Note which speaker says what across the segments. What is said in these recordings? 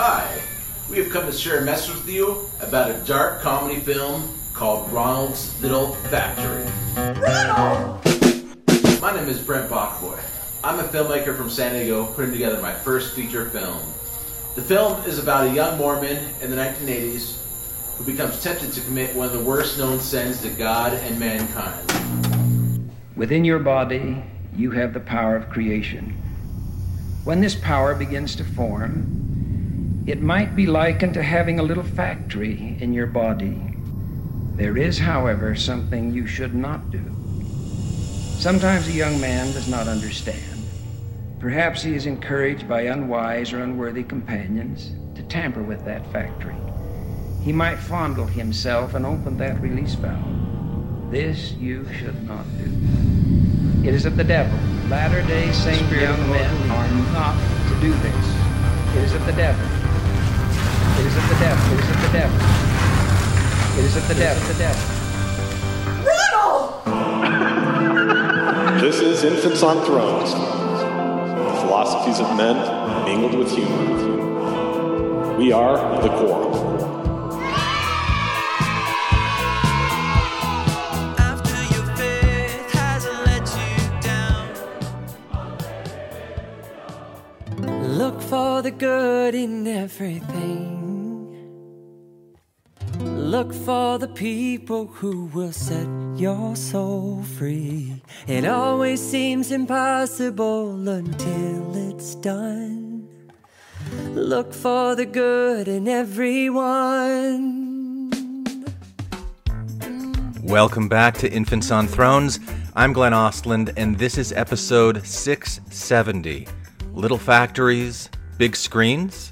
Speaker 1: Hi, we have come to share a message with you about a dark comedy film called Ronald's Little Factory. Ronald! My name is Brent Bachboy. I'm a filmmaker from San Diego putting together my first feature film. The film is about a young Mormon in the 1980s who becomes tempted to commit one of the worst known sins to God and mankind.
Speaker 2: Within your body, you have the power of creation. When this power begins to form, it might be likened to having a little factory in your body. There is, however, something you should not do. Sometimes a young man does not understand. Perhaps he is encouraged by unwise or unworthy companions to tamper with that factory. He might fondle himself and open that release valve. This you should not do. It is of the devil. Latter day Saint young men are not to do this. It is of the devil. It is of the devil. It is of the devil. It is of the devil. The devil.
Speaker 3: This is Infants on Thrones. The philosophies of men mingled with humor. We are the Quorum.
Speaker 4: After your faith has let you down. Look for the good in everything. Look for the people who will set your soul free. It always seems impossible until it's done. Look for the good in everyone.
Speaker 5: Welcome back to Infants on Thrones. I'm Glenn Ostlund, and this is episode 670 Little Factories, Big Screens.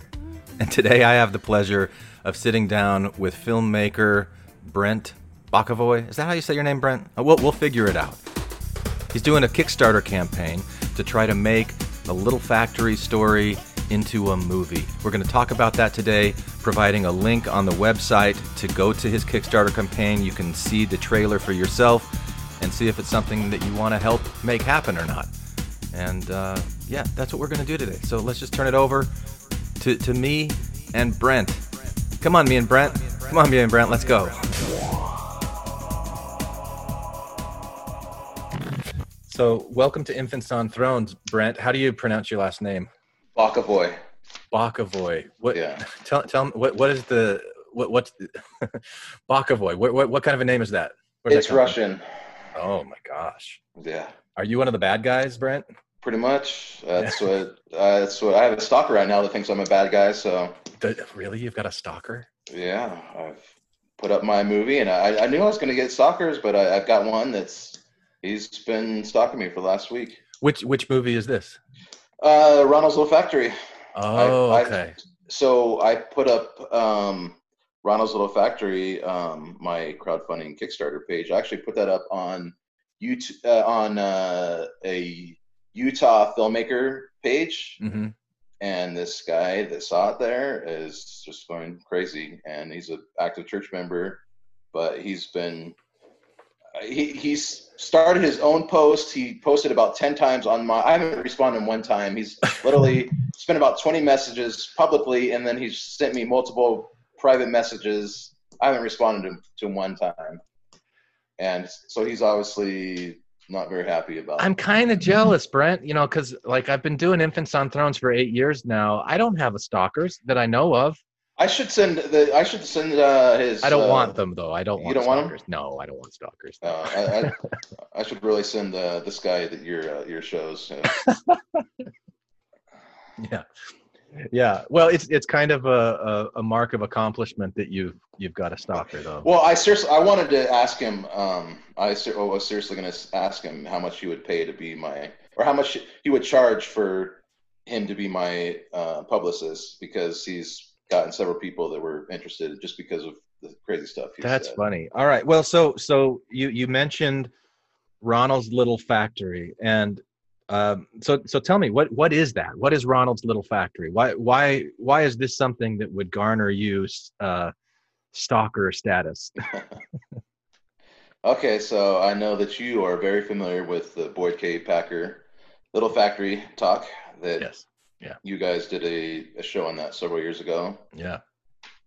Speaker 5: And today I have the pleasure of sitting down with filmmaker Brent Bakavoy. Is that how you say your name, Brent? Uh, We'll, we'll figure it out. He's doing a Kickstarter campaign to try to make the Little Factory story into a movie. We're going to talk about that today, providing a link on the website to go to his Kickstarter campaign. You can see the trailer for yourself and see if it's something that you want to help make happen or not. And uh, yeah, that's what we're going to do today. So let's just turn it over to, to me and Brent. Come on, me and Brent. Come on, me and Brent. Let's go. So, welcome to Infants on Thrones, Brent. How do you pronounce your last name?
Speaker 6: Bakavoy.
Speaker 5: Bakavoy. What?
Speaker 6: Yeah.
Speaker 5: Tell tell me what what is the what what's Bakavoy? What, what what kind of a name is that?
Speaker 6: It's
Speaker 5: that come from?
Speaker 6: Russian.
Speaker 5: Oh my gosh.
Speaker 6: Yeah,
Speaker 5: Are you one of the bad guys, Brent?
Speaker 6: Pretty much. That's what. Uh, that's what. I have a stalker right now that thinks I'm a bad guy. So
Speaker 5: The- really? You've got a stalker?
Speaker 6: yeah, I've put up my movie, and I, I knew I was going to get stalkers, but I, I've got one that's he's been stalking me for the last week.
Speaker 5: Which which movie is this?
Speaker 6: Uh, Ronald's Little Factory.
Speaker 5: Oh,
Speaker 6: I-
Speaker 5: okay.
Speaker 6: So I put up um, Ronald's Little Factory, um, my crowdfunding Kickstarter page. I actually put that up on YouTube, uh, on uh, a Utah filmmaker page.
Speaker 5: hmm
Speaker 6: and this guy that saw it there is just going crazy. And he's an active church member but he's been he, he's started his own post. He posted about 10 times on my i haven't responded one time. He's literally spent about 20 messages publicly and then he's sent me multiple private messages. I haven't responded to, to him one time. And so he's obviously not very happy about
Speaker 5: I'm kind of jealous, Brent. You know, because like I've been doing Infants on Thrones for eight years now. I don't have a stalkers that I know of.
Speaker 6: i should send the i should send uh his
Speaker 5: I don't
Speaker 6: uh,
Speaker 5: want them though. I don't
Speaker 6: you
Speaker 5: want
Speaker 6: don't want
Speaker 5: them? No, I don't want stalkers.
Speaker 6: Uh, I, I, I should really send uh, this guy that your uh, your shows.
Speaker 5: Yeah yeah well it's it's kind of a, a, a mark of accomplishment that you've you've got a stalker though
Speaker 6: well, I seriously I wanted to ask him. Um, I ser- was seriously going to ask him how much he would pay to be my, or how much he would charge for him to be my uh, publicist because he's gotten several people that were interested just because of the crazy stuff. He
Speaker 5: that's
Speaker 6: said.
Speaker 5: funny all right well so so you you mentioned ronald's little factory and um, so so tell me what what is that what is ronald's little factory why why why is this something that would garner you uh stalker status
Speaker 6: Okay, so I know that you are very familiar with the Boyd K. Packer Little Factory talk that
Speaker 5: yes Yeah.
Speaker 6: You guys did a, a show on that several years ago,
Speaker 5: Yeah.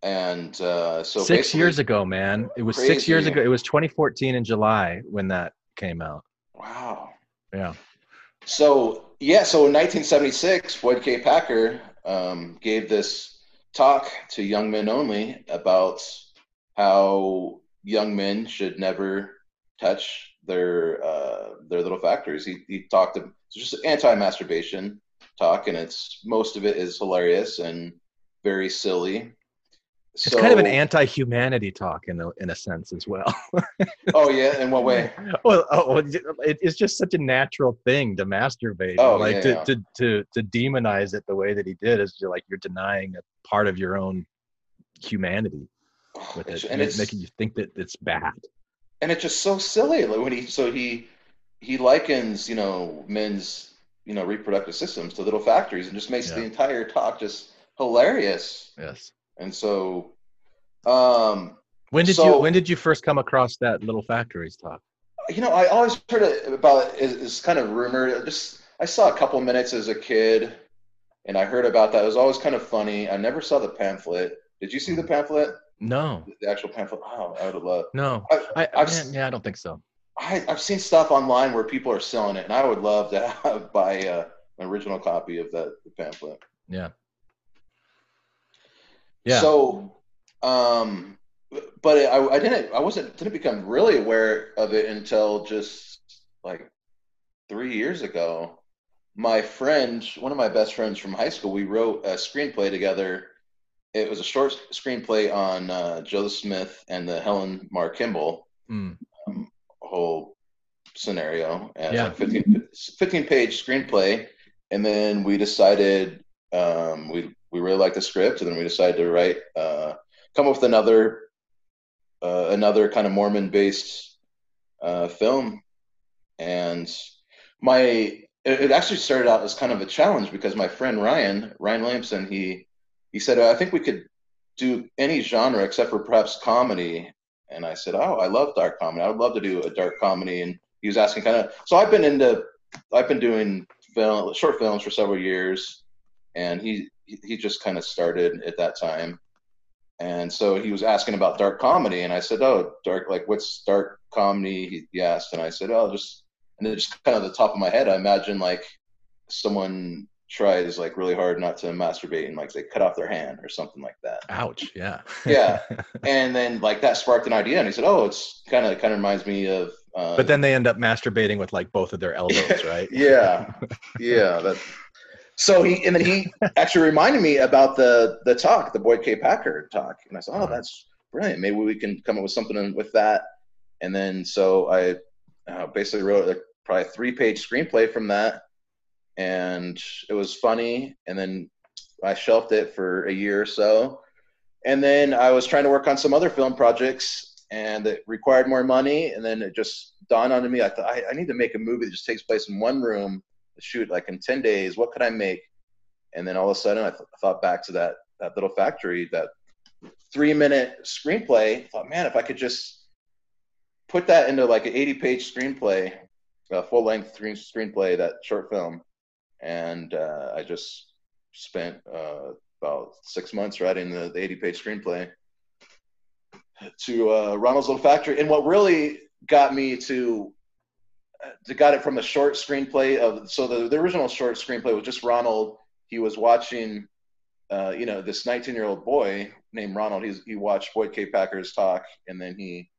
Speaker 6: and uh, so
Speaker 5: six years ago, man. It was six years ago. It was 2014 in July when that came out.
Speaker 6: Wow.
Speaker 5: Yeah.
Speaker 6: So yeah, so in 1976, Boyd K. Packer um, gave this talk to young men only about how young men should never touch their uh, their little factories. He, he talked to just anti-masturbation talk, and it's most of it is hilarious and very silly.
Speaker 5: It's kind of an anti-humanity talk in a in a sense as well.
Speaker 6: Oh yeah, in what way?
Speaker 5: well, oh, it, it's just such a natural thing to masturbate.
Speaker 6: Oh,
Speaker 5: like
Speaker 6: yeah,
Speaker 5: to,
Speaker 6: yeah.
Speaker 5: to to to demonize it the way that he did is like you're denying a part of your own humanity with it,
Speaker 6: and it's
Speaker 5: making you think that it's bad.
Speaker 6: and it's just so silly. Like when he so he he likens you know men's you know reproductive systems to little factories and just makes the entire talk just hilarious.
Speaker 5: Yes.
Speaker 6: And so, um,
Speaker 5: When did you when did you first come across that little factories talk?
Speaker 6: you know, I always heard about it about it is kind of rumored. Just I saw a couple minutes as a kid, and I heard about that. It was always kind of funny. I never saw the pamphlet. Did you see the pamphlet?
Speaker 5: No,
Speaker 6: The actual pamphlet? Oh, I would have loved.
Speaker 5: no.
Speaker 6: I,
Speaker 5: I,
Speaker 6: I've
Speaker 5: yeah, I don't think so.
Speaker 6: I, I've seen stuff online where people are selling it, and I would love to have, buy uh, an original copy of that the pamphlet.
Speaker 5: Yeah. Yeah.
Speaker 6: So, um, but I, I didn't, I wasn't, didn't become really aware of it until just like three years ago. My friend, one of my best friends from high school, we wrote a screenplay together. It was a short screenplay on uh, Joseph Smith and the Helen Mar Kimball
Speaker 5: Mm.
Speaker 6: whole scenario. And
Speaker 5: Yeah.
Speaker 6: like 15, 15 page screenplay. And then we decided um, we we really liked the script, and then we decided to write uh, come up with another uh, another kind of Mormon based uh, film. And my it, it actually started out as kind of a challenge because my friend Ryan Ryan Williamson he he said I think we could do any genre except for perhaps comedy and I said, "Oh, I love dark comedy. I would love to do a dark comedy." And he was asking, kind of. So I've been into, I've been doing film, short films for several years, and he he just kind of started at that time. And so he was asking about dark comedy, and I said, "Oh, dark like what's dark comedy?" He, he asked, and I said, "Oh, just." And then just kind of the top of my head, I imagine like someone tries like really hard not to masturbate and like they cut off their hand or something like that.
Speaker 5: Ouch. Yeah.
Speaker 6: Yeah. and then like that sparked an idea and he said oh it's kind of kind of reminds me of uh,
Speaker 5: but then they end up masturbating with like both of their elbows, right?
Speaker 6: yeah yeah that so he and then he actually reminded me about the the talk the boyd k. Packer talk. And i said oh that's brilliant. Maybe we can come up with something with that. And then so i uh, basically wrote a probably a three page screenplay from that. And it was funny. And then i shelved it for a year or so. And then i was trying to work on some other film projects and it required more money. And then it just dawned on me i thought I, I need to make a movie that just takes place in one room shoot like in 10 days what could i make? And then all of a sudden i, th- thought back to that that little factory that three minute screenplay. I thought man if i could just put that into like an 80 page screenplay a full length screen screenplay that short film. And uh, i just spent uh, about six months writing the, the 80 page screenplay to uh, Ronald's Little Factory. And what really got me to to got it from a short screenplay of so the, the original short screenplay was just Ronald. He was watching, uh, you know, this 19 year old boy named Ronald. He's, he watched Boyd K. Packer's talk, and then he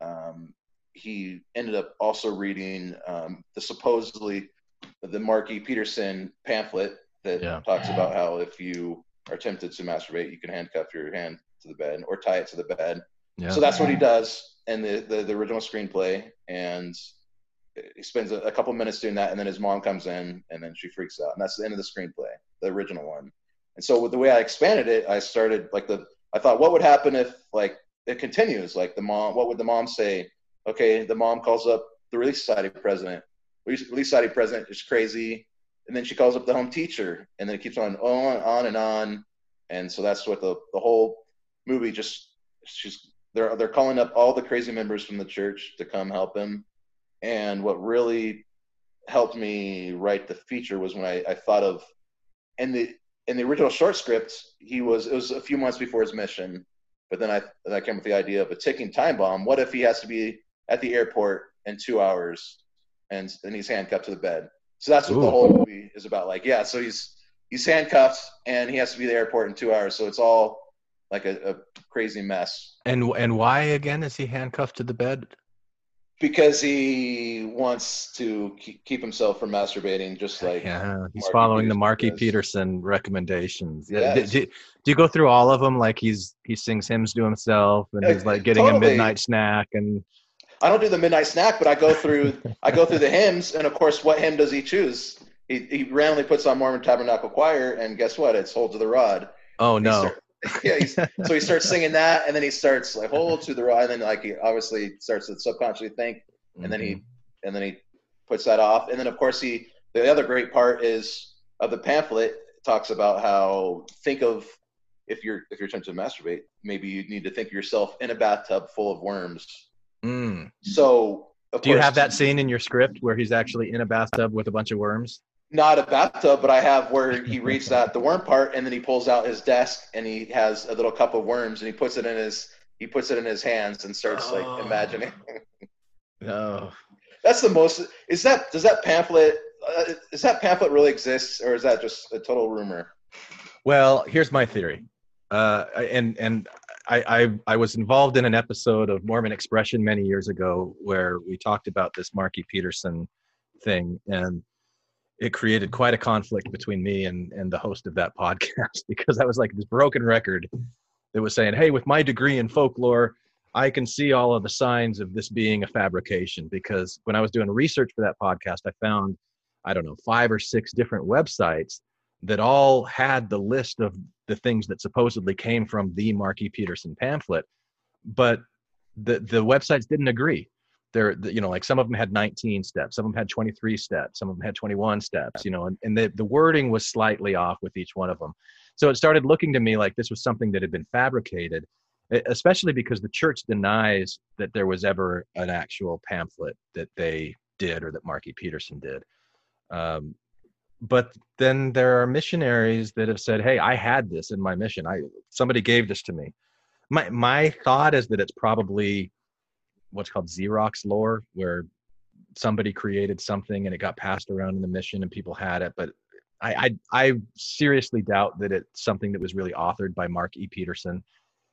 Speaker 6: um, he ended up also reading um, the supposedly the Mark E. Petersen pamphlet that
Speaker 5: Yeah.
Speaker 6: talks about how if you are tempted to masturbate, you can handcuff your hand to the bed or tie it to the bed.
Speaker 5: Yeah.
Speaker 6: So that's what he does in the, the, the original screenplay. And he spends a, a couple minutes doing that. And then his mom comes in and then she freaks out. And that's the end of the screenplay, the original one. And so with the way I expanded it, I started like the, I thought, what would happen if like it continues? Like the mom, what would the mom say? Okay, the mom calls up the Relief Society president. Relief Society president is crazy. And then she calls up the home teacher. And then it keeps on, on, on and on. And so that's what the, the whole movie just, she's, they're they're calling up all the crazy members from the church to come help him. And what really helped me write the feature was when I, I thought of in the in the original short script, he was it was a few months before his mission, but then I then I came up with the idea of a ticking time bomb. What if he has to be at the airport in two hours, and and he's handcuffed to the bed? So that's what
Speaker 5: Ooh.
Speaker 6: the whole movie is about. Like, yeah, so he's he's handcuffed and he has to be at the airport in two hours. So it's all like a, a crazy mess
Speaker 5: And and why again is he handcuffed to the bed?
Speaker 6: Because he wants to keep, himself from masturbating, just like
Speaker 5: yeah, he's
Speaker 6: Marky
Speaker 5: following the Marky
Speaker 6: does.
Speaker 5: Peterson recommendations. Yeah.
Speaker 6: Yeah,
Speaker 5: Do, do, you go through all of them? Like he's he sings hymns to himself, and
Speaker 6: Yeah,
Speaker 5: he's like eh, getting a midnight snack, and
Speaker 6: I don't do the midnight snack, but I go through I go through the hymns, and of course, what hymn does he choose? He, he randomly puts on Mormon Tabernacle Choir, and guess what? It's "Hold to the Rod."
Speaker 5: oh
Speaker 6: He
Speaker 5: no,
Speaker 6: start- yeah, he's, so he starts singing that, and then he starts like "Hold to the Rod," and then like he obviously starts to subconsciously think, and then
Speaker 5: Mm-hmm.
Speaker 6: he and then he puts that off, and then of course he the other great part is of the pamphlet talks about how think of if you're if you're tempted to masturbate, maybe you need to think of yourself in a bathtub full of worms.
Speaker 5: Mm.
Speaker 6: So of
Speaker 5: Do you have that scene in your script where he's actually in a bathtub with a bunch of worms?
Speaker 6: Not a bathtub, but I have where he reads that the worm part, and then he pulls out his desk and he has a little cup of worms, and he puts it in his he puts it in his hands and starts
Speaker 5: Oh.
Speaker 6: like imagining.
Speaker 5: No.
Speaker 6: That's the most. Is that does that pamphlet? Uh, does that pamphlet really exist, or is that just a total rumor?
Speaker 5: Well, here's my theory, uh, and and I, I I was involved in an episode of Mormon Expression many years ago where we talked about this Marky Peterson thing, and it created quite a conflict between me and and the host of that podcast because I was like this broken record that was saying, "Hey, with my degree in folklore." I can see all of the signs of this being a fabrication because when I was doing research for that podcast, I found, I don't know, five or six different websites that all had the list of the things that supposedly came from the Marky Peterson pamphlet, but the the websites didn't agree. There, the- you know, like some of them had 19 steps, some of them had 23 steps, some of them had 21 steps, you know, and, and the, the wording was slightly off with each one of them. So it started looking to me like this was something that had been fabricated, especially because the church denies that there was ever an actual pamphlet that they did or that Marky Peterson did. Um, but then there are missionaries that have said, "Hey, I had this in my mission. I somebody gave this to me." My my thought is that it's probably what's called Xerox lore, where somebody created something and it got passed around in the mission and people had it. But I I, I seriously doubt that it's something that was really authored by Mark E. Petersen.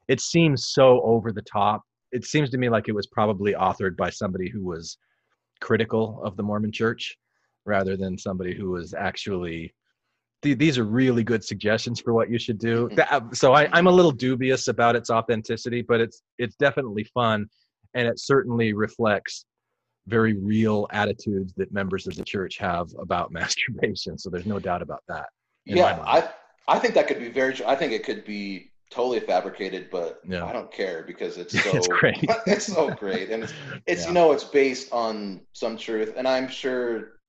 Speaker 5: It seems so over the top. It seems to me like it was probably authored by somebody who was critical of the Mormon Church rather than somebody who was actually th- these are really good suggestions for what you should do
Speaker 6: Mhm.
Speaker 5: That- so I, i'm a little dubious about its authenticity but it's it's definitely fun and it certainly reflects very real attitudes that members of the church have about masturbation so there's no doubt about that
Speaker 6: Yeah. I I think that could be very. true. I think it could be totally fabricated, but
Speaker 5: Yeah.
Speaker 6: I don't care because it's so
Speaker 5: It's great.
Speaker 6: it's so great, and it's it's
Speaker 5: Yeah.
Speaker 6: you know it's based on some truth, and I'm sure.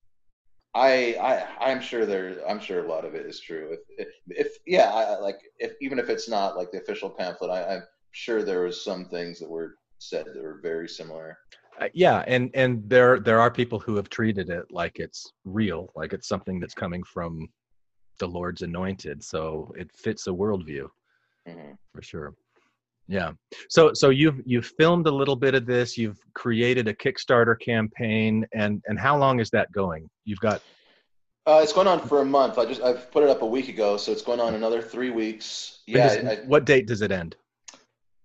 Speaker 6: I I I'm sure there I'm sure a lot of it is true. If if, if yeah, I, I- like if even if it's not like the official pamphlet, I, I'm sure there was some things that were said that were very similar.
Speaker 5: Uh, yeah and and there there are people who have treated it like it's real like it's something that's coming from the lord's anointed so it fits a worldview
Speaker 6: Mhm.
Speaker 5: for sure yeah so so you've you've filmed a little bit of this you've created a kickstarter campaign and and how long is that going you've got
Speaker 6: Uh, it's going on for a month. I just I've put it up a week ago, so it's going on another three weeks. Yeah,
Speaker 5: does-
Speaker 6: I,
Speaker 5: what date does it end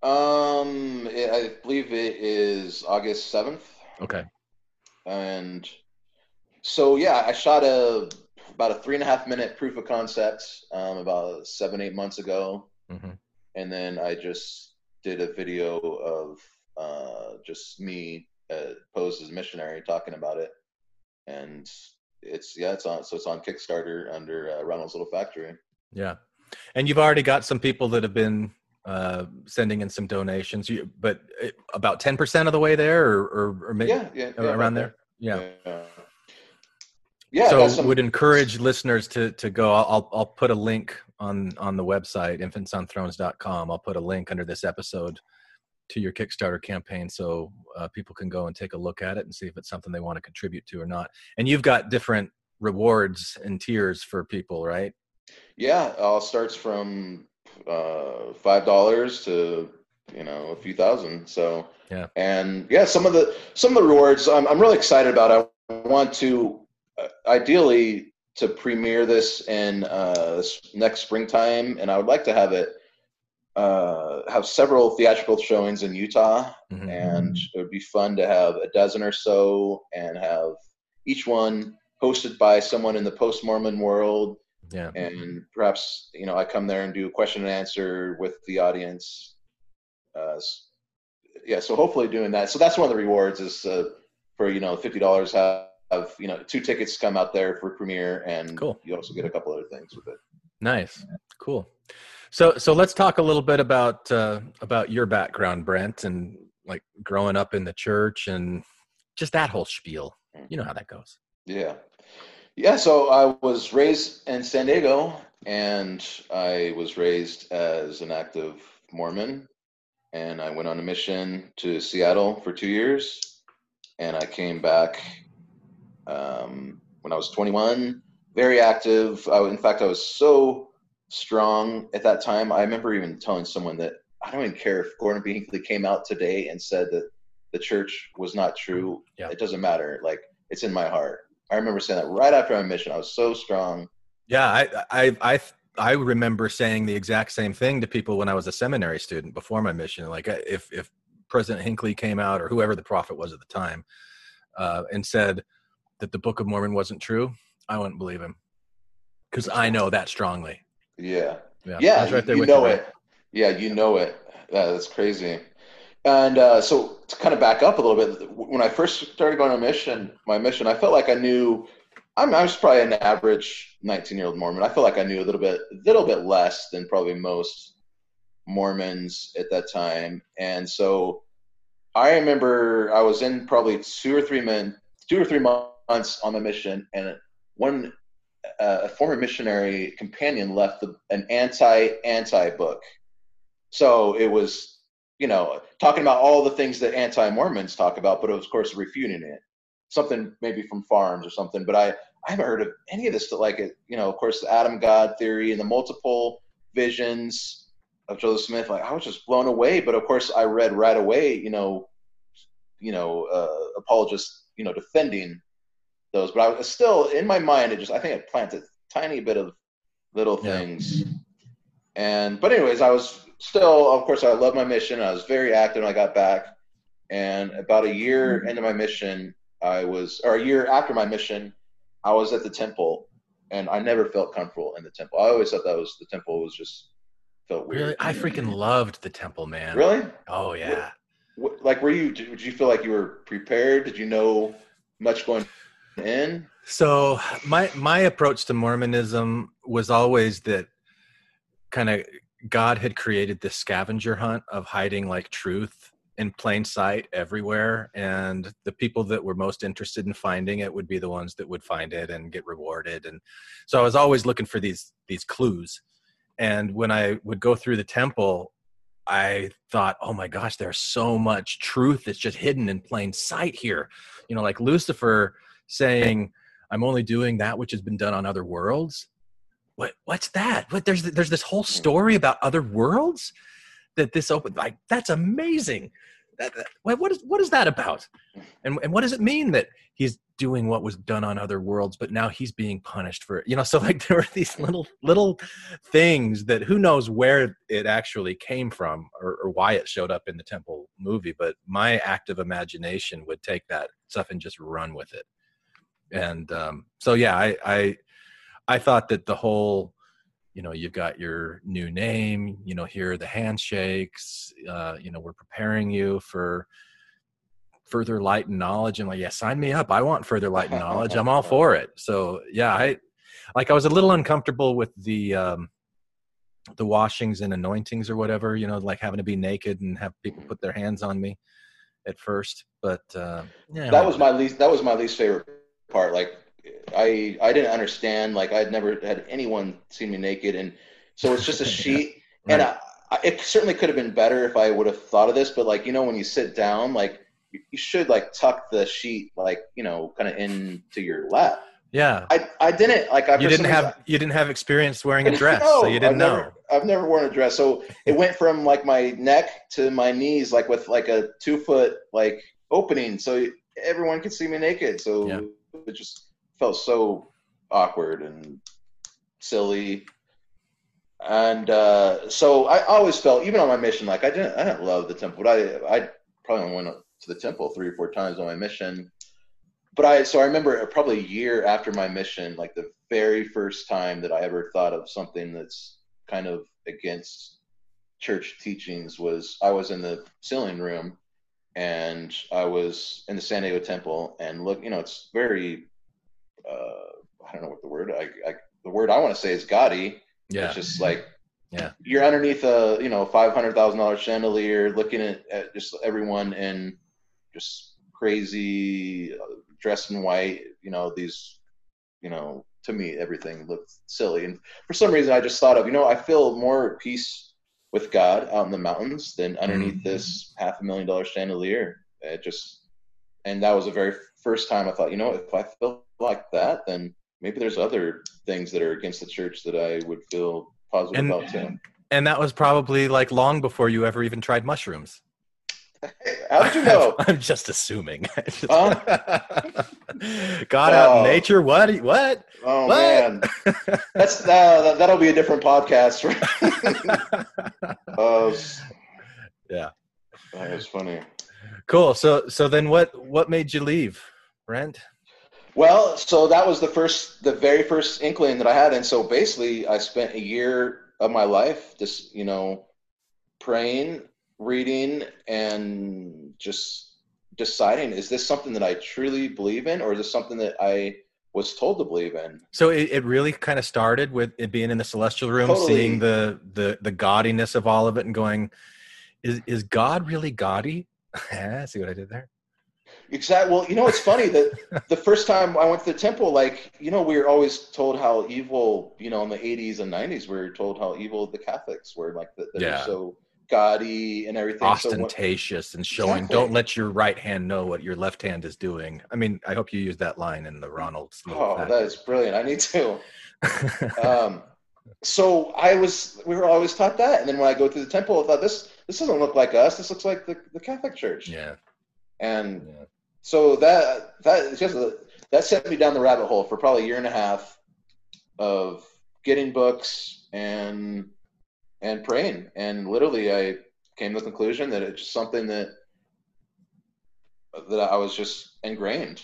Speaker 6: Um, I believe it is August seventh,
Speaker 5: okay.
Speaker 6: And so yeah, I shot a about a three and a half minute proof of concept um, about seven eight months ago,
Speaker 5: hmm
Speaker 6: and then I just did a video of uh, just me uh, posed as a missionary talking about it, and it's yeah, it's on so it's on Kickstarter under uh, Ronald's Little Factory.
Speaker 5: yeah. And you've already got some people that have been uh sending in some donations. You but uh, about 10% of the way there or or, or maybe
Speaker 6: Yeah, yeah, yeah,
Speaker 5: around there? yeah.
Speaker 6: Yeah.
Speaker 5: So
Speaker 6: some-
Speaker 5: would encourage listeners to to go I'll, I'll i'll put a link on on the website infantsonthrones.com i'll put a link under this episode to your kickstarter campaign so uh, people can go and take a look at it and see if it's something they want to contribute to or not. And you've got different rewards and tiers for people right?
Speaker 6: Yeah, all starts from uh, five dollars to you know a few thousand. So
Speaker 5: Yeah.
Speaker 6: and yeah, some of the some of the rewards I'm I'm really excited about. I want to uh, ideally to premiere this in uh, next springtime, and I would like to have it uh, have several theatrical showings in Utah,
Speaker 5: Mhm.
Speaker 6: and it would be fun to have a dozen or so, and have each one hosted by someone in the post Mormon world
Speaker 5: Yeah.
Speaker 6: and perhaps you know I come there and do a question and answer with the audience. Uh, yeah, so hopefully doing that. So that's one of the rewards is uh, for you know fifty dollars have, have you know two tickets come out there for premiere, and
Speaker 5: Cool.
Speaker 6: you also get a couple other things with it.
Speaker 5: Nice. Cool. So so let's talk a little bit about uh, about your background, Brent, and like growing up in the church and just that whole spiel. You know how that goes.
Speaker 6: Yeah. Yeah, so I was raised in San Diego and I was raised as an active Mormon and I went on a mission to Seattle for two years and I came back um, when I was 21, very active. I, in fact, I was so strong at that time. I remember even telling someone that I don't even care if Gordon B. Hinckley came out today and said that the church was not true.
Speaker 5: Yeah.
Speaker 6: It doesn't matter. Like it's in my heart. I remember saying that right after my mission. I was so strong.
Speaker 5: Yeah, I I I I remember saying the exact same thing to people when I was a seminary student before my mission. Like uh, if if President Hinckley came out or whoever the prophet was at the time uh, and said that the Book of Mormon wasn't true, I wouldn't believe him because I know that strongly.
Speaker 6: Yeah.
Speaker 5: Yeah,
Speaker 6: Yeah,
Speaker 5: right there
Speaker 6: you know it. Yeah, you know it. Yeah, that's crazy. And uh, so to kind of back up a little bit, when I first started going on mission, my mission, I felt like I knew. I'm, I was probably an average 19 year old Mormon. I felt like I knew a little bit, little bit less than probably most Mormons at that time. And so I remember I was in probably two or three men, two or three months on the mission, and one uh, a former missionary companion left the, an anti anti book. So it was, you know, talking about all the things that anti Mormons talk about, but of course, refuting it. Something maybe from FARMS or something, but I, I haven't heard of any of this. Like it, you know, of course, the Adam God theory and the multiple visions of Joseph Smith. Like I was just blown away. But of course, I read right away, you know, you know, uh, apologists, you know, defending those. But I was still in my mind. It just, I think, it planted a tiny bit of little
Speaker 5: Yeah.
Speaker 6: things. And but anyways, I was still, of course, I love my mission. I was very active when I got back. And about a year into my mission, I was, or a year after my mission, I was at the temple, and I never felt comfortable in the temple. I always thought that was the temple was just felt weird.
Speaker 5: Really, I freaking loved the temple, man.
Speaker 6: Really?
Speaker 5: Oh yeah.
Speaker 6: What, like, were you? Did you feel like you were prepared? Did you know much going in?
Speaker 5: So my my approach to Mormonism was always that kind of God had created this scavenger hunt of hiding like truth in plain sight everywhere and the people that were most interested in finding it would be the ones that would find it and get rewarded and so I was always looking for these these clues and when I would go through the temple I thought oh my gosh there's so much truth that's just hidden in plain sight here. You know like Lucifer saying i'm only doing that which has been done on other worlds what what's that? What there's there's this whole story about other worlds that this open like that's amazing. That, that- what is what is that about? And and what does it mean that he's doing what was done on other worlds but now he's being punished for it? You know so like there were these little little things that who knows where it actually came from or, or why it showed up in the temple movie but my active imagination would take that stuff and just run with it. And um, so yeah I, I i thought that the whole you know you've got your new name you know here are the handshakes uh, you know we're preparing you for further light and knowledge. And like yeah sign me up. I want further light and knowledge. I'm all for it. So yeah i like i was a little uncomfortable with the um the washings and anointings or whatever you know like having to be naked and have people put their hands on me at first. But uh yeah
Speaker 6: that was my least that was my least favorite part. Like i i didn't understand like i'd never had anyone see me naked and so it's just a sheet and
Speaker 5: Right.
Speaker 6: I, I, it certainly could have been better if i would have thought of this but like you know when you sit down like you, should like tuck the sheet like you know kind of into your lap
Speaker 5: Yeah.
Speaker 6: I, I didn't like. I
Speaker 5: You didn't
Speaker 6: reason-
Speaker 5: have you didn't have experience wearing a dress,
Speaker 6: No,
Speaker 5: so you didn't
Speaker 6: I've
Speaker 5: know.
Speaker 6: Never, I've never worn a dress, so it went from like my neck to my knees, like with like a two foot like opening, so everyone could see me naked. So
Speaker 5: Yeah.
Speaker 6: it just felt so awkward and silly. And uh, so I always felt, even on my mission, like I didn't, I didn't love the temple, but I, I probably went to the temple three or four times on my mission. But I, so I remember probably a year after my mission, like the very first time that I ever thought of something that's kind of against church teachings was I was in the ceiling room and I was in the San Diego temple and look, you know, it's very, uh, I don't know what the word, I, I the word I want to say is gaudy.
Speaker 5: Yeah.
Speaker 6: It's just like,
Speaker 5: Yeah.
Speaker 6: you're underneath a, you know, $500,000 chandelier looking at, at just everyone in just crazy uh, dressed in white, you know, these, you know, to me, everything looked silly. And for some reason, I just thought of, you know, I feel more at peace with God out in the mountains than underneath
Speaker 5: Mhm.
Speaker 6: this half a million dollar chandelier. It just, and that was the very first time I thought, you know, if I feel like that, then maybe there's other things that are against the church that I would feel positive
Speaker 5: And-
Speaker 6: about too.
Speaker 5: And that was probably like long before you ever even tried mushrooms.
Speaker 6: How did you know?
Speaker 5: I'm just assuming.
Speaker 6: Huh?
Speaker 5: God out in
Speaker 6: Oh.
Speaker 5: nature. What? What?
Speaker 6: Oh
Speaker 5: What?
Speaker 6: man, that's uh, that'll be a different podcast. S-
Speaker 5: Yeah.
Speaker 6: that was funny.
Speaker 5: cool. So so then what what made you leave, Brent?
Speaker 6: Well, so that was the first, the very first inkling that I had, and so basically, I spent a year of my life just, you know, praying, reading, and just deciding: is this something that I truly believe in, or is this something that I was told to believe in?
Speaker 5: So it, it really kind of started with it being in the celestial room,
Speaker 6: Totally.
Speaker 5: seeing the the the gaudiness of all of it, and going, "Is is God really gaudy?" See what I did there?
Speaker 6: Exactly. Well, you know, it's funny that the first time I went to the temple, like, you know, we were always told how evil, you know, in the 80s and 90s, we were told how evil the Catholics were, like, that they're
Speaker 5: Yeah.
Speaker 6: so gaudy and everything. So when-
Speaker 5: Ostentatious and showing.
Speaker 6: Exactly.
Speaker 5: Don't let your right hand know what your left hand is doing. I mean, I hope you use that line in the Ronald's.
Speaker 6: oh,
Speaker 5: fact.
Speaker 6: that is brilliant. I need to. Um, so I was, we were always taught that. And then when I go through the temple, I thought, this, this doesn't look like us. This looks like the, the Catholic Church.
Speaker 5: yeah.
Speaker 6: And
Speaker 5: Yeah.
Speaker 6: So that that just that sent me down the rabbit hole for probably a year and a half of getting books and and praying and literally i came to the conclusion that it's just something that that i was just ingrained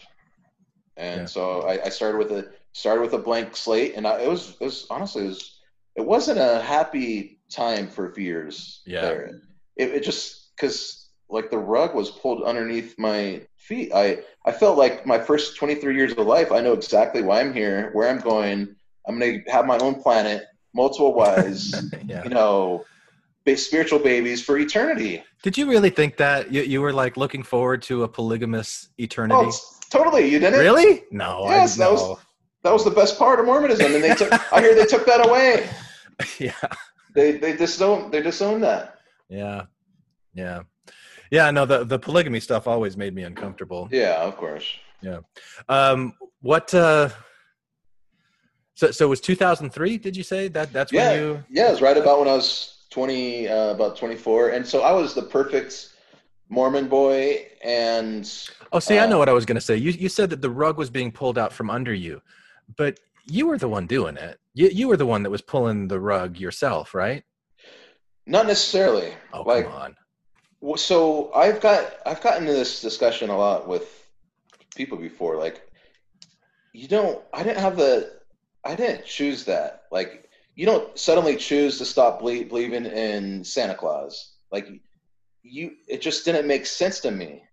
Speaker 6: and
Speaker 5: Yeah.
Speaker 6: so I, I started with a started with a blank slate and I, it was it was honestly it was it wasn't a happy time for a few years
Speaker 5: Yeah.
Speaker 6: there it, it just because like the rug was pulled underneath my feet i i felt like my first 23 years of life i know exactly why i'm here where i'm going i'm going to have my own planet multiple wives
Speaker 5: yeah.
Speaker 6: you know spiritual babies for eternity
Speaker 5: Did you really think that you, you were like looking forward to a polygamous eternity?
Speaker 6: oh totally you didn't
Speaker 5: really? No.
Speaker 6: Yes,
Speaker 5: I,
Speaker 6: that was-
Speaker 5: no.
Speaker 6: that was the best part of mormonism and they took i hear they took that away
Speaker 5: yeah.
Speaker 6: they they disowned they disown that
Speaker 5: Yeah. Yeah. Yeah. No, the, the polygamy stuff always made me uncomfortable.
Speaker 6: yeah of course yeah
Speaker 5: Um, what, uh, so, so it was 2003, did you say that that's
Speaker 6: Yeah.
Speaker 5: when you,
Speaker 6: Yeah, it was right about when I was 20, uh, about 24. And so I was the perfect Mormon boy. And
Speaker 5: oh, see, I know
Speaker 6: Uh,
Speaker 5: what I was going to say. You, you said that the rug was being pulled out from under you, but you were the one doing it. You, you were the one that was pulling the rug yourself, right?
Speaker 6: not necessarily.
Speaker 5: Oh,
Speaker 6: like,
Speaker 5: come on.
Speaker 6: So I've got, I've gotten into this discussion a lot with people before. Like, you don't, I didn't have the, I didn't choose that. Like, you don't suddenly choose to stop ble- believing in Santa Claus. Like, you, it just didn't make sense to me.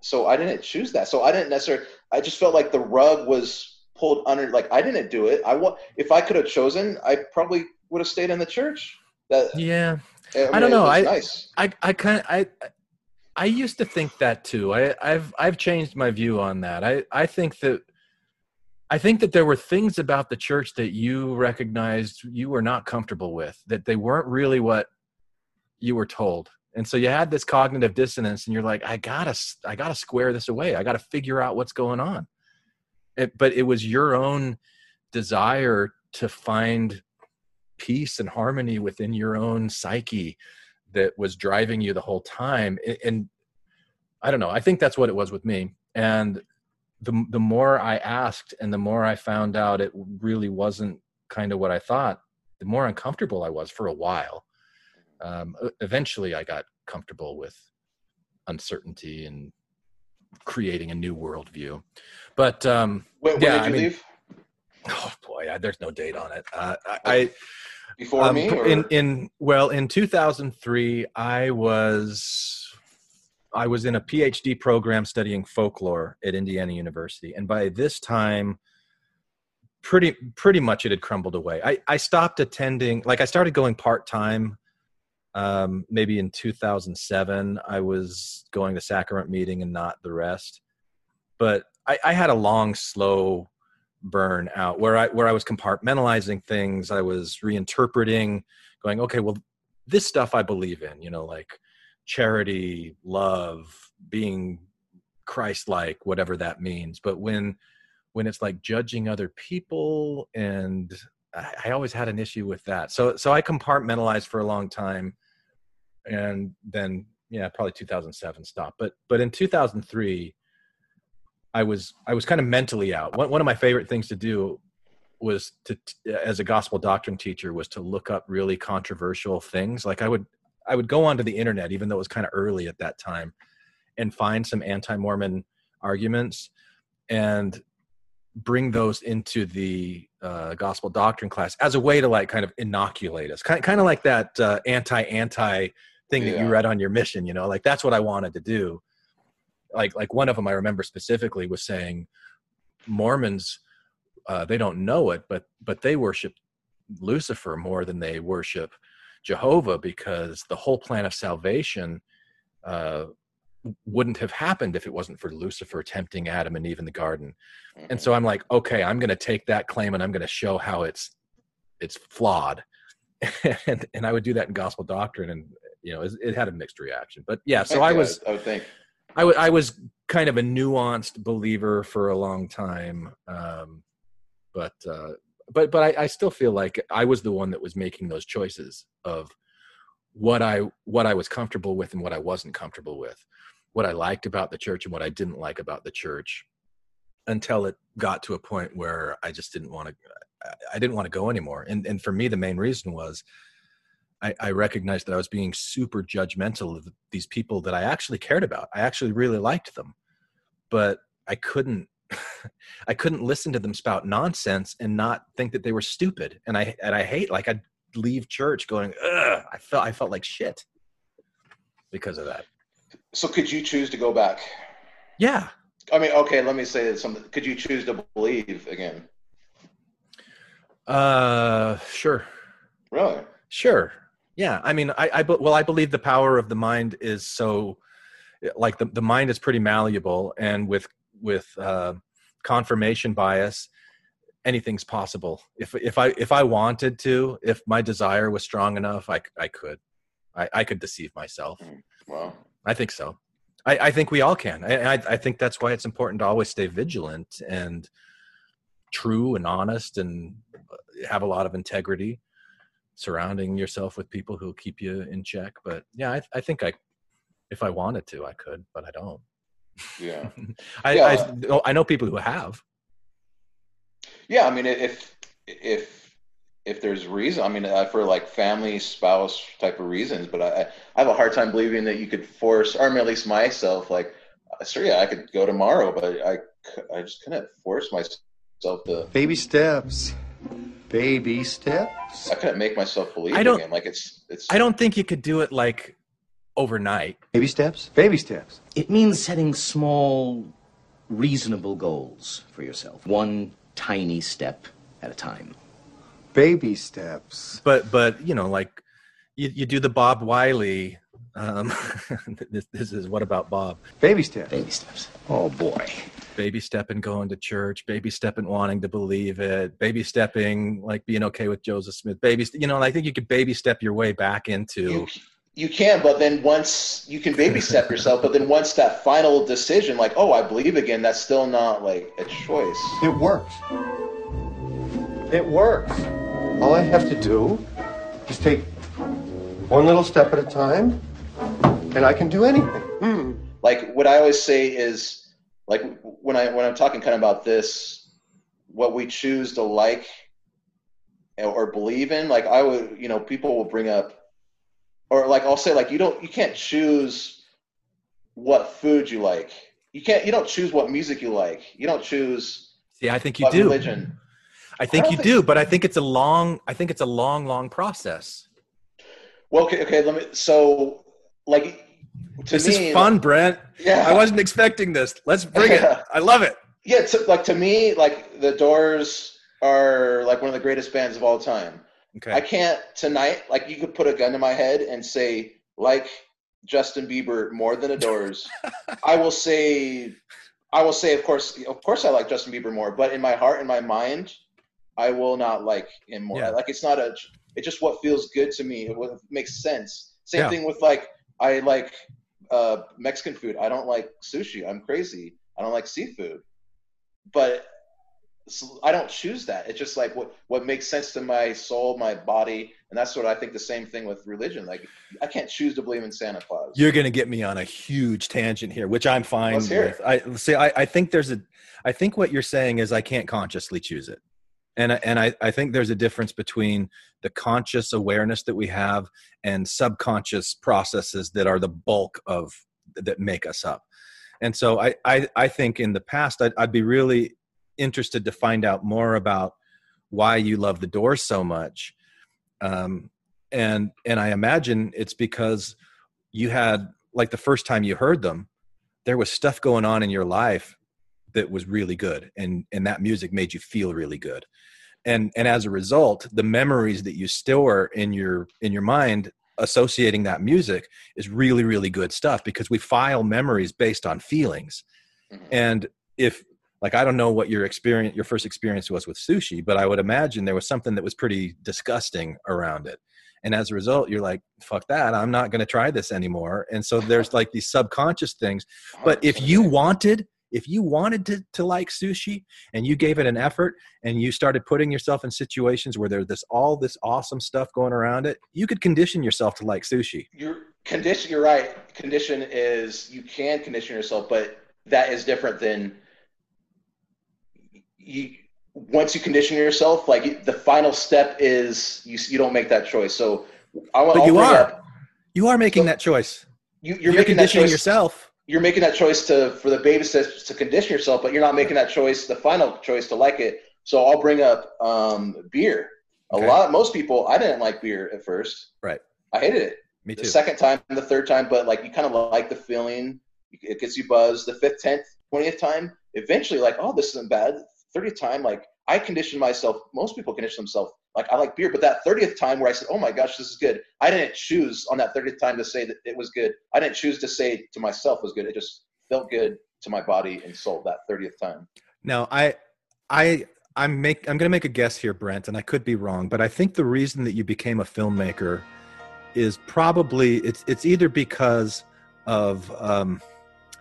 Speaker 6: So I didn't choose that. So I didn't necessarily, I just felt like the rug was pulled under, like, I didn't do it. I want, if I could have chosen, I probably would have stayed in the church. That,
Speaker 5: Yeah.
Speaker 6: I,
Speaker 5: I don't know, I-
Speaker 6: nice.
Speaker 5: I, I kind of, I, I used to think that too. I, I've, I've changed my view on that. I, I think that, I think that there were things about the church that you recognized you were not comfortable with, that they weren't really what you were told. And so you had this cognitive dissonance and you're like, I gotta, I gotta square this away. I gotta figure out what's going on. it, but it was your own desire to find peace and harmony within your own psyche that was driving you the whole time. And i don't know i think that's what it was with me. And the the more i asked and the more i found out it really wasn't kind of what i thought the more uncomfortable i was for a while. Um, eventually i got comfortable with uncertainty and creating a new worldview. But um
Speaker 6: when, when
Speaker 5: yeah,
Speaker 6: did you
Speaker 5: I mean,
Speaker 6: leave?
Speaker 5: oh boy I, there's no date on it. Uh, I, I
Speaker 6: Before
Speaker 5: um,
Speaker 6: me? Or?
Speaker 5: in in well in 2003 i was i was in a phd program studying folklore at indiana university and by this time pretty pretty much it had crumbled away i i stopped attending like i started going part-time um maybe in 2007 i was going to sacrament meeting and not the rest but i i had a long slow burn out. Where i where i was compartmentalizing things i was reinterpreting going okay well this stuff i believe in you know like charity love being christ-like whatever that means. But when when it's like judging other people and I, I always had an issue with that. So so i compartmentalized for a long time and then yeah probably 2007 stopped. But but in 2003 I was I was kind of mentally out. One one of my favorite things to do was to as a gospel doctrine teacher was to look up really controversial things. Like I would I would go onto the internet even though it was kind of early at that time and find some anti-Mormon arguments and bring those into the uh, gospel doctrine class as a way to like kind of inoculate us kind, kind of like that uh, anti-anti thing that you read on your mission you know like that's what i wanted to do like like one of them i remember specifically was saying mormons uh, they don't know it but but they worship lucifer more than they worship jehovah because the whole plan of salvation uh, wouldn't have happened if it wasn't for lucifer tempting adam and eve in the garden. And so i'm like okay i'm going to take that claim and i'm going to show how it's it's flawed. And and i would do that in gospel doctrine and you know it, it had a mixed reaction. But yeah so i
Speaker 6: Yeah,
Speaker 5: was
Speaker 6: I would think.
Speaker 5: I was kind of a nuanced believer for a long time, um, but uh, but but I, I still feel like I was the one that was making those choices of what I what I was comfortable with and what I wasn't comfortable with, what I liked about the church and what I didn't like about the church, until it got to a point where I just didn't want to. I didn't want to go anymore, and and for me the main reason was I, I recognized that I was being super judgmental of these people that I actually cared about. I actually really liked them, but I couldn't. I couldn't listen to them spout nonsense and not think that they were stupid. And I and I hate like I'd leave church going, Ugh, I felt I felt like shit because of that.
Speaker 6: So could you choose to go back?
Speaker 5: Yeah,
Speaker 6: I mean, okay, let me say something. Could you choose to believe again?
Speaker 5: uh, sure,
Speaker 6: Really?
Speaker 5: sure, yeah. I mean, I, I well, I believe the power of the mind is so, like the the mind is pretty malleable, and with with uh, confirmation bias, anything's possible. If if I if I wanted to, if my desire was strong enough, I I could, I I could deceive myself.
Speaker 6: Well,
Speaker 5: I think so. I, I think we all can. I, I I think that's why it's important to always stay vigilant and true and honest and have a lot of integrity surrounding yourself with people who keep you in check. But yeah, I, I think I, if I wanted to, I could, but I don't.
Speaker 6: yeah.
Speaker 5: I,
Speaker 6: Yeah.
Speaker 5: I, know- I know people who have.
Speaker 6: Yeah, I mean, if if if there's reason, I mean, uh, for like family, spouse type of reasons, but I I have a hard time believing that you could force, or at least myself, like, uh, sure, yeah, I could go tomorrow, but I, I just couldn't force myself to.
Speaker 7: Baby steps. Baby steps.
Speaker 6: I couldn't make myself believe
Speaker 5: I don't-
Speaker 6: again. Like it's it's.
Speaker 5: I don't think you could do it like overnight.
Speaker 7: Baby steps. Baby steps.
Speaker 8: It means setting small, reasonable goals for yourself. One tiny step at a time.
Speaker 7: Baby steps.
Speaker 5: but but you know like you, you do the bob wiley um this, this is what about bob
Speaker 7: Baby steps.
Speaker 8: Baby steps. Oh boy.
Speaker 5: Baby stepping going to church baby stepping wanting to believe it baby stepping like being okay with joseph smith baby you know i think you could baby step your way back into
Speaker 6: you, you can, but then once you can baby step yourself, but then once that final decision, like, oh, I believe again, that's still not like a choice.
Speaker 7: It works. It works. All I have to do is take one little step at a time, and I can do anything. Hmm.
Speaker 6: Like what I always say is, like when I when I'm talking kind of about this, what we choose to like or believe in. Like I would, you know, people will bring up, or like I'll say, like you don't, you can't choose what food you like. You can't, you don't choose what music you like. You don't choose
Speaker 5: See, I think you do.
Speaker 6: religion.
Speaker 5: I think
Speaker 6: I
Speaker 5: you
Speaker 6: don't
Speaker 5: do, but I think it's a long. I think it's a long, long process.
Speaker 6: Well, okay, okay. Let me. So, like,
Speaker 5: This
Speaker 6: me,
Speaker 5: is fun, Brent.
Speaker 6: Yeah.
Speaker 5: I wasn't expecting this. Let's bring it. I love it.
Speaker 6: Yeah, to, like to me, like the Doors are like one of the greatest bands of all time.
Speaker 5: Okay.
Speaker 6: I can't tonight. Like you could put a gun to my head and say like Justin Bieber more than the Doors. I will say, I will say, of course, of course, I like Justin Bieber more. But in my heart and my mind, I will not like him more.
Speaker 5: Yeah.
Speaker 6: Like it's not a. It's just what feels good to me. It what makes sense. Same
Speaker 5: Yeah.
Speaker 6: thing with like I like uh, Mexican food. I don't like sushi. I'm crazy. I don't like seafood. But so I don't choose that. It's just like what what makes sense to my soul, my body, and that's what I think. The same thing with religion. Like I can't choose to believe in Santa Claus.
Speaker 5: You're going to get me on a huge tangent here, which I'm fine with. I see. I, I think there's a. I think what you're saying is I can't consciously choose it, and and I I think there's a difference between the conscious awareness that we have and subconscious processes that are the bulk of that make us up. And so I I, I think in the past I'd, I'd be really interested to find out more about why you love the Doors so much. Um, and and I imagine it's because you had like the first time you heard them, there was stuff going on in your life that was really good, and and that music made you feel really good, and and as a result, the memories that you store in your in your mind associating that music is really really good stuff because we file memories based on feelings,
Speaker 6: Mhm.
Speaker 5: and if like I don't know what your experience your first experience was with sushi, but I would imagine there was something that was pretty disgusting around it. And as a result, you're like, fuck that, I'm not gonna try this anymore. And so there's like these subconscious things. But if you wanted, if you wanted to, to like sushi and you gave it an effort and you started putting yourself in situations where there's this all this awesome stuff going around it, you could condition yourself to like sushi.
Speaker 6: your condition you're right condition is you can condition yourself but that is different than you once you condition yourself like the final step is you you don't make that choice so i want
Speaker 5: But
Speaker 6: I'll
Speaker 5: you are.
Speaker 6: up-
Speaker 5: You are making
Speaker 6: So-
Speaker 5: that choice.
Speaker 6: you, you're,
Speaker 5: You're,
Speaker 6: making that
Speaker 5: conditioning
Speaker 6: choice
Speaker 5: yourself.
Speaker 6: You're making that choice to for the baby steps to condition yourself but you're not making that choice the final choice to like it so i'll bring up um beer a lot most people i didn't like beer at first
Speaker 5: Right.
Speaker 6: i hated it
Speaker 5: Me
Speaker 6: the
Speaker 5: too.
Speaker 6: second time, the third time, but like you kind of like the feeling. It gets you buzzed. The fifth, tenth, twentieth time, eventually, like, oh, this isn't bad. Thirtieth time, like I conditioned myself. Most people condition themselves. Like I like beer, but that thirtieth time where I said, oh my gosh, this is good. I didn't choose on that thirtieth time to say that it was good. I didn't choose to say to myself it was good. It just felt good to my body and soul that thirtieth time.
Speaker 5: Now, I, I, I'm make I'm going to make a guess here, Brent, and I could be wrong, but I think the reason that you became a filmmaker is probably it's it's either because of um,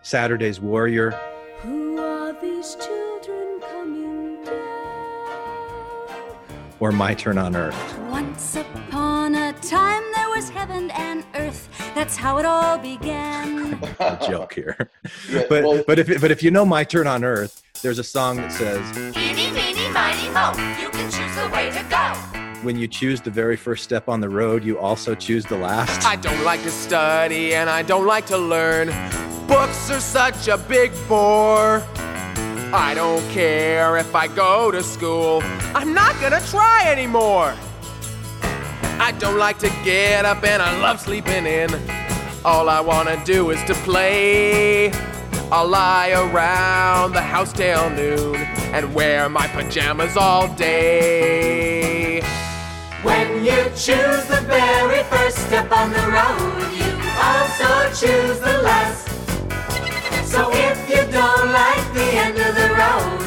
Speaker 5: Saturday's Warrior.
Speaker 4: Who are these children
Speaker 5: or My Turn on Earth.
Speaker 9: Once upon a time there was heaven and earth. That's how it all began.
Speaker 5: A joke here,
Speaker 6: Yeah,
Speaker 5: but
Speaker 6: well-
Speaker 5: but if but if you know My Turn on Earth, there's a song that says
Speaker 10: Eeny, meeny, miny, mo. You can choose the way to go.
Speaker 5: when you choose the very first step on the road, you also choose the last.
Speaker 11: I don't like to study and I don't like to learn. Books are such a big bore. I don't care if I go to school. I'm not gonna try anymore. I don't like to get up and I love sleeping in. All I wanna do is to play. I'll lie around the house till noon and wear my pajamas all day.
Speaker 10: When you choose the very first step on the road, you also choose the last. So if you don't like the end of the road,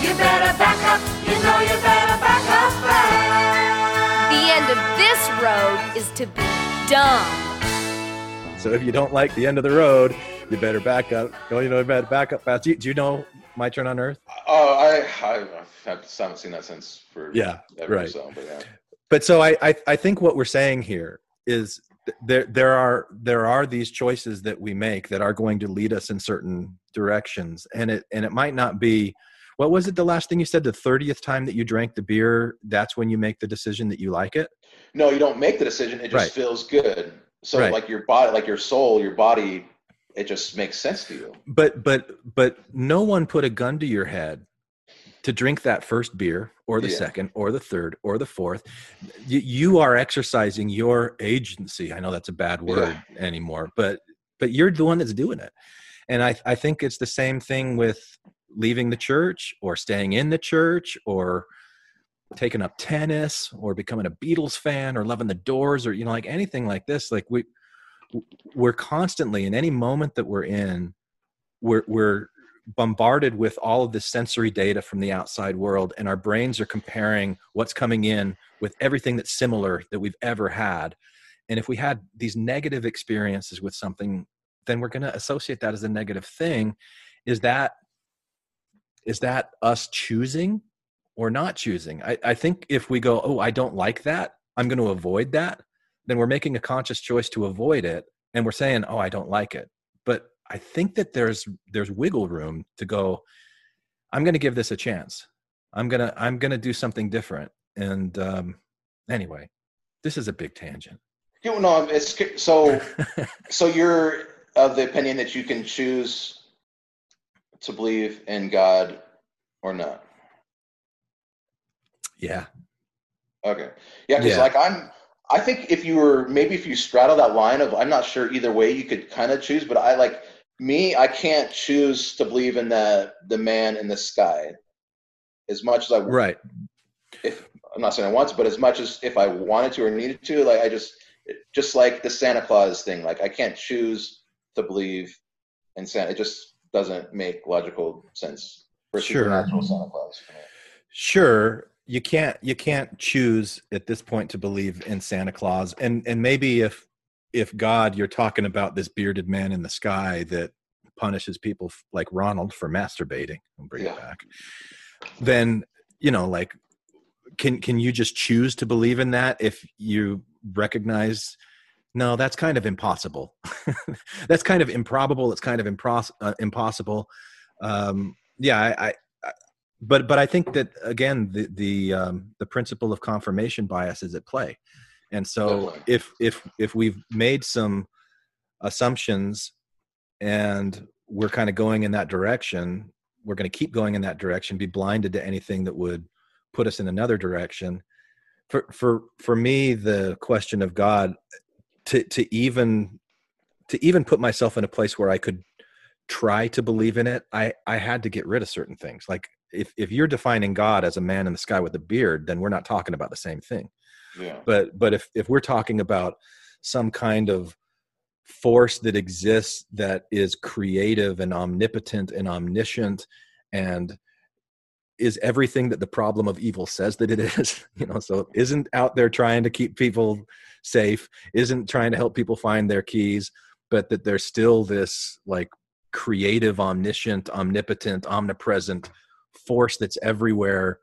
Speaker 10: you better back up. You know you better back up fast.
Speaker 9: the end of this road is to be dumb.
Speaker 5: So if you don't like the end of the road, you better back up. Oh, you know, you better back up fast. Do you, do you know My Turn on Earth?
Speaker 6: Oh, I, I haven't seen that since for
Speaker 5: Yeah,
Speaker 6: ever,
Speaker 5: right.
Speaker 6: So, but yeah.
Speaker 5: But so I, I I think what we're saying here is th- there there are there are these choices that we make that are going to lead us in certain directions, and it and it might not be. What was it? The last thing you said, the thirtieth time that you drank the beer, that's when you make the decision that you like it.
Speaker 6: No, you don't make the decision. It just
Speaker 5: Right.
Speaker 6: feels good. So
Speaker 5: Right.
Speaker 6: like your body, like your soul, your body, it just makes sense to you.
Speaker 5: But but but no one put a gun to your head to drink that first beer or the
Speaker 6: Yeah.
Speaker 5: second or the third or the fourth. You, you are exercising your agency. I know that's a bad word anymore, but but you're the one that's doing it. And I I think it's the same thing with leaving the church or staying in the church or taking up tennis or becoming a Beatles fan or loving the Doors or you know like anything like this like we we're constantly in any moment that we're in we're we're bombarded with all of this sensory data from the outside world and our brains are comparing what's coming in with everything that's similar that we've ever had. And if we had these negative experiences with something then we're going to associate that as a negative thing. Is that is that us choosing or not choosing? I, I think if we go oh i don't like that i'm going to avoid that then we're making a conscious choice to avoid it and we're saying oh i don't like it. But i think that there's there's wiggle room to go i'm going to give this a chance i'm going to i'm to do something different and um anyway this is a big tangent
Speaker 6: You know, it's so. so you're of the opinion that you can choose to believe in God or not.
Speaker 5: yeah
Speaker 6: Okay. Yeah, because
Speaker 5: Yeah.
Speaker 6: like I'm, I think if you were maybe if you straddle that line of I'm not sure either way you could kind of choose, but I like me, I can't choose to believe in the the man in the sky as much as I
Speaker 5: right
Speaker 6: if I'm not saying I want to, but as much as if I wanted to or needed to, like I just just like the Santa Claus thing, like I can't choose to believe in Santa. It just doesn't make logical sense for
Speaker 5: Sure.
Speaker 6: supernatural Santa Claus.
Speaker 5: sure you can't you can't choose at this point to believe in santa claus and and maybe if if god you're talking about this bearded man in the sky that punishes people like ronald for masturbating i'll bring it back then you know like can can you just choose to believe in that if you recognize no that's kind of impossible. That's kind of improbable. It's kind of impros- uh, impossible. Um yeah I, I I- but but i think that again the the um the principle of confirmation bias is at play and so
Speaker 6: Definitely.
Speaker 5: if if if we've made some assumptions and we're kind of going in that direction we're going to keep going in that direction be blinded to anything that would put us in another direction. For for for me the question of god to to even to even put myself in a place where i could try to believe in it i i had to get rid of certain things. Like if if you're defining god as a man in the sky with a beard then we're not talking about the same thing But but if if we're talking about some kind of force that exists that is creative and omnipotent and omniscient and is everything that the problem of evil says that it is you know so isn't out there trying to keep people safe isn't trying to help people find their keys but that there's still this like creative omniscient omnipotent omnipresent force that's everywhere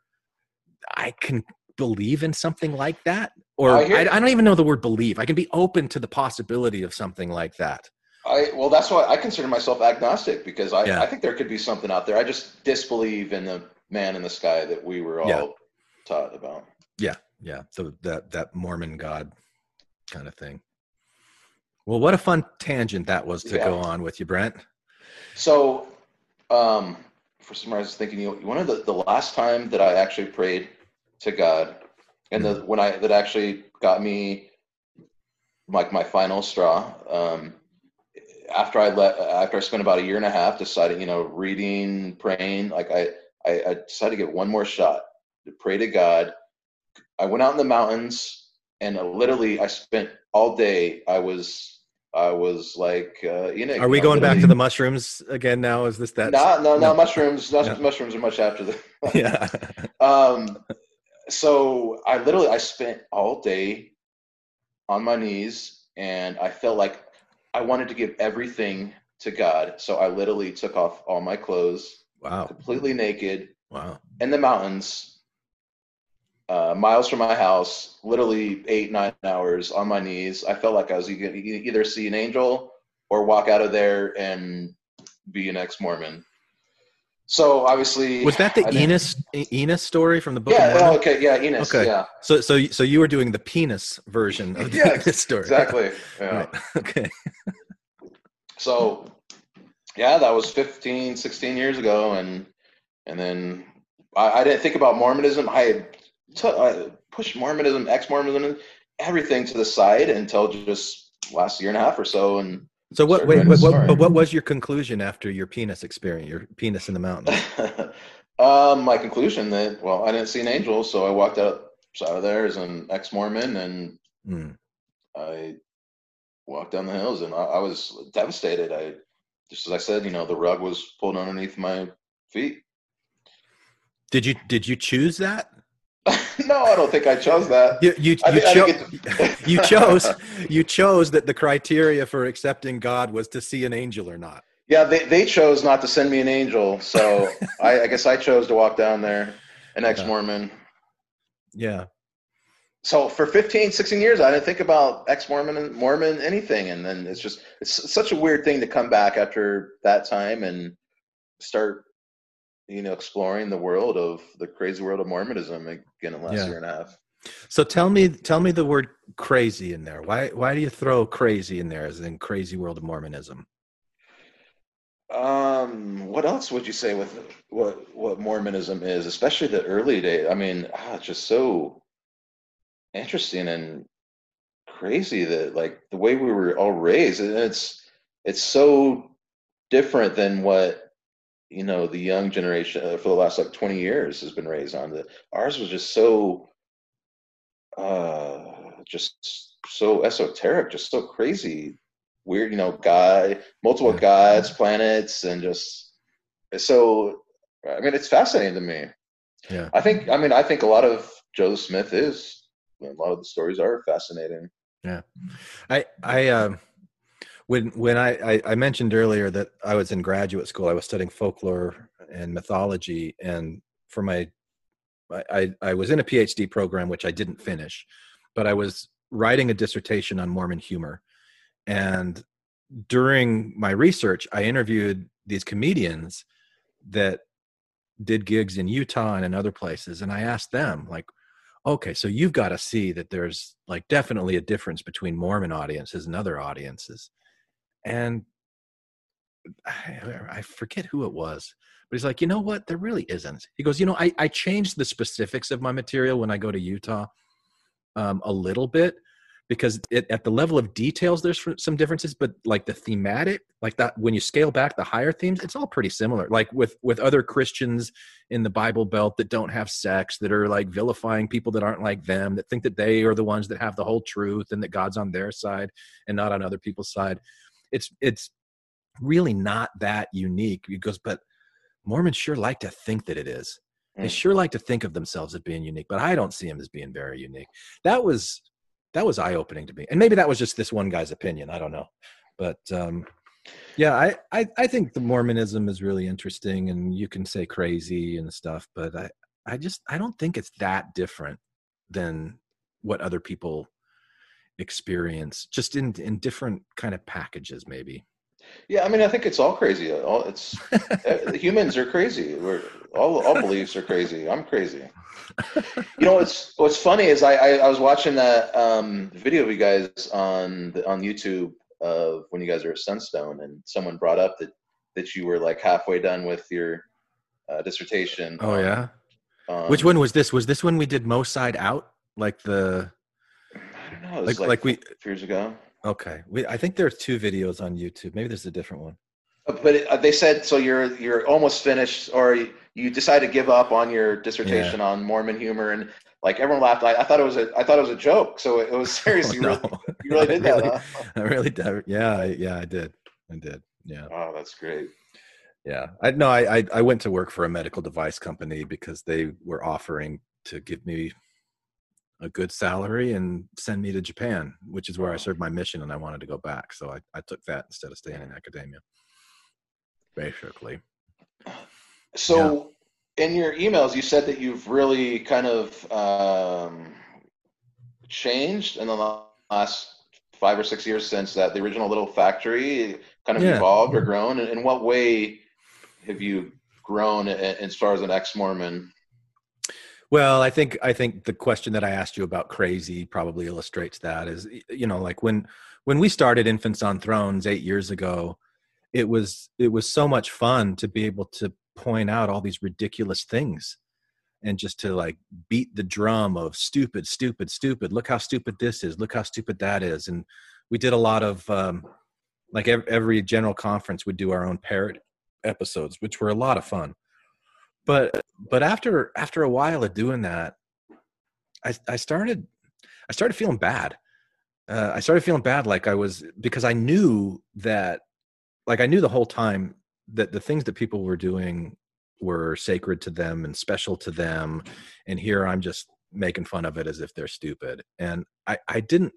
Speaker 5: i can believe in something like that or
Speaker 6: I
Speaker 5: I, I, don't even know the word believe i can be open to the possibility of something like that
Speaker 6: I well, that's why I consider myself agnostic because I,
Speaker 5: Yeah.
Speaker 6: I think there could be something out there. I just disbelieve in the man in the sky that we were all
Speaker 5: Yeah.
Speaker 6: taught about.
Speaker 5: yeah yeah so that that mormon god kind of thing well what a fun tangent that was to
Speaker 6: Yeah.
Speaker 5: go on with you brent
Speaker 6: So, um, for some reason, I was thinking, you one of the, the last time that I actually prayed to God, and the when I that actually got me like my final straw. Um, after I let after I spent about a year and a half deciding, you know, reading, praying, like I I, I decided to get one more shot to pray to God. I went out in the mountains and uh, literally I spent all day. I was I was like, uh, you know,
Speaker 5: are we going back to the mushrooms again now is this that
Speaker 6: no, no, no, mushrooms.
Speaker 5: No.
Speaker 6: Mushrooms are much after the.
Speaker 5: yeah
Speaker 6: um, so I literally I spent all day on my knees, and I felt like I wanted to give everything to God. So I literally took off all my clothes,
Speaker 5: Wow.
Speaker 6: completely naked,
Speaker 5: Wow.
Speaker 6: in the mountains, uh, miles from my house, literally eight, nine hours on my knees. I felt like I was either see an angel or walk out of there and be an ex Mormon. So obviously,
Speaker 5: Was that the
Speaker 6: I
Speaker 5: Enos Enos story from the Book
Speaker 6: Yeah. Oh, okay. Yeah. Enos.
Speaker 5: Okay.
Speaker 6: Yeah.
Speaker 5: So so so you were doing the penis version of the
Speaker 6: Yeah,
Speaker 5: Enos story.
Speaker 6: Exactly. Yeah.
Speaker 5: Right. Okay.
Speaker 6: so yeah that was 15 16 years ago and and then i, I didn't think about mormonism i had t- I pushed mormonism ex-mormonism everything to the side until just last year and a half or so and
Speaker 5: So what? Wait,
Speaker 6: writing
Speaker 5: what, what, but what was your conclusion after your penis experience? Your penis in the mountain.
Speaker 6: um my conclusion that well i didn't see an angel so i walked out out of there as an ex-mormon and
Speaker 5: Hmm.
Speaker 6: I walked down the hills and I, I was devastated. I just as I said, you know, the rug was pulled underneath my feet.
Speaker 5: Did you did you choose that?
Speaker 6: no, I don't think I chose that.
Speaker 5: You you you, cho-
Speaker 6: didn't
Speaker 5: you chose you chose that the criteria for accepting God was to see an angel or not.
Speaker 6: Yeah, they, they chose not to send me an angel, so I, I guess I chose to walk down there, an ex-Mormon.
Speaker 5: Yeah.
Speaker 6: So for 15, 16 years, I didn't think about ex-Mormon and Mormon anything, and then it's just it's such a weird thing to come back after that time and start, you know, exploring the world of the crazy world of Mormonism again in the last
Speaker 5: Yeah.
Speaker 6: year and a half.
Speaker 5: So tell me tell me the word crazy in there. Why why do you throw crazy in there as in crazy world of Mormonism?
Speaker 6: Um, what else would you say with what what Mormonism is, especially the early days? I mean, ah, it's just so interesting and crazy that like the way we were all raised, and it's it's so different than what you know the young generation uh, for the last like 20 years has been raised on. The ours was just so uh just so esoteric, just so crazy weird, you know, guy, multiple gods, planets, and just so. I mean, it's fascinating to me.
Speaker 5: Yeah.
Speaker 6: I think. I mean, I think a lot of Joseph Smith is. A lot of the stories are fascinating.
Speaker 5: Yeah, I I um when when I, I I mentioned earlier that I was in graduate school, I was studying folklore and mythology, and for my I I, I was in a PhD program which I didn't finish, but I was writing a dissertation on Mormon humor, and during my research, I interviewed these comedians that did gigs in Utah and in other places, and I asked them like okay so you've got to see that there's like definitely a difference between mormon audiences and other audiences and I, forget who it was but he's like you know what? There really isn't. He goes you know i, I changed the specifics of my material when i go to utah um, a little bit because it, at the level of details there's some differences but like the thematic like that when you scale back the higher themes it's all pretty similar like with with other christians in the bible belt that don't have sex that are like vilifying people that aren't like them that think that they are the ones that have the whole truth and that god's on their side and not on other people's side it's it's really not that unique because but mormons sure like to think that it is. They
Speaker 6: Mm.
Speaker 5: sure like to think of themselves as being unique but i don't see them as being very unique. That was that was eye-opening to me. And maybe that was just this one guy's opinion i don't know. But um yeah I, I i think the mormonism is really interesting and you can say crazy and stuff but i i just i don't think it's that different than what other people experience just in in different kind of packages maybe
Speaker 6: Yeah, I mean, I think it's all crazy. All it's uh, humans are crazy. We're all all beliefs are crazy. I'm crazy. You know what's what's funny is I I, I was watching that um, video of you guys on the, on YouTube of when you guys are at Sunstone, and someone brought up that that you were like halfway done with your uh, dissertation.
Speaker 5: oh
Speaker 6: on-
Speaker 5: yeah
Speaker 6: on-
Speaker 5: which one was this was this when we did mo side out like the
Speaker 6: It
Speaker 5: like
Speaker 6: was like,
Speaker 5: like we
Speaker 6: years ago.
Speaker 5: okay we i think there's two videos on youtube maybe there's a different one
Speaker 6: But it, uh, they said so. You're you're almost finished, or you, you decided to give up on your dissertation on Mormon humor, and like everyone laughed. I, I thought it was a I thought it was a joke. So it was serious.
Speaker 5: Oh,
Speaker 6: you,
Speaker 5: no.
Speaker 6: really, you really did that.
Speaker 5: really,
Speaker 6: Huh?
Speaker 5: I really did. Yeah, I, yeah, I did. I did. Yeah,
Speaker 6: Oh, that's great.
Speaker 5: yeah. I no, I, I I went to work for a medical device company because they were offering to give me a good salary and send me to Japan, which is where I served my mission and I wanted to go back. So I, I took that instead of staying in academia. Basically.
Speaker 6: So, in your emails, you said that you've really kind of um, changed in the last five or six years since that the original little factory kind of
Speaker 5: Yeah.
Speaker 6: evolved or grown. In, in what way have you grown as far as an ex-Mormon?
Speaker 5: Well, I think I think the question that I asked you about crazy probably illustrates that is you know like when when we started Infants on Thrones 8 years ago it was it was so much fun to be able to point out all these ridiculous things and just to like beat the drum of stupid stupid stupid look how stupid this is look how stupid that is and we did a lot of um like every general conference would do our own parrot episodes which were a lot of fun but but after after a while of doing that i i started i started feeling bad. Uh, i started feeling bad like i was because i knew that like i knew the whole time that the things that people were doing were sacred to them and special to them. And here i'm just making fun of it as if they're stupid. And i i didn't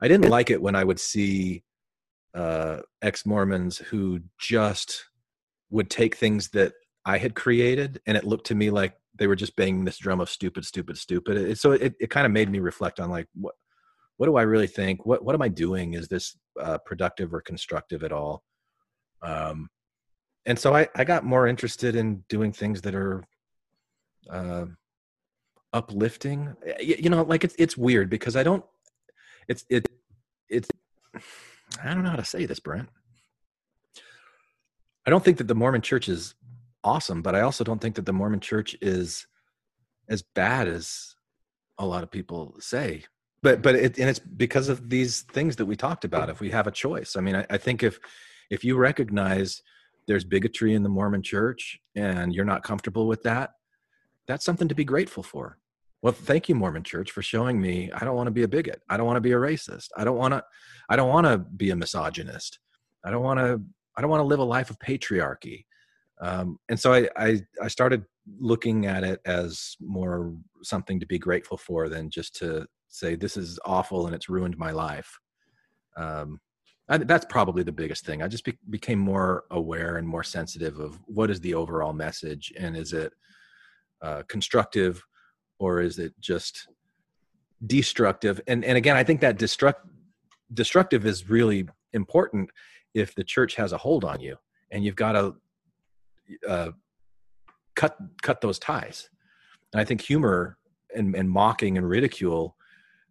Speaker 5: i didn't like it when i would see uh ex-mormons who just would take things that I had created, and it looked to me like they were just banging this drum of stupid, stupid, stupid. It, so it, it kind of made me reflect on like what what do I really think? What what am I doing? Is this uh, productive or constructive at all? Um, and so I I got more interested in doing things that are uh, uplifting. Y- You know, like it's it's weird because I don't. It's it it's I don't know how to say this, Brent. I don't think that the Mormon church is awesome, but I also don't think that the Mormon church is as bad as a lot of people say. But but it, and it's because of these things that we talked about. If we have a choice, I mean, I, I think if if you recognize there's bigotry in the Mormon church and you're not comfortable with that, that's something to be grateful for. Well, thank you, Mormon Church, for showing me I don't want to be a bigot. I don't want to be a racist. I don't want to. I don't want to be a misogynist. I don't want to. I don't want to live a life of patriarchy. Um, and so I, I I started looking at it as more something to be grateful for than just to say this is awful and it's ruined my life. Um, I, that's probably the biggest thing. I just be, became more aware and more sensitive of what is the overall message and is it uh, constructive or is it just destructive? And and again, I think that destruct destructive is really important if the church has a hold on you and you've got to uh, cut cut those ties. And I think humor and, and mocking and ridicule,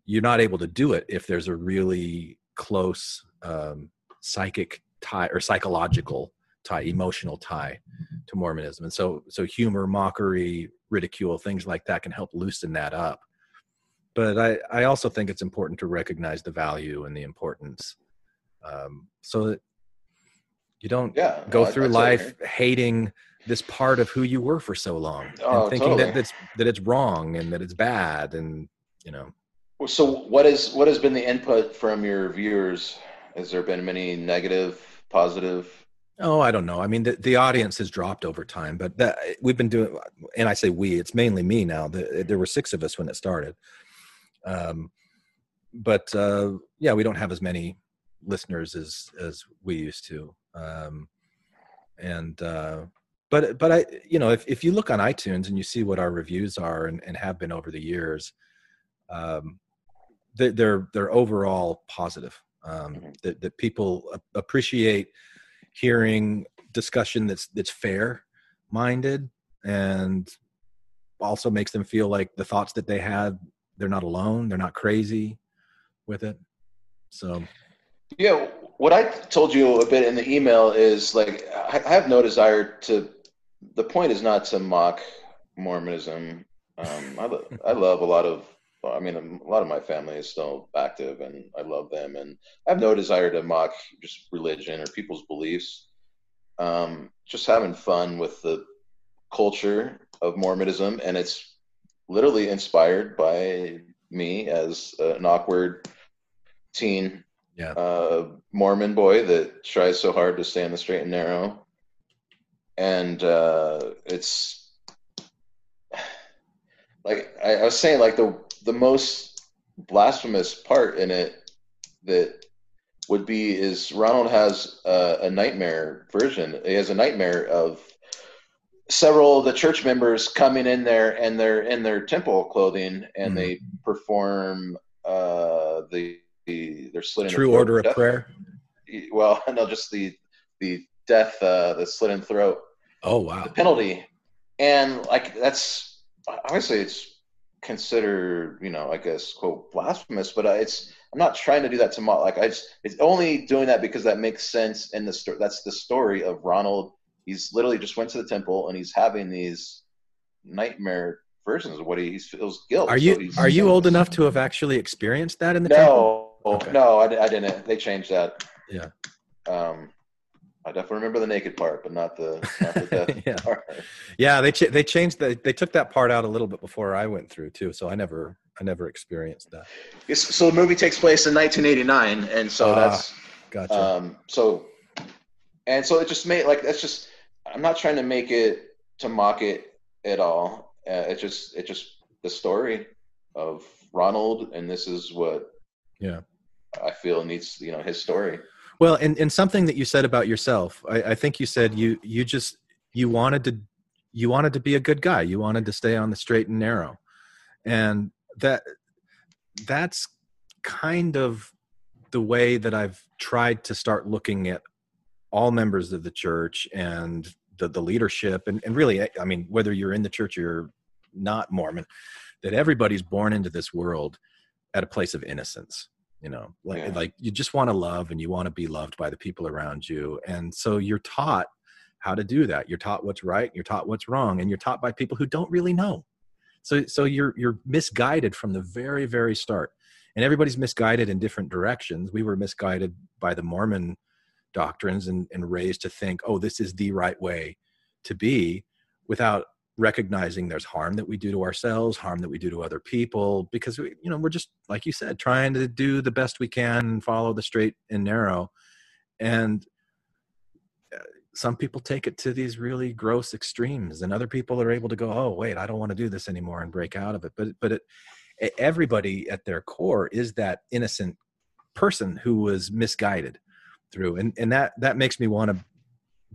Speaker 5: you're not able to do it if there's a really close um, psychic tie or psychological tie, emotional tie to Mormonism. And so so humor, mockery, ridicule, things like that can help loosen that up. But I, I also think it's important to recognize the value and the importance um, so that you don't
Speaker 6: Yeah,
Speaker 5: go
Speaker 6: no,
Speaker 5: through life hating this part of who you were for so long
Speaker 6: Oh,
Speaker 5: and thinking
Speaker 6: totally.
Speaker 5: that that's that it's wrong and that it's bad and you know
Speaker 6: Well, So, what is what has been the input from your viewers? Has there been many negative, positive?
Speaker 5: oh i don't know i mean the, the audience has dropped over time but that we've been doing and i say we it's mainly me now the, there were six of us when it started um but uh yeah we don't have as many listeners as as we used to um and uh but but i you know if, if you look on itunes and you see what our reviews are and, and have been over the years um they- they're they're overall positive. Um that, that people appreciate hearing discussion that's that's fair minded and also makes them feel like the thoughts that they had they're not alone they're not crazy with it. So
Speaker 6: Yeah, what I told you a bit in the email is like I have no desire to. The point is not to mock Mormonism. Um, I lo- I love a lot of. I mean, a lot of my family is still active, and I love them, and I have no desire to mock just religion or people's beliefs. Um, just having fun with the culture of Mormonism, and it's literally inspired by me as an awkward teen
Speaker 5: yeah
Speaker 6: uh, Mormon boy that tries so hard to stay on the straight and narrow. And uh, it's like I, I was saying, like the the most blasphemous part in it that would be is Ronald has a, a nightmare version. He has a nightmare of several of the church members coming in there and they're in their temple clothing and they perform uh, the they're slitting
Speaker 5: True order of
Speaker 6: death-
Speaker 5: prayer.
Speaker 6: Well, no, just the the death, uh, the slit in throat
Speaker 5: Oh wow.
Speaker 6: The penalty, and like that's obviously it's considered you know I guess quote blasphemous, but uh, it's I'm not trying to do that to mock. Like I just it's only doing that because that makes sense in the story. That's the story of Ronald. He's literally just went to the temple and he's having these nightmare versions of what he feels guilt.
Speaker 5: Are you
Speaker 6: he's
Speaker 5: are you old enough to have actually experienced that in the temple?
Speaker 6: No, no, I, I didn't. They changed that.
Speaker 5: Yeah.
Speaker 6: Um, I definitely remember the naked part, but not the not the death
Speaker 5: Yeah.
Speaker 6: part.
Speaker 5: Yeah, they ch- they changed the they took that part out a little bit before I went through too, so I never I never experienced that.
Speaker 6: Yes, so the movie takes place in 1989, and so
Speaker 5: Ah,
Speaker 6: that's
Speaker 5: gotcha.
Speaker 6: um, so, and so it just made like that's just. I'm not trying to make it to mock it at all. Uh, it just it just the story of Ronald, and this is what
Speaker 5: Yeah.
Speaker 6: I feel needs you know his story.
Speaker 5: Well, and, and something that you said about yourself, I, I think you said you you just you wanted to you wanted to be a good guy. You wanted to stay on the straight and narrow, and that that's kind of the way that I've tried to start looking at all members of the church and the the leadership, and and really, I mean, whether you're in the church or you're not Mormon, that everybody's born into this world at a place of innocence you know like
Speaker 6: Yeah.
Speaker 5: like you just want to love and you want to be loved by the people around you. And so you're taught how to do that. You're taught what's right you're taught what's wrong and you're taught by people who don't really know. So so you're you're misguided from the very very start. And everybody's misguided in different directions. We were misguided by the mormon doctrines and, and raised to think oh this is the right way to be without recognizing there's harm that we do to ourselves harm that we do to other people because we you know we're just like you said trying to do the best we can and follow the straight and narrow. And uh, some people take it to these really gross extremes and other people are able to go oh wait i don't want to do this anymore and break out of it. But but it, everybody at their core is that innocent person who was misguided through and and that that makes me want to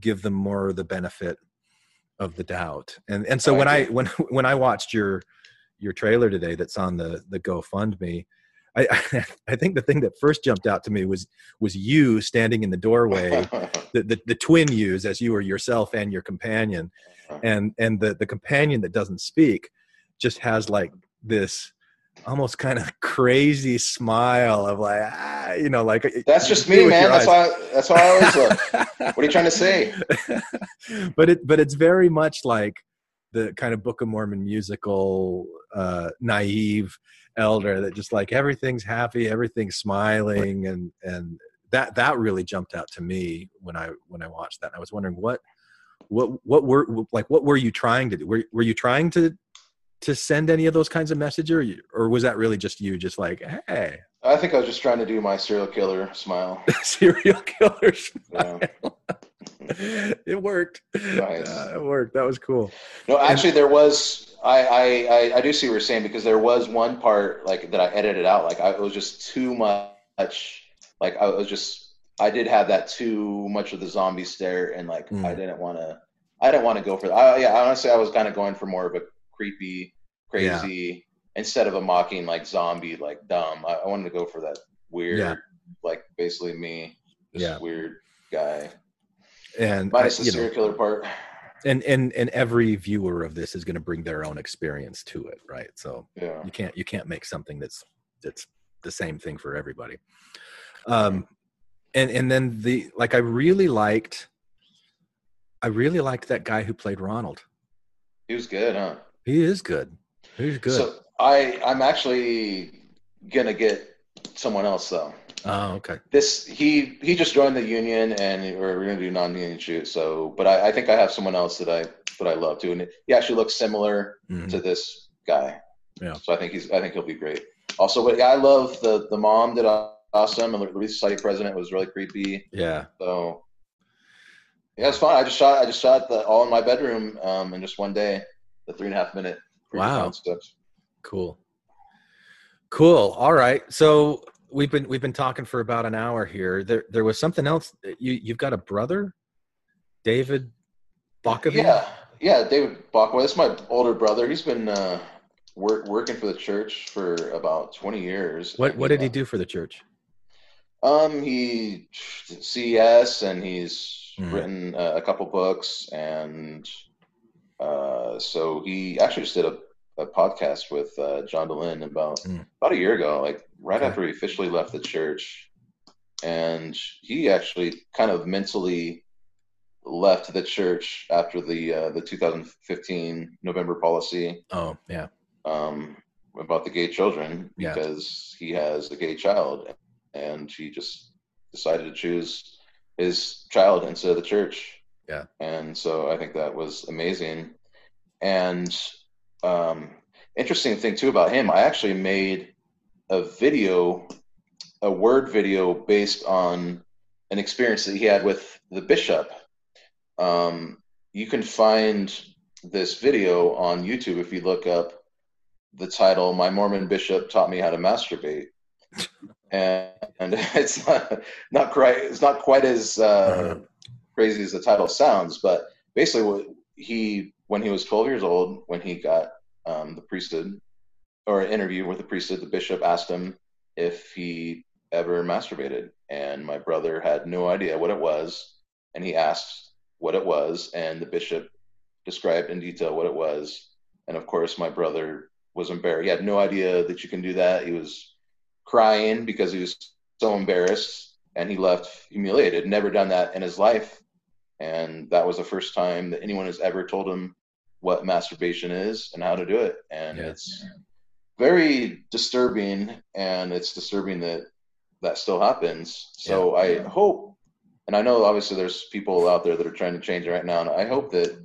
Speaker 5: give them more the benefit of the doubt. And and so oh,
Speaker 6: I
Speaker 5: when i
Speaker 6: agree.
Speaker 5: when when i watched your your trailer today that's on the the gofundme I, I think the thing that first jumped out to me was was you standing in the doorway the, the the twin yous as you were yourself and your companion. Uh-huh. And and the the companion that doesn't speak just has like this almost kind of crazy smile of like ah, you know like
Speaker 6: That's just me, man. That's
Speaker 5: eyes.
Speaker 6: why that's how I always look. what are you trying to say?
Speaker 5: but it but it's very much like the kind of Book of Mormon musical uh naive elder that just like everything's happy, everything's smiling and and that that really jumped out to me when I when I watched that. and I was wondering what what what were like what were you trying to do? Were were you trying to to send any of those kinds of messages or, you- or was that really just you just like hey
Speaker 6: I think I was just trying to do my serial killer smile.
Speaker 5: serial killer
Speaker 6: Yeah.
Speaker 5: it worked
Speaker 6: Nice.
Speaker 5: Uh, it worked that was cool
Speaker 6: No, actually, there was. I, I, I, I do see what you're saying because there was one part like that I edited out. Like I, it was just too much. Like I was just. I did have that too much of the zombie stare, and like
Speaker 5: Mm.
Speaker 6: I didn't want to. I didn't want to go for that. I, yeah, honestly, I was kind of going for more of a creepy, crazy instead of a mocking like zombie, like dumb. I, I wanted to go for that weird,
Speaker 5: Yeah.
Speaker 6: like basically me, this
Speaker 5: Yeah.
Speaker 6: weird guy.
Speaker 5: and
Speaker 6: Minus the serial killer part.
Speaker 5: and and and every viewer of this is going to bring their own experience to it right so
Speaker 6: Yeah.
Speaker 5: you can't you can't make something that's that's the same thing for everybody um and and then the like i really liked i really liked that guy who played ronald
Speaker 6: He was good, huh?
Speaker 5: he is good he's good
Speaker 6: So I I'm actually gonna get someone else though.
Speaker 5: oh okay
Speaker 6: This he he just joined the union and we're, we're gonna do non-union shoot. So, but I, I think I have someone else that I that I love too, and he actually looks similar
Speaker 5: Mhm.
Speaker 6: to this guy.
Speaker 5: Yeah.
Speaker 6: So I think he's I think he'll be great. Also, but I love the the mom did awesome, and the Society president was really creepy.
Speaker 5: yeah
Speaker 6: So yeah, it's fun. I just shot I just shot the all in my bedroom um in just one day, the three and a half minute.
Speaker 5: Wow.
Speaker 6: concepts.
Speaker 5: cool Cool. All right. So we've been we've been talking for about an hour here. There there was something else. You you've got a brother, David Bakovic?
Speaker 6: Yeah, yeah, David Bachway. That's my older brother. He's been uh, work, working for the church for about twenty years.
Speaker 5: What what did he do for the church?
Speaker 6: Um, he did CES and he's
Speaker 5: Mhm.
Speaker 6: written uh, a couple books, and uh, so he actually just did a, a podcast with uh, John Dehlin about
Speaker 5: Mm.
Speaker 6: about a year ago, like right
Speaker 5: Okay.
Speaker 6: after he officially left the church, and he actually kind of mentally left the church after the uh, the 2015 November policy
Speaker 5: Oh yeah.
Speaker 6: um, about the gay children
Speaker 5: Yeah.
Speaker 6: because he has a gay child and he just decided to choose his child instead of the church.
Speaker 5: Yeah.
Speaker 6: And so I think that was amazing. And um, interesting thing too about him, I actually made a video, a word video based on an experience that he had with the bishop. Um, you can find this video on YouTube if you look up the title "My Mormon Bishop Taught Me How to Masturbate," and, and it's not, not quite it's not quite as uh, crazy as the title sounds, but basically, he when he was 12 years old, when he got um, the priesthood or an interview with the priesthood, the bishop asked him if he ever masturbated, and my brother had no idea what it was, and he asked what it was, and the bishop described in detail what it was, and of course, my brother was embarrassed. He had no idea that you can do that. He was crying because he was so embarrassed, and he left humiliated. Never done that in his life, and that was the first time that anyone has ever told him what masturbation is and how to do it. And it's very disturbing, and it's disturbing that that still happens. So I hope, and I know obviously there's people out there that are trying to change it right now, and I hope that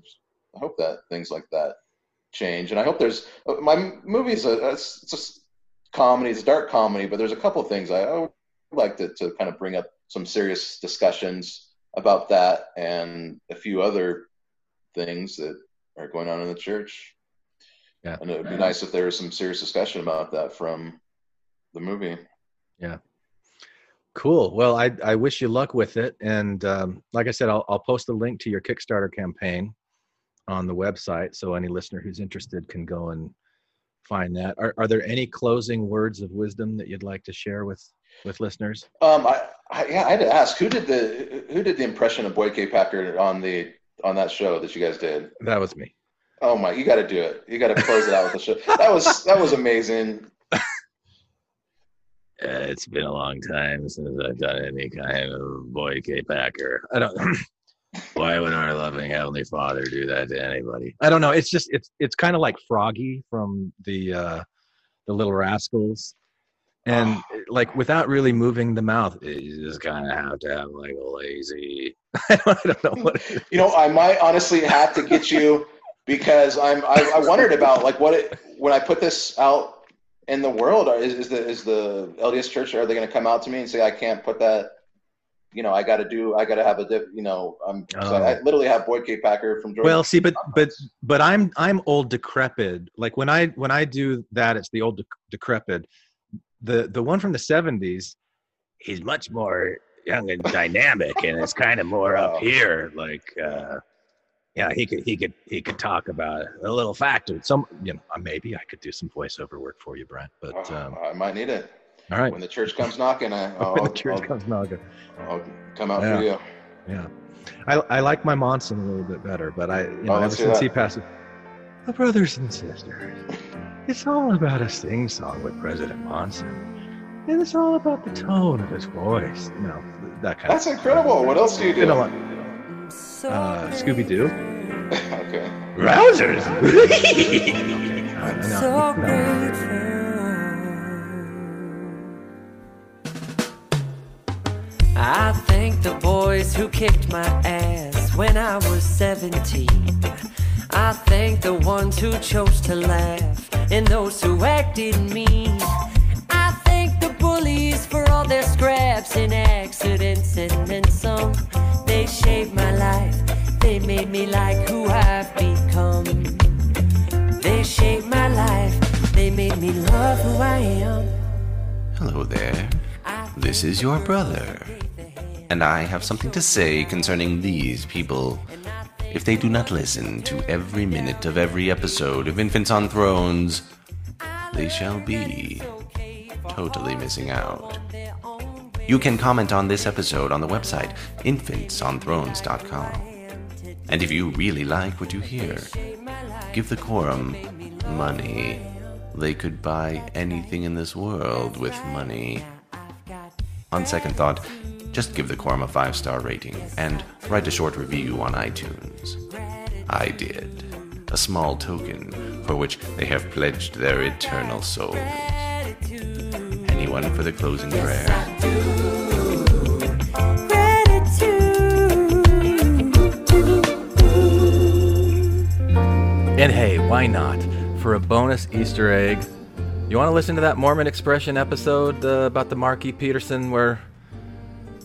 Speaker 6: I hope that things like that change. And I hope there's uh, my movie is a it's, it's a comedy, it's a dark comedy, but there's a couple of things I, I would like to, to kind of bring up some serious discussions about that and a few other things that are going on in the church.
Speaker 5: Yeah.
Speaker 6: And it would be nice if there was some serious discussion about that from the movie.
Speaker 5: Yeah. Cool. Well, I I wish you luck with it, and um, like I said, I'll I'll post a link to your Kickstarter campaign on the website, so any listener who's interested can go and find that. Are are there any closing words of wisdom that you'd like to share with with listeners?
Speaker 6: Um, I, I yeah, I had to ask who did the who did the impression of Boyd K. Packer on the on that show that you guys did?
Speaker 5: That was me.
Speaker 6: Oh my, you got to do it. You got to close it out with the show. That was that was amazing.
Speaker 12: Uh, it's been a long time since I've done any kind of Boyd K Packer. I don't. Why would our loving Heavenly Father do that to anybody?
Speaker 5: I don't know. It's just it's it's kind of like Froggy from the uh, the Little Rascals, and ah. eh, like without really moving the mouth, eh,
Speaker 12: You just kind of have to have like a lazy.
Speaker 5: I don't know what.
Speaker 6: You know, I might honestly have to get you because I'm I, I wondered about like what it when I put this out in the world is, is the is the LDS Church are they going to come out to me and say I can't put that you know I got to do I got to have a dip you know I'm so I, I oh. literally have Boyd K Packer from Georgia
Speaker 5: well, see, but but but I'm I'm old decrepit. Like when I when I do that, it's the old dec- decrepit. The the one from the '70s,
Speaker 12: He's much more young and dynamic, and it's kind of more up here. Like, uh, yeah, he could he could he could talk about a little factor.
Speaker 5: some you know maybe I could do some voiceover work for you, Brent. But
Speaker 6: Oh,
Speaker 5: um,
Speaker 6: I might need it
Speaker 5: all right,
Speaker 6: when the church comes knocking I, I'll,
Speaker 5: when the church
Speaker 6: I'll,
Speaker 5: comes knocking.
Speaker 6: I'll come out
Speaker 5: Yeah.
Speaker 6: for you
Speaker 5: Yeah, I I like my Monson a little bit better, but I you know
Speaker 6: Oh,
Speaker 5: ever since
Speaker 6: that.
Speaker 5: he passed, "My brothers and sisters, it's all about a sing song with President Monson, and it's all about the tone of his voice. You know that kind
Speaker 6: that's
Speaker 5: of.
Speaker 6: incredible what else do you do
Speaker 5: You know what? Uh, Scooby Doo.
Speaker 6: okay
Speaker 12: Rousers.
Speaker 5: I know.
Speaker 4: So
Speaker 5: No.
Speaker 4: grateful. I thank the boys who kicked my ass when I was 17. I thank the ones who chose to laugh and those who acted mean. I thank the bullies for all their scraps and accidents and then some. They shaped my life, they made me like who I've become. They shaped my life, they made me love who I am. Hello there.
Speaker 13: This is your brother. And I have something to say concerning these people. If they do not listen to every minute of every episode of Infants on Thrones, they shall be totally missing out. You can comment on this episode on the website infantsonthrones.com. And if you really like what you hear, give the quorum money. They could buy anything in this world with money. On second thought, just give the quorum a five star rating and write a short review on iTunes. I did. A small token for which they have pledged their eternal souls. Anyone for the closing prayer?
Speaker 5: And hey, why not? For a bonus Easter egg, you want to listen to that Mormon Expression episode uh, about the Marquis Peterson where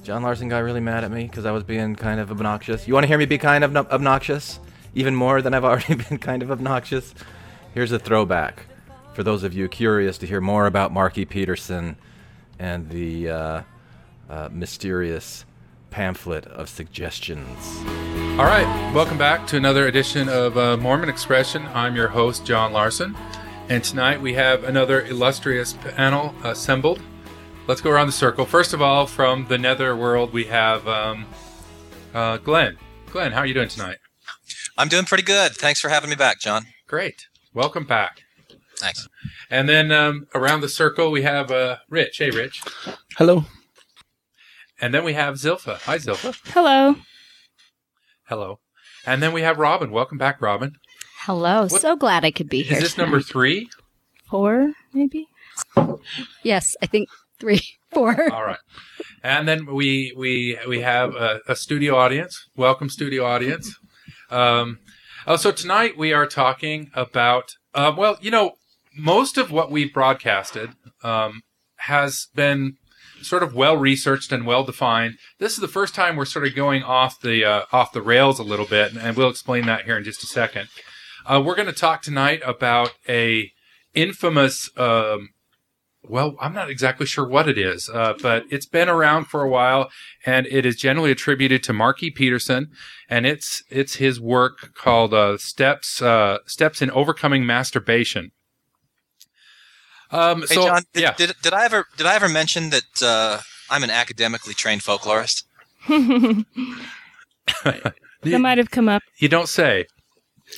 Speaker 5: John Larsen got really mad at me because I was being kind of obnoxious? You want to hear me be kind of obnoxious? Even more than I've already been kind of obnoxious? Here's a throwback for those of you curious to hear more about Marky Peterson and the uh, uh, mysterious pamphlet of suggestions.
Speaker 14: All right, welcome back to another edition of uh, Mormon Expression. I'm your host, John Larsen, and tonight we have another illustrious panel assembled. Let's go around the circle. First of all, from the nether world, we have um, uh, Glenn. Glenn, how are you doing tonight?
Speaker 15: I'm doing pretty good. Thanks for having me back, John.
Speaker 14: Great. Welcome back.
Speaker 15: Thanks.
Speaker 14: And then um, around the circle, we have uh, Rich. Hey, Rich.
Speaker 16: Hello.
Speaker 14: And then we have Zilpha. Hi, Zilpha.
Speaker 17: Hello.
Speaker 14: Hello. And then we have Robin. Welcome back, Robin.
Speaker 17: Hello. So glad I could be here.
Speaker 14: Is this number three?
Speaker 17: Four, maybe? Yes, I think three, four.
Speaker 14: All right. And then we we we have a, a studio audience. Welcome, studio audience. Um, oh, so tonight we are talking about. Uh, well, you know, most of what we've broadcasted um, has been sort of well researched and well defined. This is the first time we're sort of going off the uh, off the rails a little bit, and we'll explain that here in just a second. Uh, we're going to talk tonight about a infamous. Um, well, I'm not exactly sure what it is, uh, but it's been around for a while, and it is generally attributed to Marky Peterson, and it's it's his work called uh, "Steps uh, Steps in Overcoming Masturbation." Um,
Speaker 15: Hey,
Speaker 14: so
Speaker 15: John, did,
Speaker 14: yeah,
Speaker 15: did, did I ever did I ever mention that uh, I'm an academically trained folklorist?
Speaker 17: that might have come up.
Speaker 14: you don't say.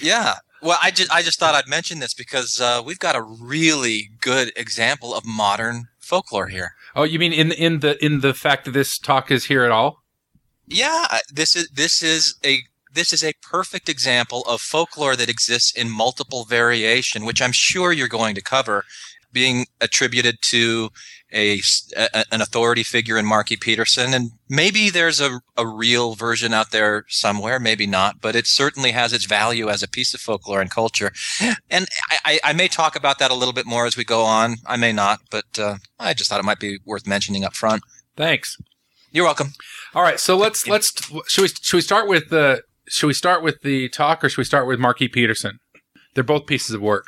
Speaker 15: Yeah. Well, I just I just thought I'd mention this because uh, we've got a really good example of modern folklore here.
Speaker 14: Oh, you mean in in the in the fact that this talk is here at all?
Speaker 15: Yeah, this is this is a this is a perfect example of folklore that exists in multiple variation, which I'm sure you're going to cover, being attributed to a, s- a- an authority figure in Marky Peterson, and maybe there's a, a real version out there somewhere, maybe not, but it certainly has its value as a piece of folklore and culture. And I, I, I may talk about that a little bit more as we go on. I may not, but uh, I just thought it might be worth mentioning up front.
Speaker 14: Thanks.
Speaker 15: You're welcome.
Speaker 14: All right, so let's let's should we should we start with the should we start with the talk or should we start with Marky Peterson? They're both pieces of work.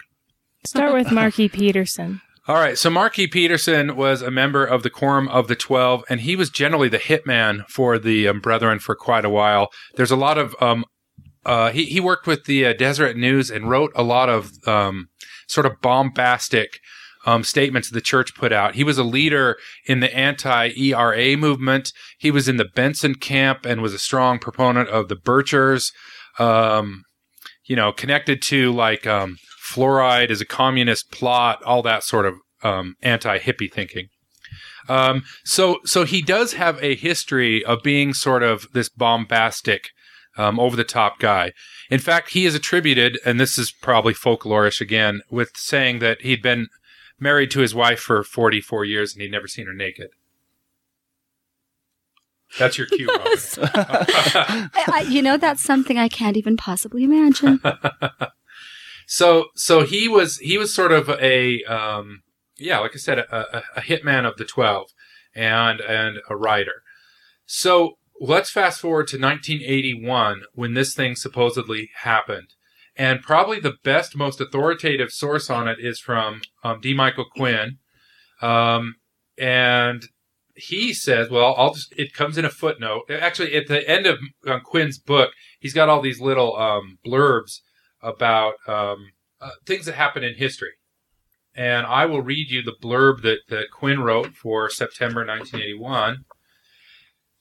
Speaker 17: Start with Marky Peterson.
Speaker 14: All right, so Marky Peterson was a member of the Quorum of the Twelve, and he was generally the hitman for the um, Brethren for quite a while. There's a lot of um, uh, he he worked with the uh, Deseret News and wrote a lot of um, sort of bombastic um, statements the church put out. He was a leader in the anti-ERA movement. He was in the Benson camp and was a strong proponent of the Birchers. Um, you know, connected to like um, fluoride is a communist plot, all that sort of um, anti-hippie thinking. Um, so, so he does have a history of being sort of this bombastic, um, over-the-top guy. In fact, he is attributed, and this is probably folklorish again, with saying that he'd been married to his wife for 44 years and he'd never seen her naked. That's your cue, Robin.
Speaker 9: You know, that's something I can't even possibly imagine.
Speaker 14: so so he was he was sort of a um, yeah like i said a, a, a hitman of the 12 and and a writer. So let's fast forward to 1981 when this thing supposedly happened. And probably the best most authoritative source on it is from um, d. Michael quinn. Um, and he says, well, I'll just, it comes in a footnote. Actually, at the end of um, Quinn's book, he's got all these little um, blurbs about um, uh, things that happen in history. And I will read you the blurb that, that Quinn wrote for September 1981.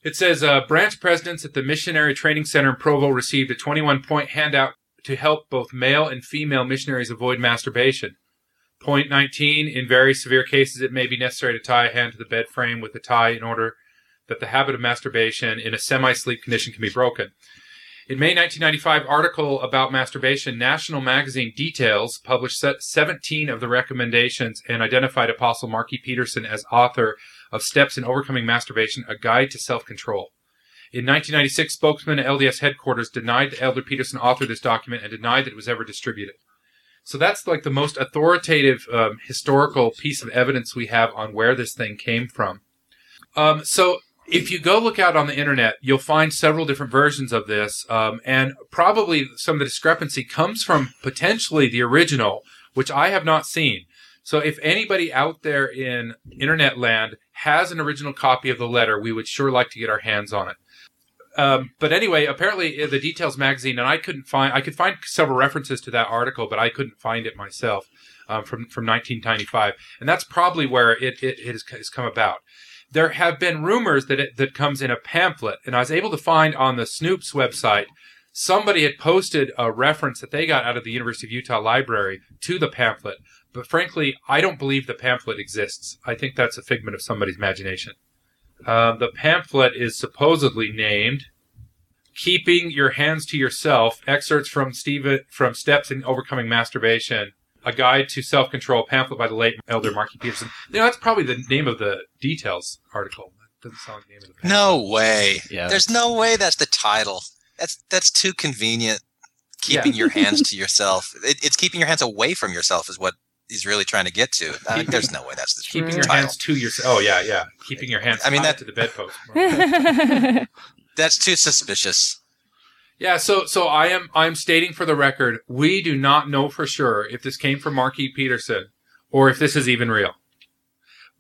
Speaker 14: It says uh, branch presidents at the Missionary Training Center in Provo received a 21 point handout to help both male and female missionaries avoid masturbation. Point 19 In very severe cases, it may be necessary to tie a hand to the bed frame with a tie in order that the habit of masturbation in a semi sleep condition can be broken. In May 1995, article about masturbation, National Magazine Details published 17 of the recommendations and identified Apostle Marky Peterson as author of Steps in Overcoming Masturbation, a guide to self-control. In 1996, spokesman at LDS headquarters denied that Elder Petersen authored this document and denied that it was ever distributed. So that's like the most authoritative um, historical piece of evidence we have on where this thing came from. Um, so if you go look out on the internet, you'll find several different versions of this, um, and probably some of the discrepancy comes from potentially the original, which I have not seen. So if anybody out there in internet land has an original copy of the letter, we would sure like to get our hands on it. Um, but anyway, apparently uh, the Details magazine, and I couldn't find, I could find several references to that article, but I couldn't find it myself um, from from 1995, and that's probably where it it, it has, has come about there have been rumors that it that comes in a pamphlet, and I was able to find on the Snopes website somebody had posted a reference that they got out of the University of Utah library to the pamphlet. But frankly, I don't believe the pamphlet exists. I think that's a figment of somebody's imagination. Uh, the pamphlet is supposedly named "Keeping Your Hands to Yourself: Excerpts from Stephen from Steps in Overcoming Masturbation." A Guide to Self Control pamphlet by the late Elder Marky Peterson. You know, that's probably the name of the details article. That doesn't sound like the name of the pamphlet.
Speaker 5: No way.
Speaker 14: Yeah.
Speaker 5: There's no way that's the title. That's that's too convenient. Keeping
Speaker 14: Yeah.
Speaker 5: your hands to yourself. It, it's keeping your hands away from yourself is what he's really trying to get to. I mean, there's no way that's the
Speaker 14: Keeping your hands to yourself. Oh yeah, yeah. Keeping your hands.
Speaker 5: I mean, that-
Speaker 14: to the bedpost.
Speaker 5: That's too suspicious.
Speaker 14: Yeah, so so I am I'm stating for the record, we do not know for sure if this came from Marky Peterson or if this is even real.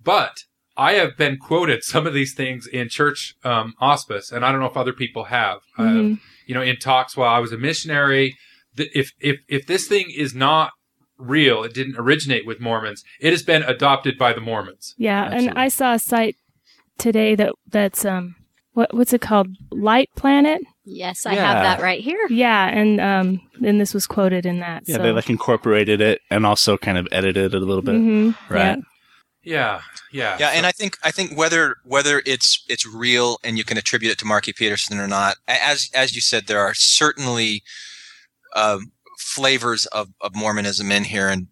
Speaker 14: But I have been quoted some of these things in church um, hospice, and I don't know if other people have. Uh,
Speaker 16: Mhm.
Speaker 14: you know, in talks while I was a missionary. th- If if if this thing is not real, it didn't originate with Mormons. It has been adopted by the Mormons.
Speaker 16: Yeah, and I saw a site today that that's um what what's it called? Light Planet.
Speaker 17: Yes, I have that right here.
Speaker 16: Yeah, and um and this was quoted in that.
Speaker 18: Yeah,
Speaker 16: so.
Speaker 18: they like incorporated it and also kind of edited it a little bit.
Speaker 16: Mhm,
Speaker 18: Right.
Speaker 14: Yeah, yeah,
Speaker 5: Yeah, and I think I think whether whether it's it's real and you can attribute it to Marky Peterson or not, as as you said, there are certainly um, flavors of, of Mormonism in here, and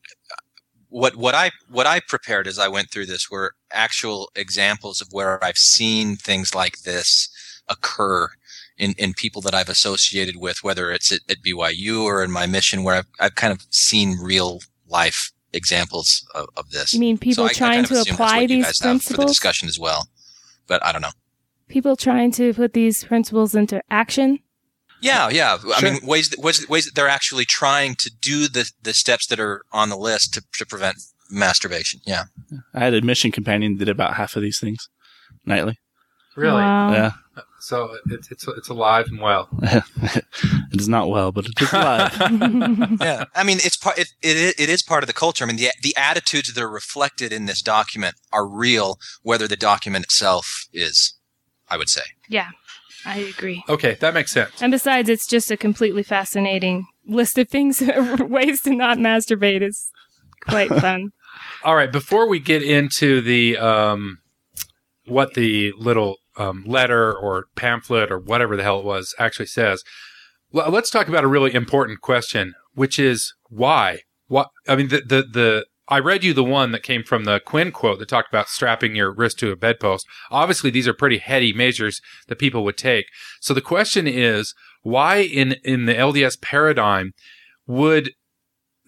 Speaker 5: what what I what I prepared as I went through this were actual examples of where I've seen things like this occur in, in people that I've associated with, whether it's at, at BYU or in my mission, where I've, I've kind of seen real life examples of, of this.
Speaker 16: You mean people
Speaker 5: I- I
Speaker 16: trying
Speaker 5: kind of
Speaker 16: to apply
Speaker 5: what you
Speaker 16: these
Speaker 5: guys have for the discussion as well, but I don't know.
Speaker 16: People trying to put these principles into action.
Speaker 5: Yeah, yeah. I mean, ways that, ways, ways that they're actually trying to do the, the steps that are on the list to, to prevent masturbation. Yeah.
Speaker 18: I had a mission companion that did about half of these things nightly.
Speaker 14: Really?
Speaker 18: Yeah.
Speaker 14: So it's it's it's alive and well.
Speaker 18: it is not well, but it is alive.
Speaker 5: yeah. I mean, it's part. It, it it is part of the culture. I mean, the the attitudes that are reflected in this document are real, whether the document itself is. I would say.
Speaker 16: Yeah, I agree.
Speaker 14: Okay, that makes sense.
Speaker 16: And besides, it's just a completely fascinating list of things, ways to not masturbate. is quite fun.
Speaker 14: All right, before we get into the um, what the little um, letter or pamphlet or whatever the hell it was actually says, l- let's talk about a really important question, which is why. What I mean, the the the I read you the one that came from the Quinn quote that talked about strapping your wrist to a bedpost. Obviously, these are pretty heady measures that people would take. So the question is, why in in the LDS paradigm would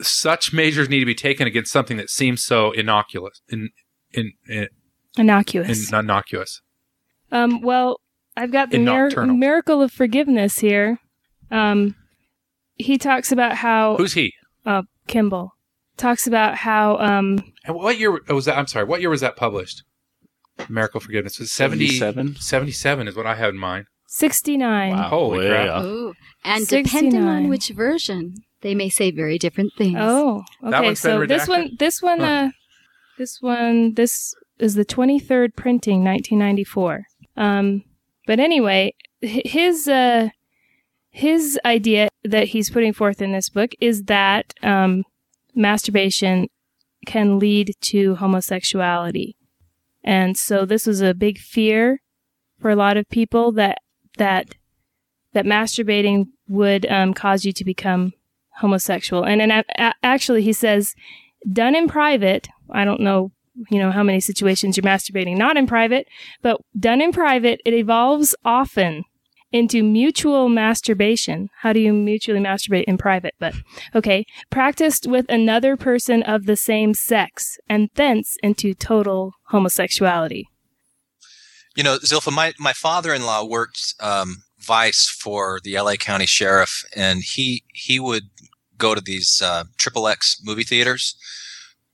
Speaker 14: such measures need to be taken against something that seems so innocuous in in, in,
Speaker 16: Innocuous.
Speaker 14: in innocuous
Speaker 16: Um, well, I've got the mir- miracle of forgiveness here. Um, he talks about how
Speaker 14: who's he
Speaker 16: uh, Kimball talks about how um,
Speaker 14: and what year was that i'm sorry what year was that published Miracle of Forgiveness. It's 70,
Speaker 18: 77?
Speaker 14: 77 is what I have in mind.
Speaker 16: 69.
Speaker 14: Holy
Speaker 18: way
Speaker 14: crap.
Speaker 17: Ooh. And depending on which version, they may say very different things.
Speaker 16: Oh, okay.
Speaker 14: one's been
Speaker 16: So this one, this one,
Speaker 14: Huh.
Speaker 16: uh, this one, this is the 23rd printing, 1994. Um, but anyway, his uh, his idea that he's putting forth in this book is that um, masturbation can lead to homosexuality, and so this was a big fear for a lot of people that that that masturbating would um, cause you to become homosexual. And, and a- actually, he says, done in private. I don't know, you know, how many situations you're masturbating not in private, but done in private, it evolves often into mutual masturbation. How do you mutually masturbate in private? But okay, practiced with another person of the same sex, and thence into total homosexuality.
Speaker 15: You know, Zilpha, my, my father-in-law worked um, vice for the LA County Sheriff, and he he would go to these uh, triple X movie theaters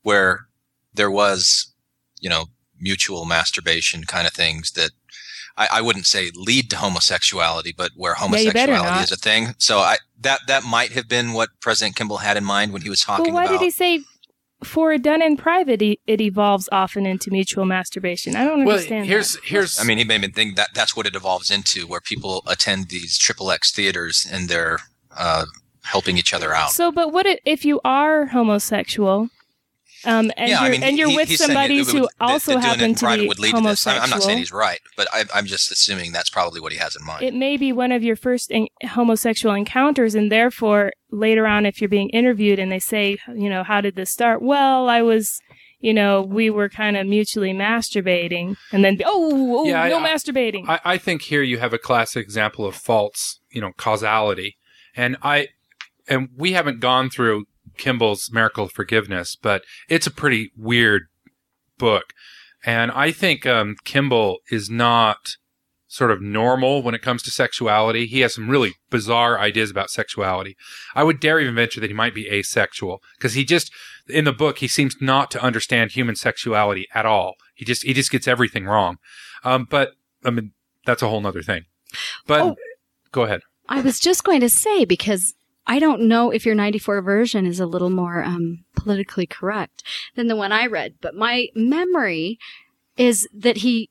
Speaker 15: where there was, you know, mutual masturbation kind of things that I, I wouldn't say lead to homosexuality, but where
Speaker 16: Yeah, you better
Speaker 15: homosexuality
Speaker 16: not.
Speaker 15: is a thing. So I that that might have been what President Kimball had in mind when he was talking
Speaker 16: Well, why
Speaker 15: about.
Speaker 16: did he say? For done in private, it evolves often into mutual masturbation. I don't understand. that.
Speaker 14: here's.
Speaker 15: I mean, he made me think that that's what it evolves into, where people attend these triple X theaters and they're uh, helping each other out.
Speaker 16: So, but what i- if you are homosexual, um, and
Speaker 15: yeah,
Speaker 16: you're
Speaker 15: I mean,
Speaker 16: and you're
Speaker 15: he-
Speaker 16: with
Speaker 15: he's saying
Speaker 16: somebody
Speaker 15: would-
Speaker 16: who also
Speaker 15: that doing it
Speaker 16: happen
Speaker 15: in
Speaker 16: to be
Speaker 15: would lead to this. I'm- not saying he's right, but I, I'm just assuming that's probably what he has in mind.
Speaker 16: it may be one of your first en- homosexual encounters, and therefore later on, if you're being interviewed and they say, you know, how did this start? Well, I was, you know, we were kind of mutually masturbating, and then oh, oh
Speaker 14: Yeah,
Speaker 16: no
Speaker 14: I-
Speaker 16: masturbating.
Speaker 14: I, I think here you have a classic example of false, you know, causality. And I, and we haven't gone through Kimball's Miracle of Forgiveness, but it's a pretty weird book. And I think um, Kimball is not sort of normal when it comes to sexuality. He has some really bizarre ideas about sexuality. I would dare even venture that he might be asexual because he just, in the book, he seems not to understand human sexuality at all. He just, he just gets everything wrong. Um, but I mean, that's a whole nother thing. But
Speaker 17: Oh.
Speaker 14: go ahead.
Speaker 17: I was just going to say because I don't know if your 94 version is a little more um, politically correct than the one I read, but my memory is that he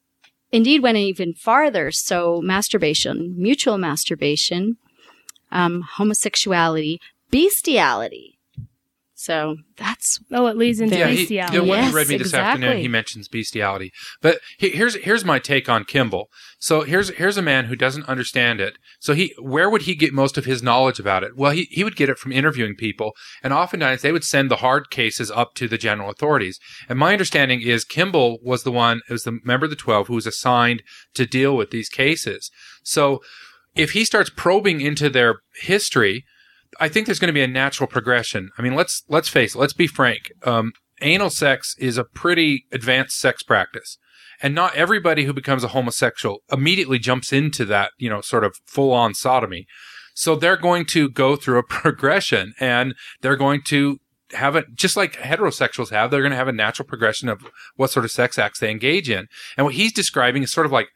Speaker 17: indeed went even farther. So masturbation, mutual masturbation, um, homosexuality, bestiality. So that's
Speaker 16: oh, it leads into
Speaker 14: yeah, he,
Speaker 16: bestiality.
Speaker 14: yeah, when he
Speaker 17: Yes,
Speaker 14: read me this afternoon, he mentions bestiality. But he, here's here's my take on Kimball. So here's here's a man who doesn't understand it. So he where would he get most of his knowledge about it? Well, he he would get it from interviewing people, and oftentimes they would send the hard cases up to the general authorities. And my understanding is Kimball was the one, was the member of the twelve who was assigned to deal with these cases. So if he starts probing into their history, I think there's going to be a natural progression. I mean, let's let's face it. Let's be frank. Um, anal sex is a pretty advanced sex practice, and not everybody who becomes a homosexual immediately jumps into that, you know, sort of full on sodomy. So they're going to go through a progression, and they're going to have it just like heterosexuals have. They're going to have a natural progression of what sort of sex acts they engage in, and what he's describing is sort of like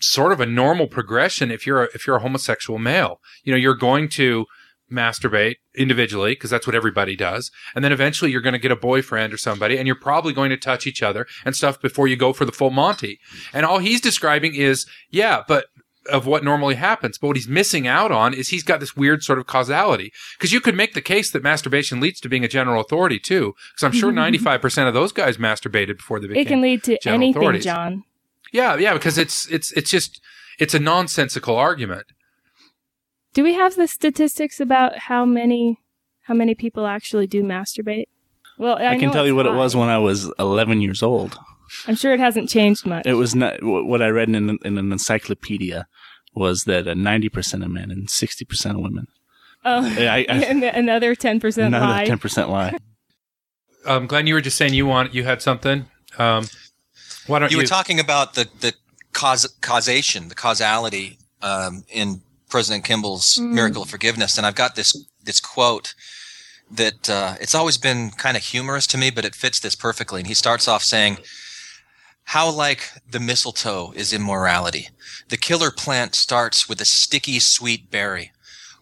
Speaker 14: sort of a normal progression if you're a, if you're a homosexual male. You know, you're going to masturbate individually because that's what everybody does. And then eventually you're going to get a boyfriend or somebody and you're probably going to touch each other and stuff before you go for the full Monty. And all he's describing is, yeah, but of what normally happens. But what he's missing out on is he's got this weird sort of causality. Because you could make the case that masturbation leads to being a general authority too. Because I'm sure 95% of those guys masturbated before they became
Speaker 16: it can lead to anything. John.
Speaker 14: Yeah, yeah, because it's it's it's just it's a nonsensical argument.
Speaker 16: Do we have the statistics about how many how many people actually do masturbate? Well, I,
Speaker 18: I, can tell you
Speaker 16: it's
Speaker 18: what it was when I was 11 years old.
Speaker 16: I'm sure it hasn't changed much.
Speaker 18: It was not what I read in, an- in an encyclopedia was that uh, 90% of men and 60% of women.
Speaker 16: Oh,
Speaker 18: I- I-
Speaker 16: another ten percent lie.
Speaker 18: Another
Speaker 16: lie.
Speaker 18: 10% lie.
Speaker 14: Um, Glenn, you were just saying you want you had something. Um, why don't
Speaker 15: you
Speaker 14: you?
Speaker 15: were talking about the the cause, causation, the causality um, in President Kimball's
Speaker 16: Mm.
Speaker 15: Miracle of Forgiveness, and I've got this this quote that uh, it's always been kind of humorous to me, but it fits this perfectly. And he starts off saying,
Speaker 5: How like the mistletoe is immorality. The killer plant starts with a sticky sweet berry.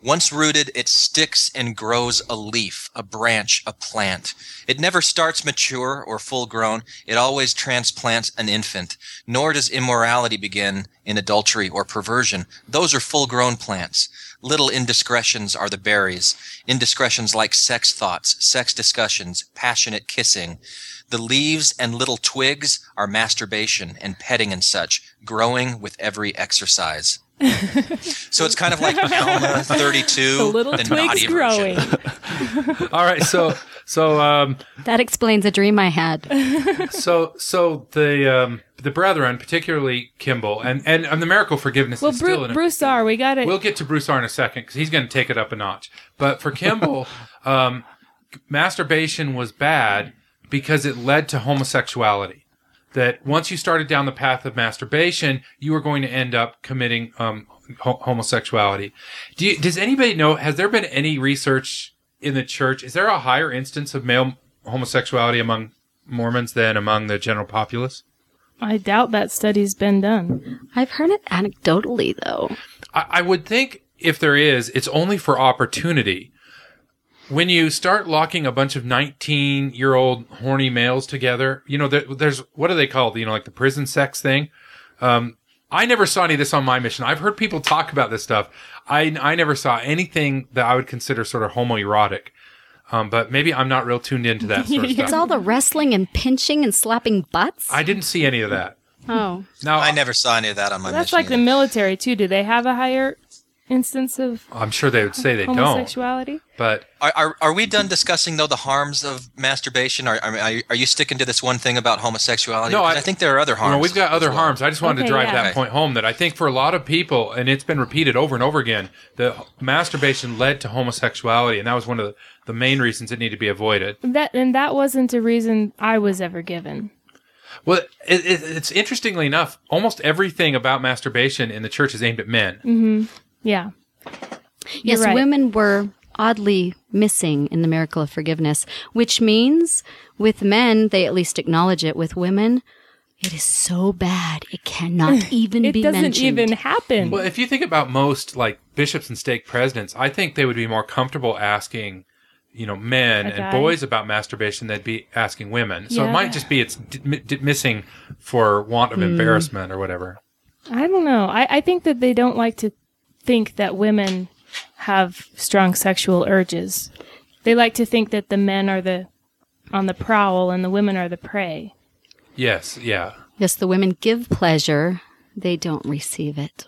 Speaker 5: Once rooted, it sticks and grows a leaf, a branch, a plant. It never starts mature or full grown. It always transplants an infant. Nor does immorality begin in adultery or perversion. Those are full grown plants. Little indiscretions are the berries. Indiscretions like sex thoughts, sex discussions, passionate kissing. The leaves and little twigs are masturbation and petting and such, growing with every exercise. so it's kind of like Alma 32
Speaker 16: The little
Speaker 5: the
Speaker 16: twigs
Speaker 5: naughty
Speaker 16: growing.
Speaker 14: All right, so so um,
Speaker 17: That explains a dream I had.
Speaker 14: so so the um, the brethren, particularly Kimball, and and, and the miracle forgiveness
Speaker 16: Well,
Speaker 14: is still
Speaker 16: Bru-
Speaker 14: in a,
Speaker 16: Broussard, we got it.
Speaker 14: We'll get to Bruce R in a second because he's going to take it up a notch. But for Kimball, um, masturbation was bad because it led to homosexuality. That once you started down the path of masturbation, you were going to end up committing um, ho- homosexuality. Do you, does anybody know? Has there been any research in the church? Is there a higher instance of male homosexuality among Mormons than among the general populace?
Speaker 16: I doubt that study's been done.
Speaker 17: I've heard it anecdotally, though.
Speaker 14: I, I would think if there is, it's only for opportunity. When you start locking a bunch of 19 year old horny males together, you know, there, there's, what are they called? You know, like the prison sex thing. Um, I never saw any of this on my mission. I've heard people talk about this stuff. I, I never saw anything that I would consider sort of homoerotic. Um, but maybe I'm not real tuned into that sort of
Speaker 17: It's all the wrestling and pinching and slapping butts.
Speaker 14: I didn't see any of that.
Speaker 17: Oh,
Speaker 14: Now,
Speaker 5: I never saw any of that on my mission.
Speaker 16: That's
Speaker 5: mission.
Speaker 16: like the military too. Do they have a higher instance of
Speaker 14: I'm sure they would say they don't.
Speaker 16: homosexuality?
Speaker 14: But
Speaker 5: Are, are, are we done discussing though the harms of masturbation? Are, are, are you sticking to this one thing about homosexuality?
Speaker 14: No, I-
Speaker 5: I, think there are other harms.
Speaker 14: No, we've got other
Speaker 5: well.
Speaker 14: harms. I just wanted
Speaker 16: Okay,
Speaker 14: to drive
Speaker 16: yeah.
Speaker 14: that point home that I think for a lot of people, and it's been repeated over and over again, that masturbation led to homosexuality, and that was one of the, the main reasons it needed to be avoided.
Speaker 16: That and that wasn't a reason I was ever given.
Speaker 14: Well, it, it, it's interestingly enough, almost everything about masturbation in the church is aimed at men.
Speaker 16: Mm-hmm. Yeah.
Speaker 17: yes,
Speaker 16: You're right.
Speaker 17: women were oddly missing in the miracle of forgiveness, which means with men, they at least acknowledge it. With women, it is so bad it cannot even
Speaker 16: It
Speaker 17: be
Speaker 16: doesn't
Speaker 17: mentioned.
Speaker 16: even happen.
Speaker 14: Well, if you think about most like bishops and stake presidents, I think they would be more comfortable asking, you know, men
Speaker 16: A
Speaker 14: and boys about masturbation than they'd be asking women. So it might just be it's d- d- missing for want of
Speaker 16: Hmm.
Speaker 14: embarrassment or whatever.
Speaker 16: I don't know. I, I think that they don't like to think that women have strong sexual urges. They like to think that the men are the on the prowl and the women are the prey.
Speaker 14: Yes, yeah.
Speaker 17: yes, the women give pleasure, they don't receive it.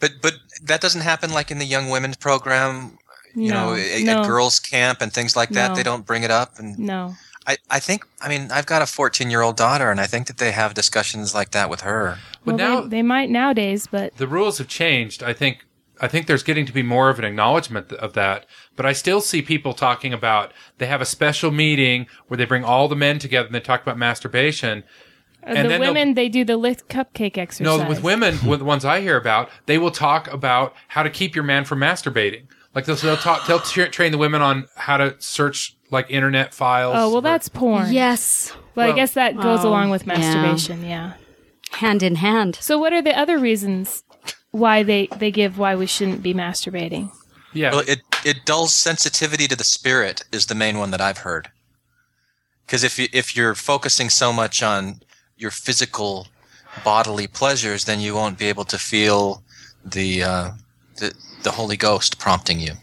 Speaker 5: But but that doesn't happen like in the young women's program. You
Speaker 16: No,
Speaker 5: know, at,
Speaker 16: no.
Speaker 5: at girls' camp and things like that.
Speaker 16: No.
Speaker 5: They don't bring it up. And
Speaker 16: No.
Speaker 5: I, I think I mean I've got a 14 year old daughter, and I think that they have discussions like that with her.
Speaker 14: But
Speaker 16: well,
Speaker 14: now
Speaker 16: they, they might nowadays, but
Speaker 14: the rules have changed. I think I think there's getting to be more of an acknowledgement of that. But I still see people talking about they have a special meeting where they bring all the men together and they talk about masturbation.
Speaker 16: uh,
Speaker 14: And
Speaker 16: the
Speaker 14: then
Speaker 16: women they do the lift cupcake exercise.
Speaker 14: No, with women, with the ones I hear about, they will talk about how to keep your man from masturbating. Like they'll, they'll talk, they'll tra- train the women on how to search like internet files.
Speaker 16: Oh well,
Speaker 14: for-
Speaker 16: that's porn.
Speaker 17: Yes.
Speaker 16: Well, I guess that goes
Speaker 17: Oh,
Speaker 16: along with
Speaker 17: yeah.
Speaker 16: masturbation. Yeah.
Speaker 17: Hand in hand.
Speaker 16: So, what are the other reasons why they they give why we shouldn't be masturbating?
Speaker 14: yeah.
Speaker 5: Well, it it dulls sensitivity to the spirit is the main one that I've heard. Because if you if you're focusing so much on your physical bodily pleasures, then you won't be able to feel the uh, the the Holy Ghost prompting you.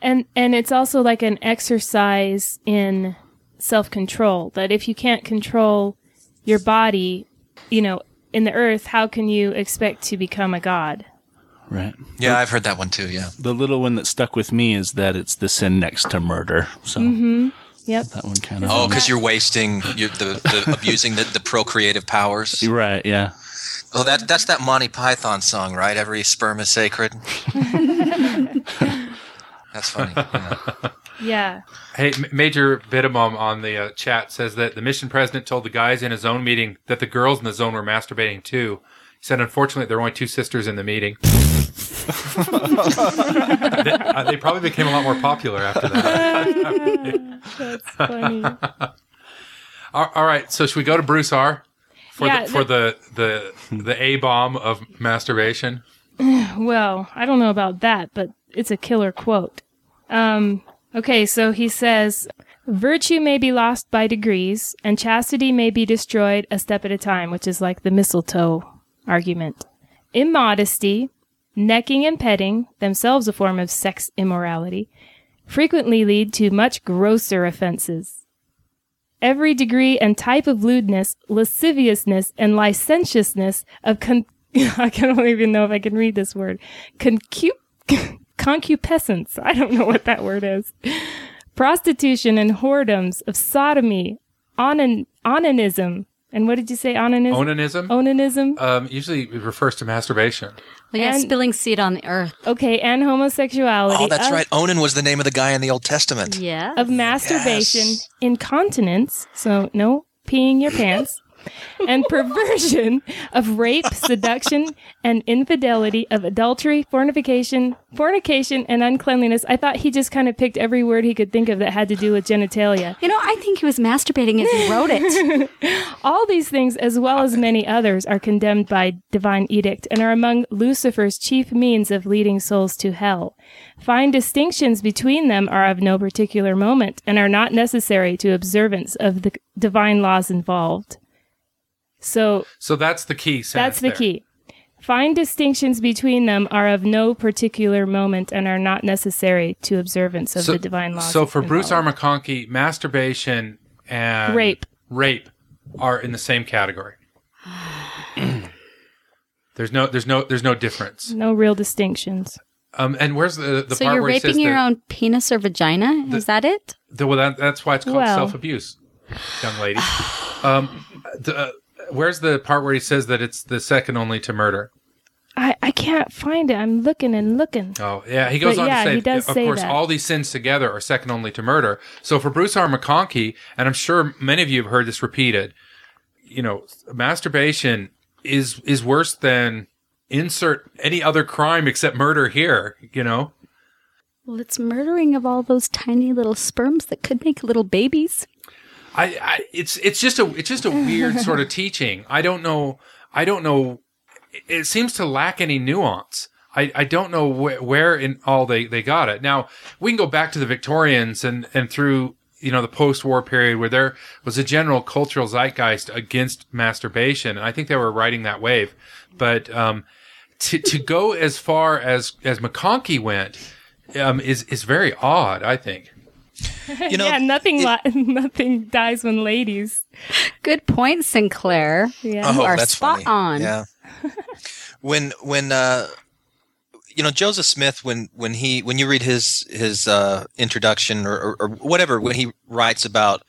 Speaker 16: And and it's also like an exercise in self control. That if you can't control your body, you know, in the earth, how can you expect to become a god?
Speaker 18: Right.
Speaker 5: Yeah, I've heard that one too. Yeah.
Speaker 18: The little one that stuck with me is that it's the sin next to murder. So
Speaker 16: Mm-hmm. Yep.
Speaker 18: that one kind of.
Speaker 5: Oh, because you're wasting you're the, the abusing the, the procreative powers.
Speaker 18: Right. Yeah.
Speaker 5: Oh, that that's that Monty Python song, right? Every sperm is sacred. That's funny. Yeah.
Speaker 16: Yeah.
Speaker 14: Hey, Major Bitamum on the uh, chat says that the mission president told the guys in his zone meeting that the girls in the zone were masturbating too. He said, unfortunately, there were only two sisters in the meeting. They, uh, they probably became a lot more popular after that.
Speaker 16: That's funny.
Speaker 14: all, all right, so should we go to Bruce R? for
Speaker 16: Yeah,
Speaker 14: the, for the the the A bomb of masturbation.
Speaker 16: well, I don't know about that, but it's a killer quote. Um, okay, so he says, Virtue may be lost by degrees, and chastity may be destroyed a step at a time, which is like the mistletoe argument. Immodesty, necking and petting, themselves a form of sex immorality, frequently lead to much grosser offenses. Every degree and type of lewdness, lasciviousness, and licentiousness of con- I don't even know if I can read this word. Concu- concupiscence. I don't know what that word is. Prostitution and whoredoms of sodomy, onan- onanism. And what did you say? Onanism?
Speaker 14: Onanism.
Speaker 16: Onanism.
Speaker 14: Um, usually it refers to masturbation.
Speaker 17: Well, yeah,
Speaker 16: And-
Speaker 17: spilling seed on the earth.
Speaker 16: Okay, and homosexuality.
Speaker 5: Oh, that's
Speaker 16: of-
Speaker 5: right. Onan was the name of the guy in the Old Testament.
Speaker 17: Yeah.
Speaker 16: Of masturbation, incontinence, so no peeing your pants, and perversion of rape, seduction, and infidelity, of adultery, fornication, fornication, and uncleanliness. I thought he just kind of picked every word he could think of that had to do with genitalia.
Speaker 17: You know, I think he was masturbating as he wrote it.
Speaker 16: All these things, as well as many others, are condemned by divine edict and are among Lucifer's chief means of leading souls to hell. Fine distinctions between them are of no particular moment and are not necessary to observance of the divine laws involved. So
Speaker 14: So that's the key. sentence
Speaker 16: that's the
Speaker 14: there.
Speaker 16: key. Fine distinctions between them are of no particular moment and are not necessary to observance of
Speaker 14: so,
Speaker 16: the divine laws.
Speaker 14: So for Bruce
Speaker 16: involved.
Speaker 14: R. McConkie, masturbation and
Speaker 16: Rape.
Speaker 14: rape are in the same category. there's no there's no there's no difference.
Speaker 16: no real distinctions.
Speaker 14: Um, and where's the the
Speaker 17: so
Speaker 14: part
Speaker 17: you're
Speaker 14: where he says
Speaker 17: raping your
Speaker 14: that,
Speaker 17: own penis or vagina? Is that it?
Speaker 14: the- well that, that's why it's called
Speaker 16: Well-
Speaker 14: self abuse, young lady. um, the, uh, where's the part where he says that it's the second only to murder?
Speaker 16: I, I can't find it. I'm looking and looking.
Speaker 14: Oh, yeah. He goes
Speaker 16: But
Speaker 14: on
Speaker 16: yeah,
Speaker 14: to say,
Speaker 16: he does
Speaker 14: of
Speaker 16: say
Speaker 14: course,
Speaker 16: that.
Speaker 14: all these sins together are second only to murder. So for Bruce R. McConkie, and I'm sure many of you have heard this repeated, you know, masturbation is is worse than insert any other crime except murder here. You know,
Speaker 17: Well, it's murdering of all those tiny little sperms that could make little babies.
Speaker 14: I, I it's it's just a it's just a weird sort of teaching. I don't know. I don't know. It- seems to lack any nuance. I, I don't know wh- where in all they, they got it. Now we can go back to the Victorians and and through you know the post-war period where there was a general cultural zeitgeist against masturbation, and I think they were riding that wave. But um, to to go as far as as McConkie went um, is is very odd. I think.
Speaker 5: You know,
Speaker 16: yeah, nothing li- nothing dies when ladies.
Speaker 17: Good point, Sinclair.
Speaker 16: Yeah.
Speaker 17: You
Speaker 5: Oh,
Speaker 17: are
Speaker 5: that's
Speaker 17: spot
Speaker 5: funny.
Speaker 17: on.
Speaker 5: Yeah. when when uh you know Joseph Smith when when he when you read his his uh introduction or, or, or whatever when he writes about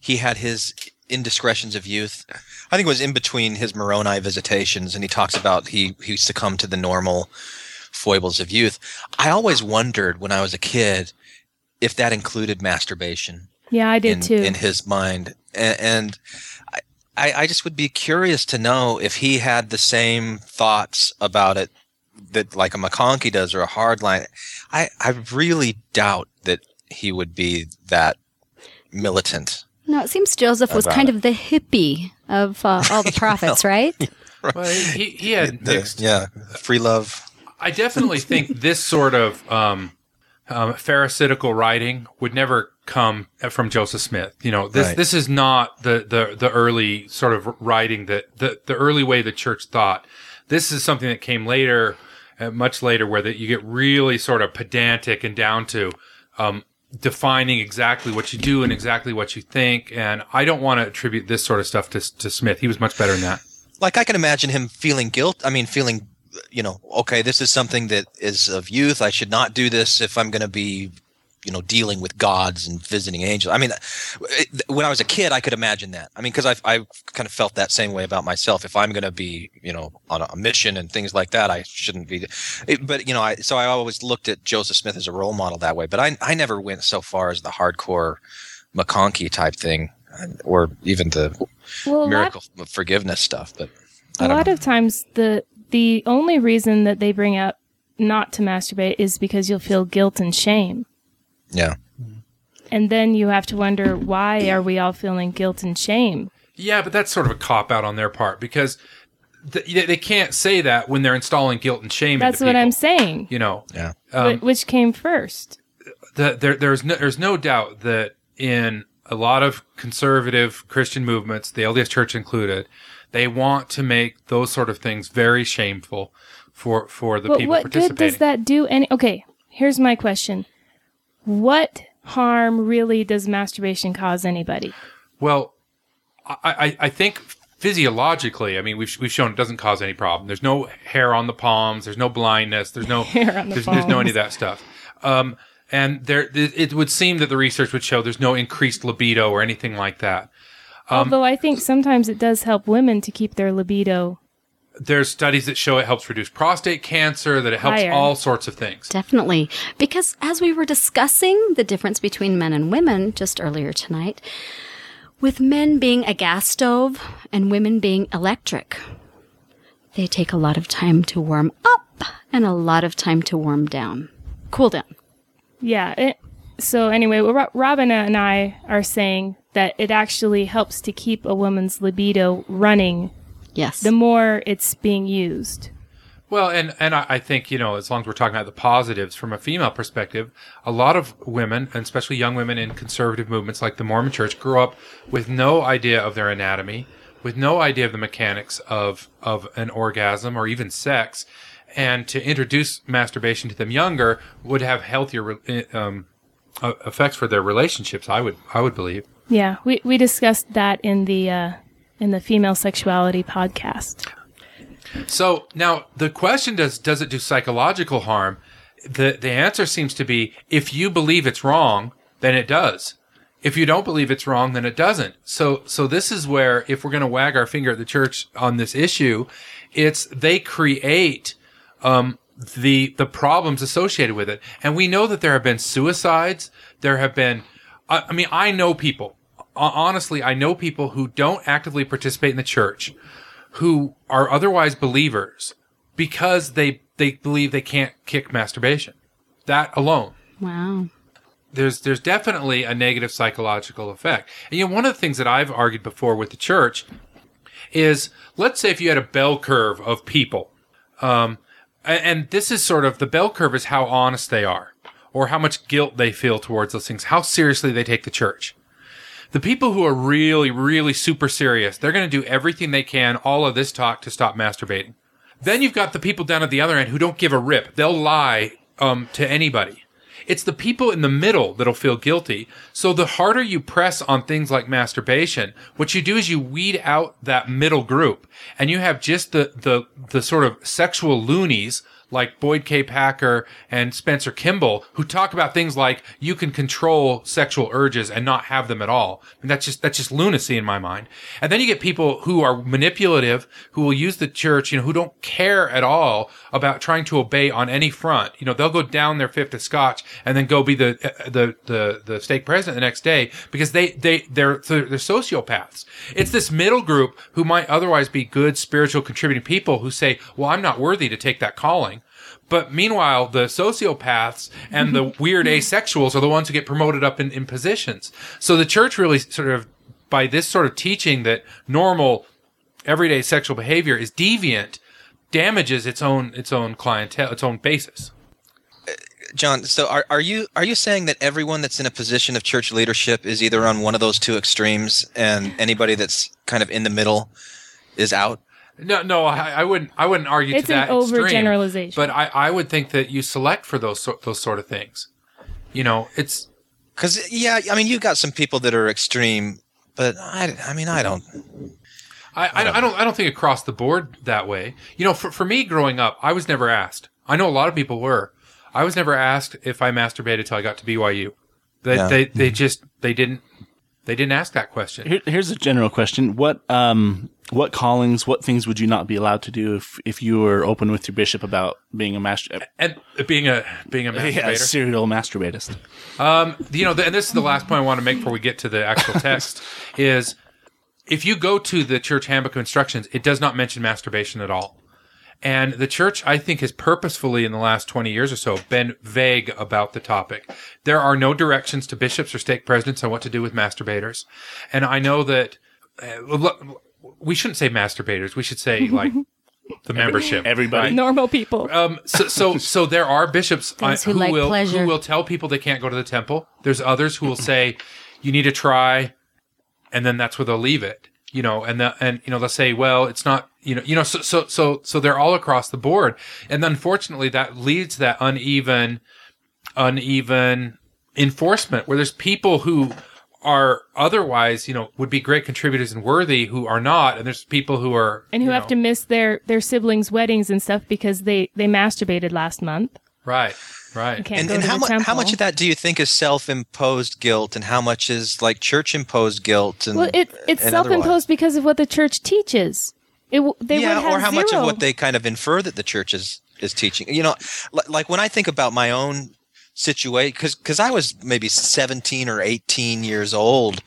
Speaker 5: he had his indiscretions of youth I think it was in between his Moroni visitations and he talks about he he succumbed to the normal foibles of youth I always wondered when I was a kid if that included masturbation
Speaker 16: Yeah, I did
Speaker 5: in,
Speaker 16: too.
Speaker 5: in his mind. And, and I, I just would be curious to know if he had the same thoughts about it that like a McConkie does or a hardline. I, I really doubt that he would be that militant.
Speaker 17: No, it seems Joseph was kind
Speaker 5: it.
Speaker 17: of the hippie of uh, all the prophets, right?
Speaker 14: Well, he, he had
Speaker 5: The-
Speaker 14: mixed.
Speaker 5: yeah, free love.
Speaker 14: I definitely think this sort of um, um, pharisaical writing would never come from Joseph Smith. You know, this
Speaker 5: Right.
Speaker 14: this is not the, the the early sort of writing that the the early way the church thought. This is something that came later, uh, much later, where that you get really sort of pedantic and down to um, defining exactly what you do and exactly what you think. And I don't want to attribute this sort of stuff to to Smith. He was much better than that.
Speaker 5: Like I can imagine him feeling guilt. I mean, feeling, you know, okay, this is something that is of youth. I should not do this if I'm going to be, you know, dealing with gods and visiting angels. I mean, it- when I was a kid, I could imagine that. I mean, because I I kind of felt that same way about myself. If I'm going to be, you know, on a mission and things like that, I shouldn't be. It, but you know, I so I always looked at Joseph Smith as a role model that way. But I I never went so far as the hardcore McConkie type thing, or even the
Speaker 16: Well, lot-
Speaker 5: miracle forgiveness stuff. But
Speaker 16: a lot
Speaker 5: know.
Speaker 16: of times the the only reason that they bring up not to masturbate is because you'll feel guilt and shame.
Speaker 5: Yeah.
Speaker 16: And then you have to wonder why are we all feeling guilt and shame?
Speaker 14: Yeah, but that's sort of a cop out on their part because th- they they can't say that when they're installing guilt and shame.
Speaker 16: That's
Speaker 14: into
Speaker 16: what
Speaker 14: people,
Speaker 16: I'm saying.
Speaker 14: You know.
Speaker 15: Yeah.
Speaker 14: Um,
Speaker 16: Wh- Which came first?
Speaker 14: the, there, there's no, there's no doubt that in a lot of conservative Christian movements, the LDS Church included, they want to make those sort of things very shameful for for the
Speaker 16: but
Speaker 14: people
Speaker 16: what good does that do? Any? Okay, here's my question: What harm really does masturbation cause anybody?
Speaker 14: Well, I, I, I think physiologically, I mean, we've, we've shown it doesn't cause any problem. There's no hair on the palms. There's no blindness. There's no,
Speaker 16: Hair on the
Speaker 14: there's, there's no any of that stuff. Um, and there, it would seem that the research would show there's no increased libido or anything like that. Um,
Speaker 16: Although I think sometimes it does help women to keep their libido.
Speaker 14: there's studies that show it helps reduce prostate cancer, that it helps
Speaker 17: Higher.
Speaker 14: all sorts of things.
Speaker 17: Definitely. Because as we were discussing the difference between men and women just earlier tonight, with men being a gas stove and women being electric, they take a lot of time to warm up and a lot of time to warm down. Cool down.
Speaker 16: Yeah. It, so anyway, Ro- Robin and I are saying that it actually helps to keep a woman's libido running.
Speaker 17: Yes.
Speaker 16: The more it's being used.
Speaker 14: Well, and and I, I think you know, as long as we're talking about the positives from a female perspective, a lot of women, and especially young women in conservative movements like the Mormon Church, grew up with no idea of their anatomy, with no idea of the mechanics of of an orgasm or even sex, and to introduce masturbation to them younger would have healthier um, uh, effects for their relationships. I would I would believe.
Speaker 16: Yeah, we we discussed that in the uh, in the female sexuality podcast.
Speaker 14: So now the question does does it do psychological harm? The the answer seems to be if you believe it's wrong, then it does. If you don't believe it's wrong, then it doesn't. So so this is where if we're going to wag our finger at the church on this issue, it's they create um, the the problems associated with it, and we know that there have been suicides. There have been, I, I mean, I know people. Honestly, I know people who don't actively participate in the church, who are otherwise believers because they they believe they can't kick masturbation. That alone
Speaker 17: Wow.
Speaker 14: there's there's definitely a negative psychological effect. And you know, one of the things that I've argued before with the church is, let's say if you had a bell curve of people, um, and this is sort of the bell curve is how honest they are, or how much guilt they feel towards those things, how seriously they take the church. The people who are really, really super serious, they're going to do everything they can, all of this talk, to stop masturbating. Then you've got the people down at the other end who don't give a rip. They'll lie um, to anybody. It's the people in the middle that'll feel guilty. So the harder you press on things like masturbation, what you do is you weed out that middle group and you have just the, the, the sort of sexual loonies like Boyd K. Packer and Spencer Kimball, who talk about things like you can control sexual urges and not have them at all. Mean, that's just that's just lunacy in my mind. And then you get people who are manipulative, who will use the church, you know, who don't care at all about trying to obey on any front. You know, they'll go down their fifth of scotch and then go be the the the the stake president the next day because they they they're they're sociopaths. It's this middle group who might otherwise be good spiritual contributing people who say, "Well, I'm not worthy to take that calling." But meanwhile, the sociopaths and the mm-hmm. weird asexuals are the ones who get promoted up in, in positions. So the church really sort of, by this sort of teaching that normal, everyday sexual behavior is deviant, damages its own its own clientele, its own basis.
Speaker 15: John, so are, are you are you saying that everyone that's in a position of church leadership is either on one of those two extremes, and anybody that's kind of in the middle is out?
Speaker 14: No, no, I, I wouldn't. I wouldn't argue
Speaker 16: It's
Speaker 14: to
Speaker 16: that
Speaker 14: that extreme,
Speaker 16: overgeneralization.
Speaker 14: But I, I would think that you select for those those sort of things. You know, it's
Speaker 15: Because yeah, I mean, you've got some people that are extreme, but I, I mean, I don't.
Speaker 14: I, I, I don't I don't think across the board that way. You know, for for me growing up, I was never asked. I know a lot of people were. I was never asked if I masturbated until I got to BYU. They
Speaker 18: Yeah.
Speaker 14: they, they just they didn't they didn't ask that question.
Speaker 18: Here, here's a general question: What um what callings, what things would you not be allowed to do if if you were open with your bishop about being a master
Speaker 14: and being a being a
Speaker 18: yeah,
Speaker 14: masturbator?
Speaker 18: serial masturbatist?
Speaker 14: Um, you know, th- and this is the last point I want to make before we get to the actual text is if you go to the church handbook of instructions, it does not mention masturbation at all. And the church, I think, has purposefully in the last 20 years or so been vague about the topic. There are no directions to bishops or stake presidents on what to do with masturbators. And I know that uh, lo- we shouldn't say masturbators. We should say like the membership.
Speaker 18: Everybody.
Speaker 14: right?
Speaker 16: Normal people.
Speaker 14: Um, so, so, so there are bishops uh,
Speaker 17: Those who like
Speaker 14: will
Speaker 17: pleasure.
Speaker 14: who will tell people they can't go to the temple. There's others who will say you need to try, and then that's where they'll leave it. You know, and the, and you know they'll say, well, it's not. You know, you know, so so so so they're all across the board, and unfortunately that leads to that uneven, uneven enforcement where there's people who are otherwise, you know, would be great contributors and worthy who are not, and there's people who are
Speaker 16: and who have
Speaker 14: know,
Speaker 16: to miss their their siblings' weddings and stuff because they they masturbated last month.
Speaker 14: right, right.
Speaker 16: Can't
Speaker 5: and
Speaker 16: go
Speaker 5: and
Speaker 16: to
Speaker 5: how,
Speaker 16: the
Speaker 5: mu- how much of that do you think is self-imposed guilt and how much is like church-imposed guilt and
Speaker 16: Well, it it's
Speaker 5: and
Speaker 16: self-imposed
Speaker 5: otherwise?
Speaker 16: because of what the church teaches. It they
Speaker 5: yeah,
Speaker 16: would have
Speaker 5: or how much of what they kind of infer that the church is is teaching. You know, li- like when I think about my own situation, because because I was maybe seventeen or eighteen years old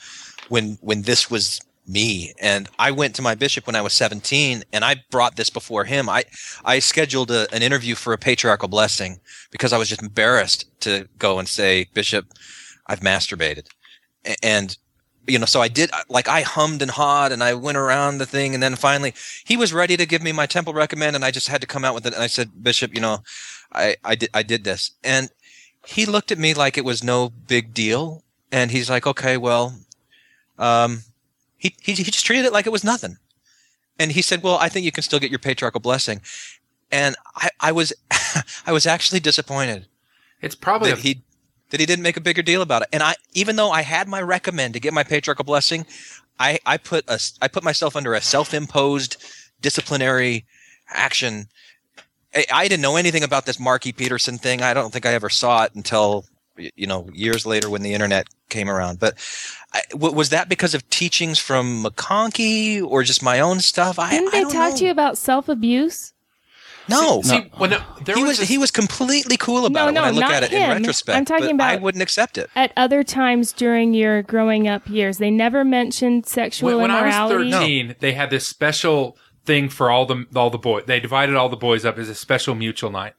Speaker 5: when when this was me, and I went to my bishop when I was seventeen, and I brought this before him. I I scheduled a, an interview for a patriarchal blessing because I was just embarrassed to go and say, Bishop, I've masturbated, and you know, so I did like I hummed and hawed and I went around the thing and then finally he was ready to give me my temple recommend and I just had to come out with it and I said, Bishop, you know, I, I did I did this. And he looked at me like it was no big deal. And he's like, Okay, well, um he, he he just treated it like it was nothing. And he said, Well, I think you can still get your patriarchal blessing. And I, I was I was actually disappointed.
Speaker 14: It's probably
Speaker 5: that
Speaker 14: a-
Speaker 5: he that he didn't make a bigger deal about it. And I, even though I had my recommend to get my patriarchal blessing, I, I put a, I put myself under a self-imposed disciplinary action. I, I didn't know anything about this Marky Peterson thing. I don't think I ever saw it until, you know, years later when the internet came around. But I, w- was that because of teachings from McConkie or just my own stuff? I,
Speaker 16: Didn't they
Speaker 5: don't
Speaker 16: talk
Speaker 5: know.
Speaker 16: to you about self-abuse?
Speaker 5: No,
Speaker 14: See, when uh, there
Speaker 5: he
Speaker 14: was
Speaker 5: was he was completely cool about
Speaker 16: No,
Speaker 5: it when I
Speaker 16: no,
Speaker 5: look
Speaker 16: not
Speaker 5: at it
Speaker 16: him.
Speaker 5: in retrospect.
Speaker 16: I'm talking
Speaker 5: but I wouldn't accept it.
Speaker 16: At other times during your growing up years, they never mentioned sexual
Speaker 14: when, when I was
Speaker 16: immorality.
Speaker 14: 13, they had this special thing for all the all the boys. They divided all the boys up as a special mutual night.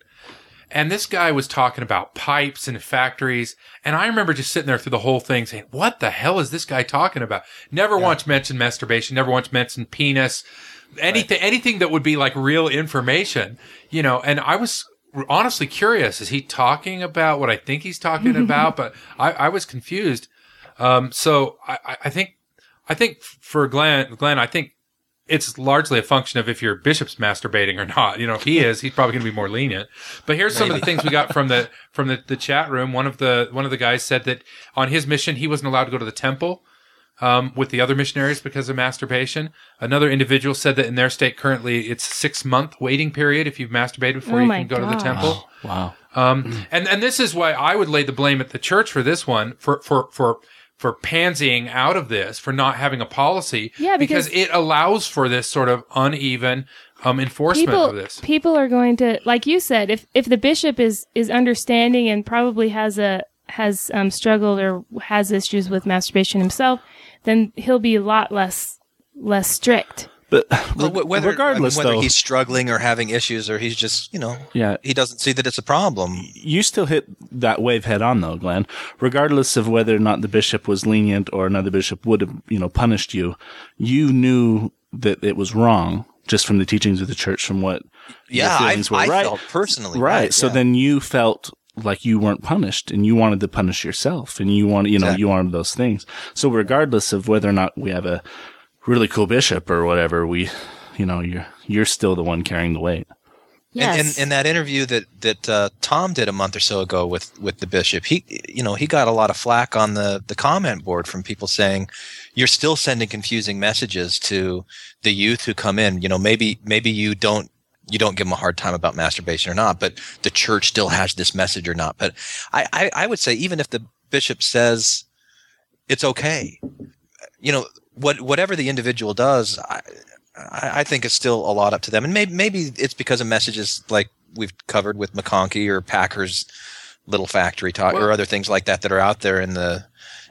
Speaker 14: And this guy was talking about pipes and factories. And I remember just sitting there through the whole thing saying, what the hell is this guy talking about? Never once mentioned masturbation, never once mentioned penis, anything, anything that would be like real information, you know, and I was honestly curious. Is he talking about what I think he's talking about? But I, I was confused. Um, so I, I- I think, I think for Glenn, Glenn, I think it's largely a function of if your bishop's masturbating or not. You know, if he is, he's probably going to be more lenient. But here's some of the things we got from the from the, the chat room. One of the one of the guys said that on his mission he wasn't allowed to go to the temple um, with the other missionaries because of masturbation. Another individual said that in their state currently it's six month waiting period if you've masturbated before
Speaker 16: Oh
Speaker 14: you can go to the
Speaker 16: gosh.
Speaker 14: temple.
Speaker 18: Wow.
Speaker 14: Um, and and this is why I would lay the blame at the church for this one for for for for pansying out of this for not having a policy.
Speaker 16: Yeah, because-
Speaker 14: it allows for this sort of uneven um, enforcement
Speaker 16: people
Speaker 14: of this.
Speaker 16: people are going to like you said if if the bishop is is understanding and probably has a has um, struggled or has issues with masturbation himself then he'll be a lot less less strict
Speaker 18: But
Speaker 5: whether,
Speaker 18: regardless,
Speaker 5: whether
Speaker 18: though,
Speaker 5: he's struggling or having issues, or he's just you know,
Speaker 18: Yeah.
Speaker 5: he doesn't see that it's a problem.
Speaker 18: you still hit that wave head on though, Glenn. Regardless of whether or not the bishop was lenient or another bishop would have, you know, punished you, you knew that it was wrong just from the teachings of the church, from what your
Speaker 5: Yeah, I,
Speaker 18: feelings were,
Speaker 5: I
Speaker 18: right?
Speaker 5: felt personally
Speaker 18: right. So
Speaker 5: yeah.
Speaker 18: then you felt like you weren't punished and you wanted to punish yourself and you wanted, you know,
Speaker 5: Exactly.
Speaker 18: you wanted those things. So regardless of whether or not we have a really cool bishop or whatever, we, you know, you're, you're still the one carrying the weight.
Speaker 5: And, and, and that interview that that uh, Tom did a month or so ago with with the bishop, he you know he got a lot of flack on the the comment board from people saying you're still sending confusing messages to the youth who come in. You know maybe maybe you don't you don't give them a hard time about masturbation or not, but the church still has this message or not. But I I, I would say even if the bishop says it's okay, you know what whatever the individual does, I, I, think it's still a lot up to them, and maybe maybe it's because of messages like we've covered with McConkie or Packer's Little Factory talk or other things like that that are out there in the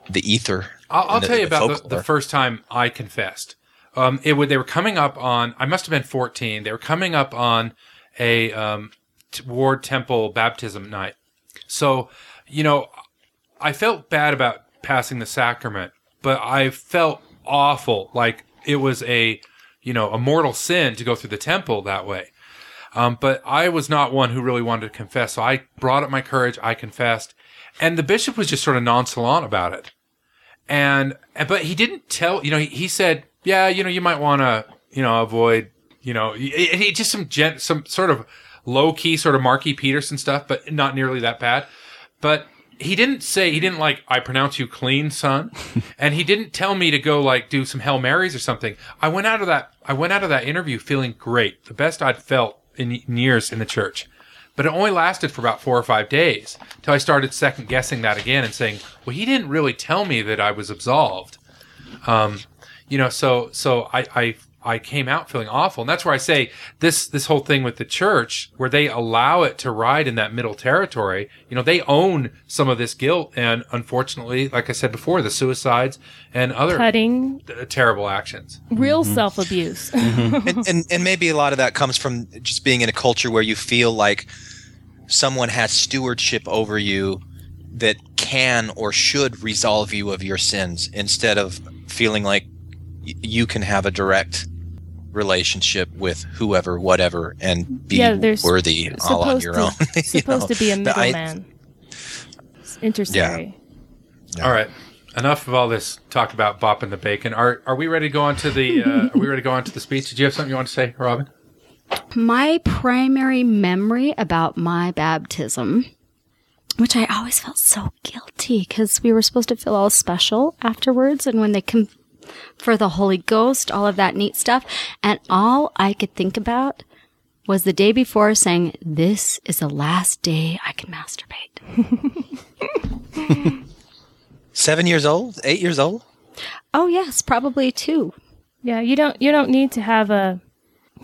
Speaker 5: the ether.
Speaker 14: I'll, I'll
Speaker 5: the-
Speaker 14: tell you
Speaker 5: the
Speaker 14: about the, the first time I confessed. Um, it would they were coming up on. I must have been fourteen. They were coming up on a um, t- Ward Temple baptism night. So, you know, I felt bad about passing the sacrament, but I felt awful. Like it was a, you know, a mortal sin to go through the temple that way. Um, but I was not one who really wanted to confess. So I brought up my courage. I confessed. And the bishop was just sort of nonchalant about it. And, but he didn't tell, you know, he, he said, yeah, you know, you might want to, you know, avoid, you know, he, he just some gent, some sort of low key sort of Marky Peterson stuff, but not nearly that bad. But he didn't say, he didn't like, I pronounce you clean, son. and he didn't tell me to go like do some Hail Marys or something. I went out of that, I went out of that interview feeling great. The best I'd felt in, in years in the church. But it only lasted for about four or five days till I started second guessing that again and saying, well, he didn't really tell me that I was absolved. Um, you know, so, so I, I, I came out feeling awful. And that's where I say this, this whole thing with the church where they allow it to ride in that middle territory, you know, they own some of this guilt. And unfortunately, like I said before, the suicides and other
Speaker 16: Cutting.
Speaker 14: terrible actions.
Speaker 16: Real mm-hmm. self abuse. Mm-hmm.
Speaker 15: and, and and maybe a lot of that comes from just being in a culture where you feel like someone has stewardship over you that can or should resolve you of your sins instead of feeling like y- you can have a direct relationship with whoever whatever and be
Speaker 16: yeah, there's
Speaker 15: worthy all on your
Speaker 16: to,
Speaker 15: own you
Speaker 16: supposed
Speaker 15: know?
Speaker 16: to be a
Speaker 15: But I-
Speaker 16: middleman. It's intercessory.
Speaker 14: All right. Enough of all this talk about bopping the bacon. Are are we ready to go on to the uh, are we ready to go on to the speech? Did you have something you want to say, Robin?
Speaker 17: My primary memory about my baptism, which I always felt so guilty because we were supposed to feel all special afterwards, and when they come for the Holy Ghost, all of that neat stuff, and all I could think about was the day before saying, "This is the last day I can masturbate."
Speaker 15: seven years old eight years old
Speaker 17: Oh yes, probably two.
Speaker 16: Yeah, you don't you don't need to have a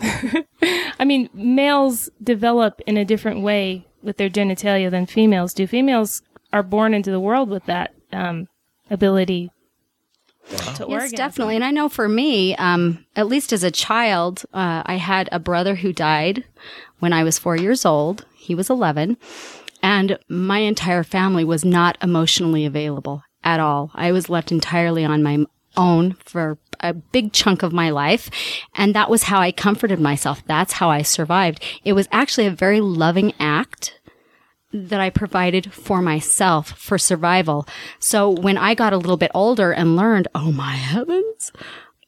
Speaker 16: I mean, males develop in a different way with their genitalia than females do. Females are born into the world with that um, ability to
Speaker 17: Yes, definitely. And I know for me, um, at least as a child, uh, I had a brother who died when I was four years old. He was 11. And my entire family was not emotionally available at all. I was left entirely on my own for a big chunk of my life. And that was how I comforted myself. That's how I survived. It was actually a very loving act that I provided for myself for survival. So when I got a little bit older and learned, oh my heavens,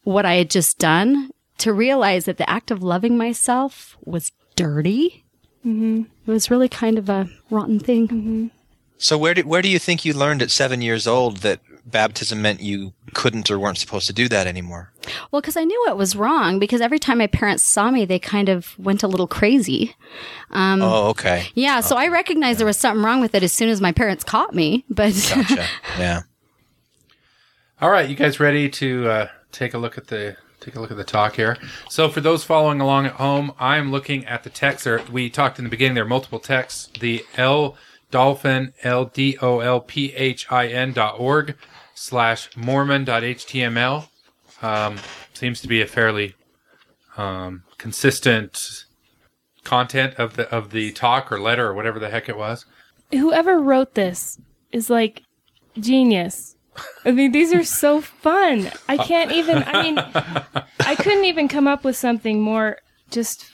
Speaker 17: what I had just done to realize that the act of loving myself was dirty.
Speaker 16: Mm-hmm.
Speaker 17: It was really kind of a rotten thing.
Speaker 16: Mm-hmm.
Speaker 15: so where do, where do you think you learned at seven years old that baptism meant you couldn't or weren't supposed to do that anymore
Speaker 17: Well, because I knew it was wrong. Because every time my parents saw me, they kind of went a little crazy. Um,
Speaker 15: oh okay
Speaker 17: Yeah, so I recognized there was something wrong with it as soon as my parents caught me. But
Speaker 15: gotcha yeah
Speaker 14: All right, you guys ready to uh, take a look at the take a look at the talk here? So for those following along at home, I'm looking at the text. There, we talked in the beginning. There are multiple texts. The L Dolphin L D O L P H I N dot org slash Mormon dot html um, seems to be a fairly um, consistent content of the of the talk or letter or whatever the heck it was.
Speaker 16: Whoever wrote this is like genius. I mean, these are so fun. I can't even. I mean, I couldn't even come up with something more just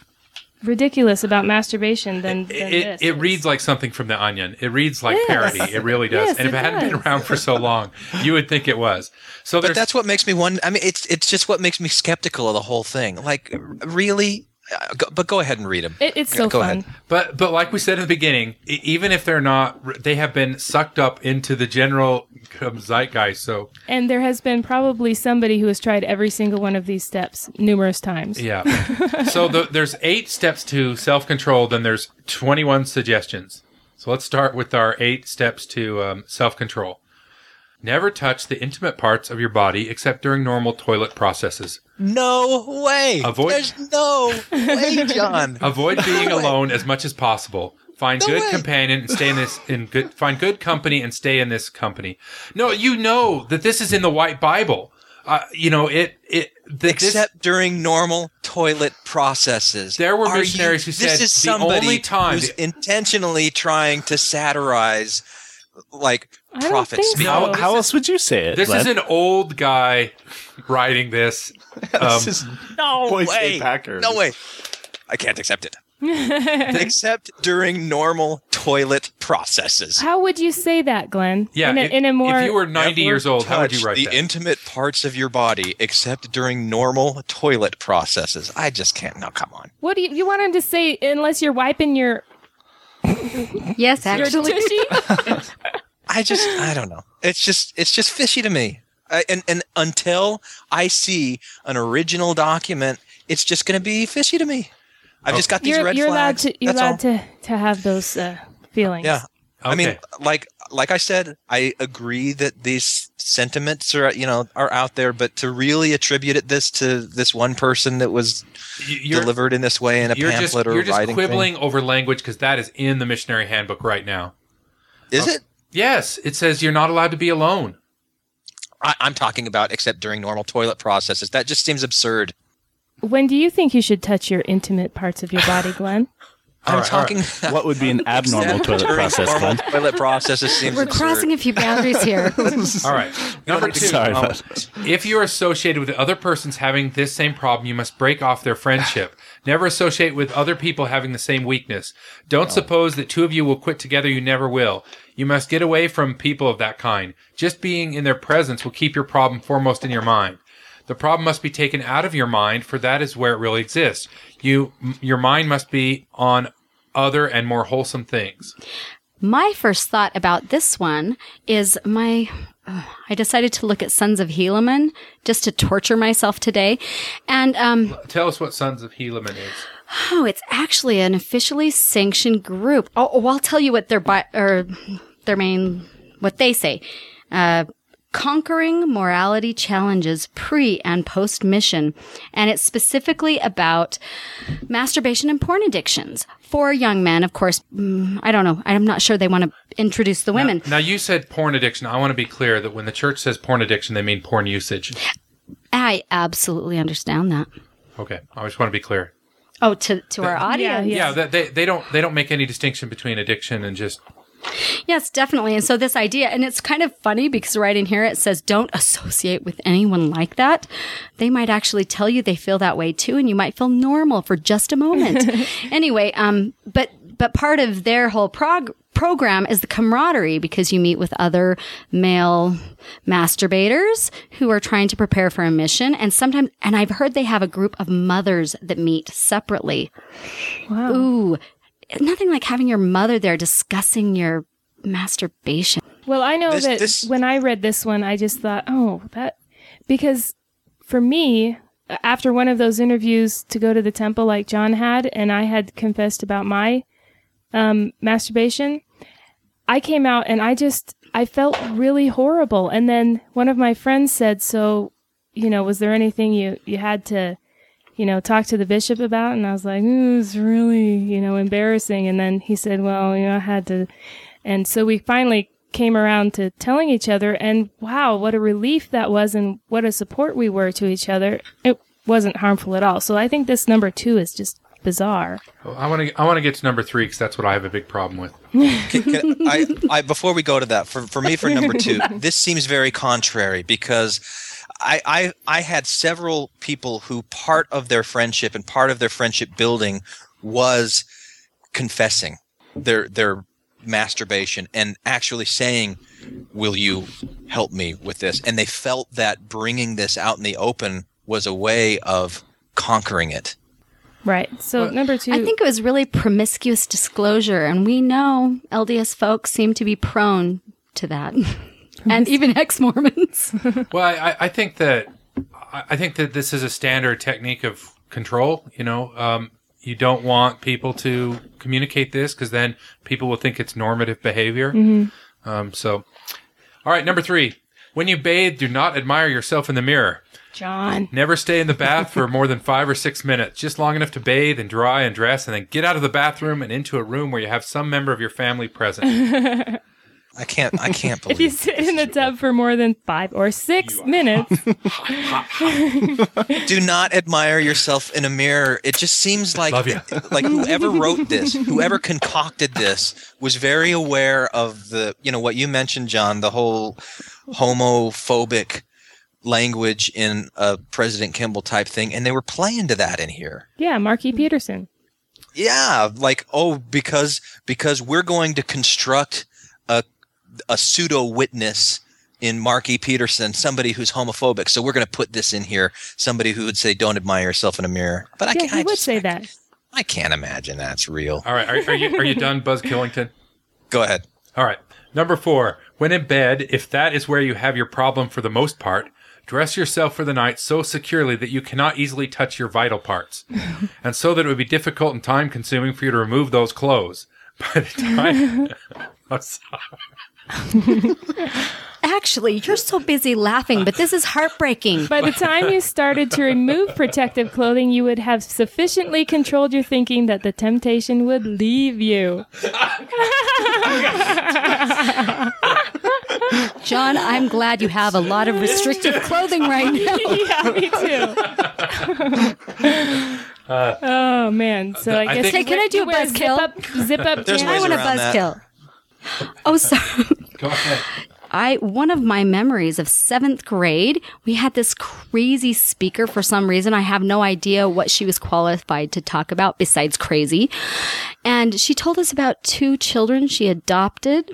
Speaker 16: ridiculous about masturbation than, than
Speaker 14: it,
Speaker 16: this.
Speaker 14: it reads like something from the Onion. It reads like
Speaker 16: Yes.
Speaker 14: parody. It really does.
Speaker 16: Yes,
Speaker 14: and if
Speaker 16: it
Speaker 14: it, hadn't been around for so long, you would think it was. So
Speaker 15: but that's what makes me wonder i mean it's it's just what makes me skeptical of the whole thing like really go, but go ahead and read them
Speaker 16: It, it's so
Speaker 15: go
Speaker 16: fun.
Speaker 15: ahead
Speaker 14: But but like we said in the beginning, e- even if they're not, they have been sucked up into the general um, zeitgeist. So
Speaker 16: And there has been probably somebody who has tried every single one of these steps numerous times.
Speaker 14: yeah. so the, there's eight steps to self control. Then there's 21 suggestions. So let's start with our eight steps to um, self control. Never touch the intimate parts of your body except during normal toilet processes.
Speaker 15: no way
Speaker 14: Avoid-
Speaker 15: there's no way john
Speaker 14: Avoid being
Speaker 15: No way.
Speaker 14: alone as much as possible. Find
Speaker 15: No
Speaker 14: good
Speaker 15: way.
Speaker 14: companion and stay in this in good find good company and stay in this company. No, you know that this is in the White Bible. Uh, you know it it that this-
Speaker 15: except during normal toilet processes.
Speaker 14: There were
Speaker 15: Are
Speaker 14: missionaries who
Speaker 15: this
Speaker 14: said
Speaker 15: is
Speaker 14: the
Speaker 15: somebody
Speaker 14: only time
Speaker 15: who's intentionally trying to satirize
Speaker 5: like
Speaker 16: don't
Speaker 5: prophet
Speaker 16: think
Speaker 5: speak.
Speaker 16: so.
Speaker 18: How, how else would you say it?
Speaker 14: This is an old guy writing this. Um,
Speaker 18: This is
Speaker 5: No
Speaker 18: Boise
Speaker 5: way. No way. I can't accept it. Except during normal toilet processes.
Speaker 16: How would you say that, Glenn?
Speaker 14: yeah,
Speaker 16: in a,
Speaker 14: if,
Speaker 16: in a more
Speaker 14: if you were 90 years old, how would you write
Speaker 5: the
Speaker 14: that?
Speaker 5: intimate parts of your body except during normal toilet processes? I just can't. No, come on.
Speaker 16: what do you you want him to say? Unless you're wiping your
Speaker 17: Yes,
Speaker 16: your
Speaker 17: actually.
Speaker 16: tushy?
Speaker 5: I just, I don't know. It's just, it's just fishy to me. I, and and until I see an original document, it's just going to be fishy to me. I've just got these
Speaker 16: you're
Speaker 5: red
Speaker 16: you're allowed to you're
Speaker 5: That's all.
Speaker 16: allowed to to have those uh, feelings.
Speaker 5: Yeah. I mean, like like I said, I agree that these sentiments are you know are out there, but to really attribute it this to this one person that was
Speaker 14: You- you're-
Speaker 5: delivered in this way in a
Speaker 14: you're just,
Speaker 5: pamphlet or
Speaker 14: you're just quibbling
Speaker 5: thing.
Speaker 14: over language because that is in the missionary handbook right now.
Speaker 5: Is it?
Speaker 14: Yes, it says you're not allowed to be alone.
Speaker 5: I, I'm talking about except during normal toilet processes. That just seems absurd.
Speaker 16: When do you think you should touch your intimate parts of your body, Glenn?
Speaker 5: I'm
Speaker 14: right, all
Speaker 5: talking.
Speaker 18: What would be an abnormal toilet process, Glenn?
Speaker 5: Toilet processes seems
Speaker 17: We're
Speaker 5: absurd.
Speaker 17: crossing a few boundaries here.
Speaker 14: All right. Number two.
Speaker 18: Sorry
Speaker 5: Um,
Speaker 14: If you're associated with other persons having this same problem, you must break off their friendship. Never associate with other people having the same weakness. Don't suppose that two of you will quit together. You never will. You must get away from people of that kind. Just being in their presence will keep your problem foremost in your mind. The problem must be taken out of your mind, for that is where it really exists. You, your mind must be on other and more wholesome things.
Speaker 17: My first thought about this one is my. I decided to look at Sons of Helaman just to torture myself today, and um,
Speaker 14: Tell us what Sons of Helaman is.
Speaker 17: oh, it's actually an officially sanctioned group. Oh, oh, I'll tell you what their bi- or their main what they say. Uh, Conquering morality challenges pre and post mission. And it's specifically about masturbation and porn addictions for young men. Of course, mm, I don't know. I'm not sure they want to introduce the women.
Speaker 14: Now you said porn addiction. I want to be clear that when the church says porn addiction, they mean porn usage.
Speaker 17: I absolutely understand that.
Speaker 14: Okay, I just want to be clear.
Speaker 17: Oh, to, to our audience.
Speaker 14: Yeah, that they, they don't they don't make any distinction between addiction and just
Speaker 17: Yes, definitely. And so this idea, and it's kind of funny because right in here it says, don't associate with anyone like that. They might actually tell you they feel that way too, and you might feel normal for just a moment. anyway, um, but, but part of their whole prog- program is the camaraderie because you meet with other male masturbators who are trying to prepare for a mission. And sometimes, and I've heard they have a group of mothers that meet separately.
Speaker 16: Wow.
Speaker 17: Ooh, nothing like having your mother there discussing your masturbation.
Speaker 16: Well, I know
Speaker 17: This-
Speaker 16: that
Speaker 17: this-
Speaker 16: when I read this one, I just thought, oh, that because for me, after one of those interviews to go to the temple like John had, and I had confessed about my um, masturbation, I came out and I just I felt really horrible. And then one of my friends said, "So, you know, was there anything you you had to?" You know, talk to the bishop about, and I was like, hmm, "Ooh, it's really, you know, embarrassing. And then he said, well, you know, I had to, and so we finally came around to telling each other, and wow, what a relief that was, and what a support we were to each other. It wasn't harmful at all. So I think this number two is just bizarre.
Speaker 14: Well, I want to I want to get to number three because that's what I have a big problem with.
Speaker 5: Can- can- I, I before we go to that, for, for me, for number two, this seems very contrary because I, I I had several people who part of their friendship and part of their friendship building was confessing their their masturbation and actually saying, "Will you help me with this?" And they felt that bringing this out in the open was a way of conquering it.
Speaker 16: Right. So number two,
Speaker 17: I think it was really promiscuous disclosure, and we know LDS folks seem to be prone to that, and even ex Mormons.
Speaker 14: well, I, I think that I I think that this is a standard technique of control. You know, um, you don't want people to communicate this because then people will think it's normative behavior.
Speaker 16: Mhm.
Speaker 14: Um, so, all right, number three: when you bathe, do not admire yourself in the mirror.
Speaker 16: John.
Speaker 14: Never stay in the bath for more than five or six minutes, just long enough to bathe and dry and dress, and then get out of the bathroom and into a room where you have some member of your family present.
Speaker 5: I can't. I can't believe.
Speaker 16: If you sit in the tub for more than five or six minutes,
Speaker 5: Do not admire yourself in a mirror. It just seems like
Speaker 14: Love
Speaker 5: like whoever wrote this, whoever concocted this, was very aware of the you know what you mentioned, John, the whole homophobic language in a President Kimball type thing, and they were playing to that in here.
Speaker 16: yeah, Marky Peterson.
Speaker 5: Yeah, like oh, because because we're going to construct a a pseudo witness in Marky Peterson, somebody who's homophobic. So we're going to put this in here, somebody who would say, "Don't admire yourself in a mirror." But I
Speaker 16: yeah,
Speaker 5: can't.
Speaker 16: he
Speaker 5: I,
Speaker 16: would
Speaker 5: just,
Speaker 16: say that.
Speaker 5: I can't imagine that's real.
Speaker 14: All right, are, are you are you done, Buzz Killington?
Speaker 5: Go ahead.
Speaker 14: All right. Number four. When in bed, if that is where you have your problem for the most part, dress yourself for the night so securely that you cannot easily touch your vital parts, and so that it would be difficult and time consuming for you to remove those clothes. By the time. I'm sorry.
Speaker 17: Actually, you're so busy laughing, but this is heartbreaking.
Speaker 16: By the time you started to remove protective clothing, you would have sufficiently controlled your thinking that the temptation would leave you.
Speaker 17: John, I'm glad you have a lot of restrictive clothing right now.
Speaker 16: yeah, me too. Uh, oh man! So I
Speaker 14: I
Speaker 16: guess
Speaker 14: think-
Speaker 17: Hey, can I do a
Speaker 16: wear
Speaker 17: buzzkill?
Speaker 16: Zip up, zip up.
Speaker 5: There's ways
Speaker 17: I want a
Speaker 5: around that.
Speaker 17: buzzkill. Oh, sorry.
Speaker 14: Go ahead.
Speaker 17: I one of my memories of seventh grade, we had this crazy speaker for some reason. I have no idea what she was qualified to talk about besides crazy. And she told us about two children she adopted.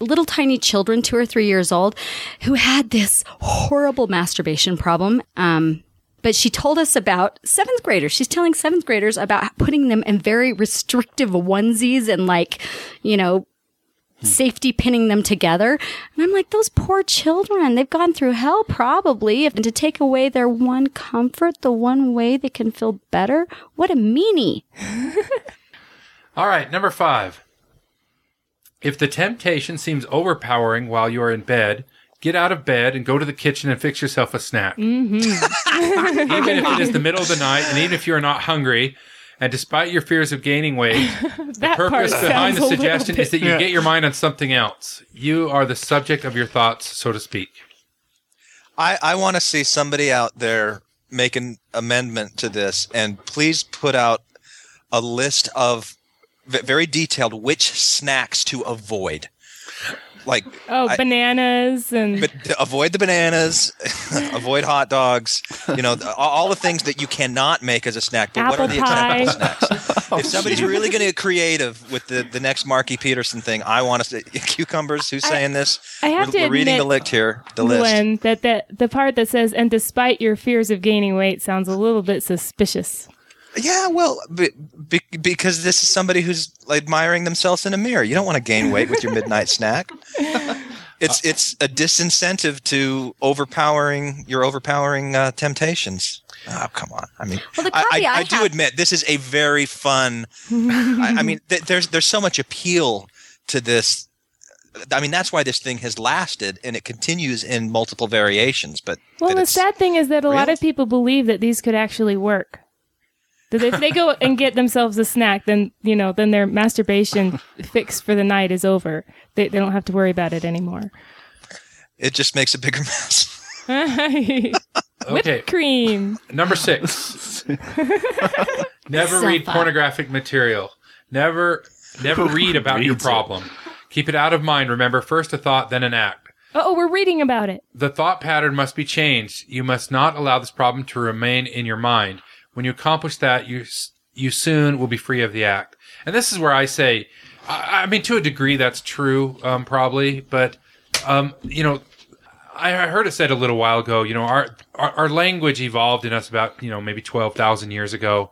Speaker 17: Little tiny children, two or three years old, who had this horrible masturbation problem. Um, but she told us about seventh graders. She's telling seventh graders about putting them in very restrictive onesies and like, you know, safety pinning them together. And I'm like, those poor children, they've gone through hell probably. And to take away their one comfort, the one way they can feel better, what a meanie.
Speaker 14: All right, number five. If the temptation seems overpowering while you are in bed, get out of bed and go to the kitchen and fix yourself a snack.
Speaker 16: Mm-hmm.
Speaker 14: even if it is the middle of the night, and even if you are not hungry, and despite your fears of gaining weight, the purpose behind the
Speaker 16: a little
Speaker 14: suggestion is that you
Speaker 18: bit-
Speaker 14: get your mind on something else. You are the subject of your thoughts, so to speak.
Speaker 5: I, I want to see somebody out there make an amendment to this and please put out a list of v- very detailed which snacks to avoid. Like,
Speaker 16: Oh,
Speaker 5: I-
Speaker 16: bananas and
Speaker 5: but avoid the bananas, avoid hot dogs, you know, all, the things that you cannot make as a snack. But what are
Speaker 16: Apple
Speaker 5: the
Speaker 16: pie.
Speaker 5: acceptable snacks? Oh, if somebody's really going to get creative with the, the next Marky Peterson thing, I want to say cucumbers. Who's saying this?
Speaker 16: I have
Speaker 5: we're,
Speaker 16: to
Speaker 5: we're reading the
Speaker 16: admit,
Speaker 5: list here. The list.
Speaker 16: Glenn, that the, the part that says, and despite your fears of gaining weight sounds a little bit suspicious.
Speaker 5: Yeah, well, be, be, because this is somebody who's admiring themselves in a mirror. You don't want to gain weight with your midnight snack. It's it's a disincentive to overpowering your overpowering uh, temptations. Oh, come on! I mean,
Speaker 17: Well,
Speaker 5: I, I,
Speaker 17: I
Speaker 5: I do
Speaker 17: have-
Speaker 5: admit this is a very fun. I, I mean, th- there's there's so much appeal to this. I mean, that's why this thing has lasted and it continues in multiple variations. But
Speaker 16: Well, the sad thing is that a lot of people believe that these could actually work. That if they go and get themselves a snack, then you know, then their masturbation fix for the night is over. They, they don't have to worry about it anymore.
Speaker 5: it just makes a bigger mess.
Speaker 14: Okay.
Speaker 16: Whipped cream.
Speaker 14: Number six. Never
Speaker 16: So
Speaker 14: read
Speaker 16: fun.
Speaker 14: pornographic material. Never, never read about your
Speaker 18: Reads it.
Speaker 14: problem. Keep it out of mind. Remember, first a thought, then an act.
Speaker 16: Oh, we're reading about it.
Speaker 14: The thought pattern must be changed. You must not allow this problem to remain in your mind. When you accomplish that, you you soon will be free of the act. And this is where I say, I, I mean, to a degree, that's true, um, probably, but um, you know, I heard it said a little while ago. You know, our our, our language evolved in us about you know maybe twelve thousand years ago.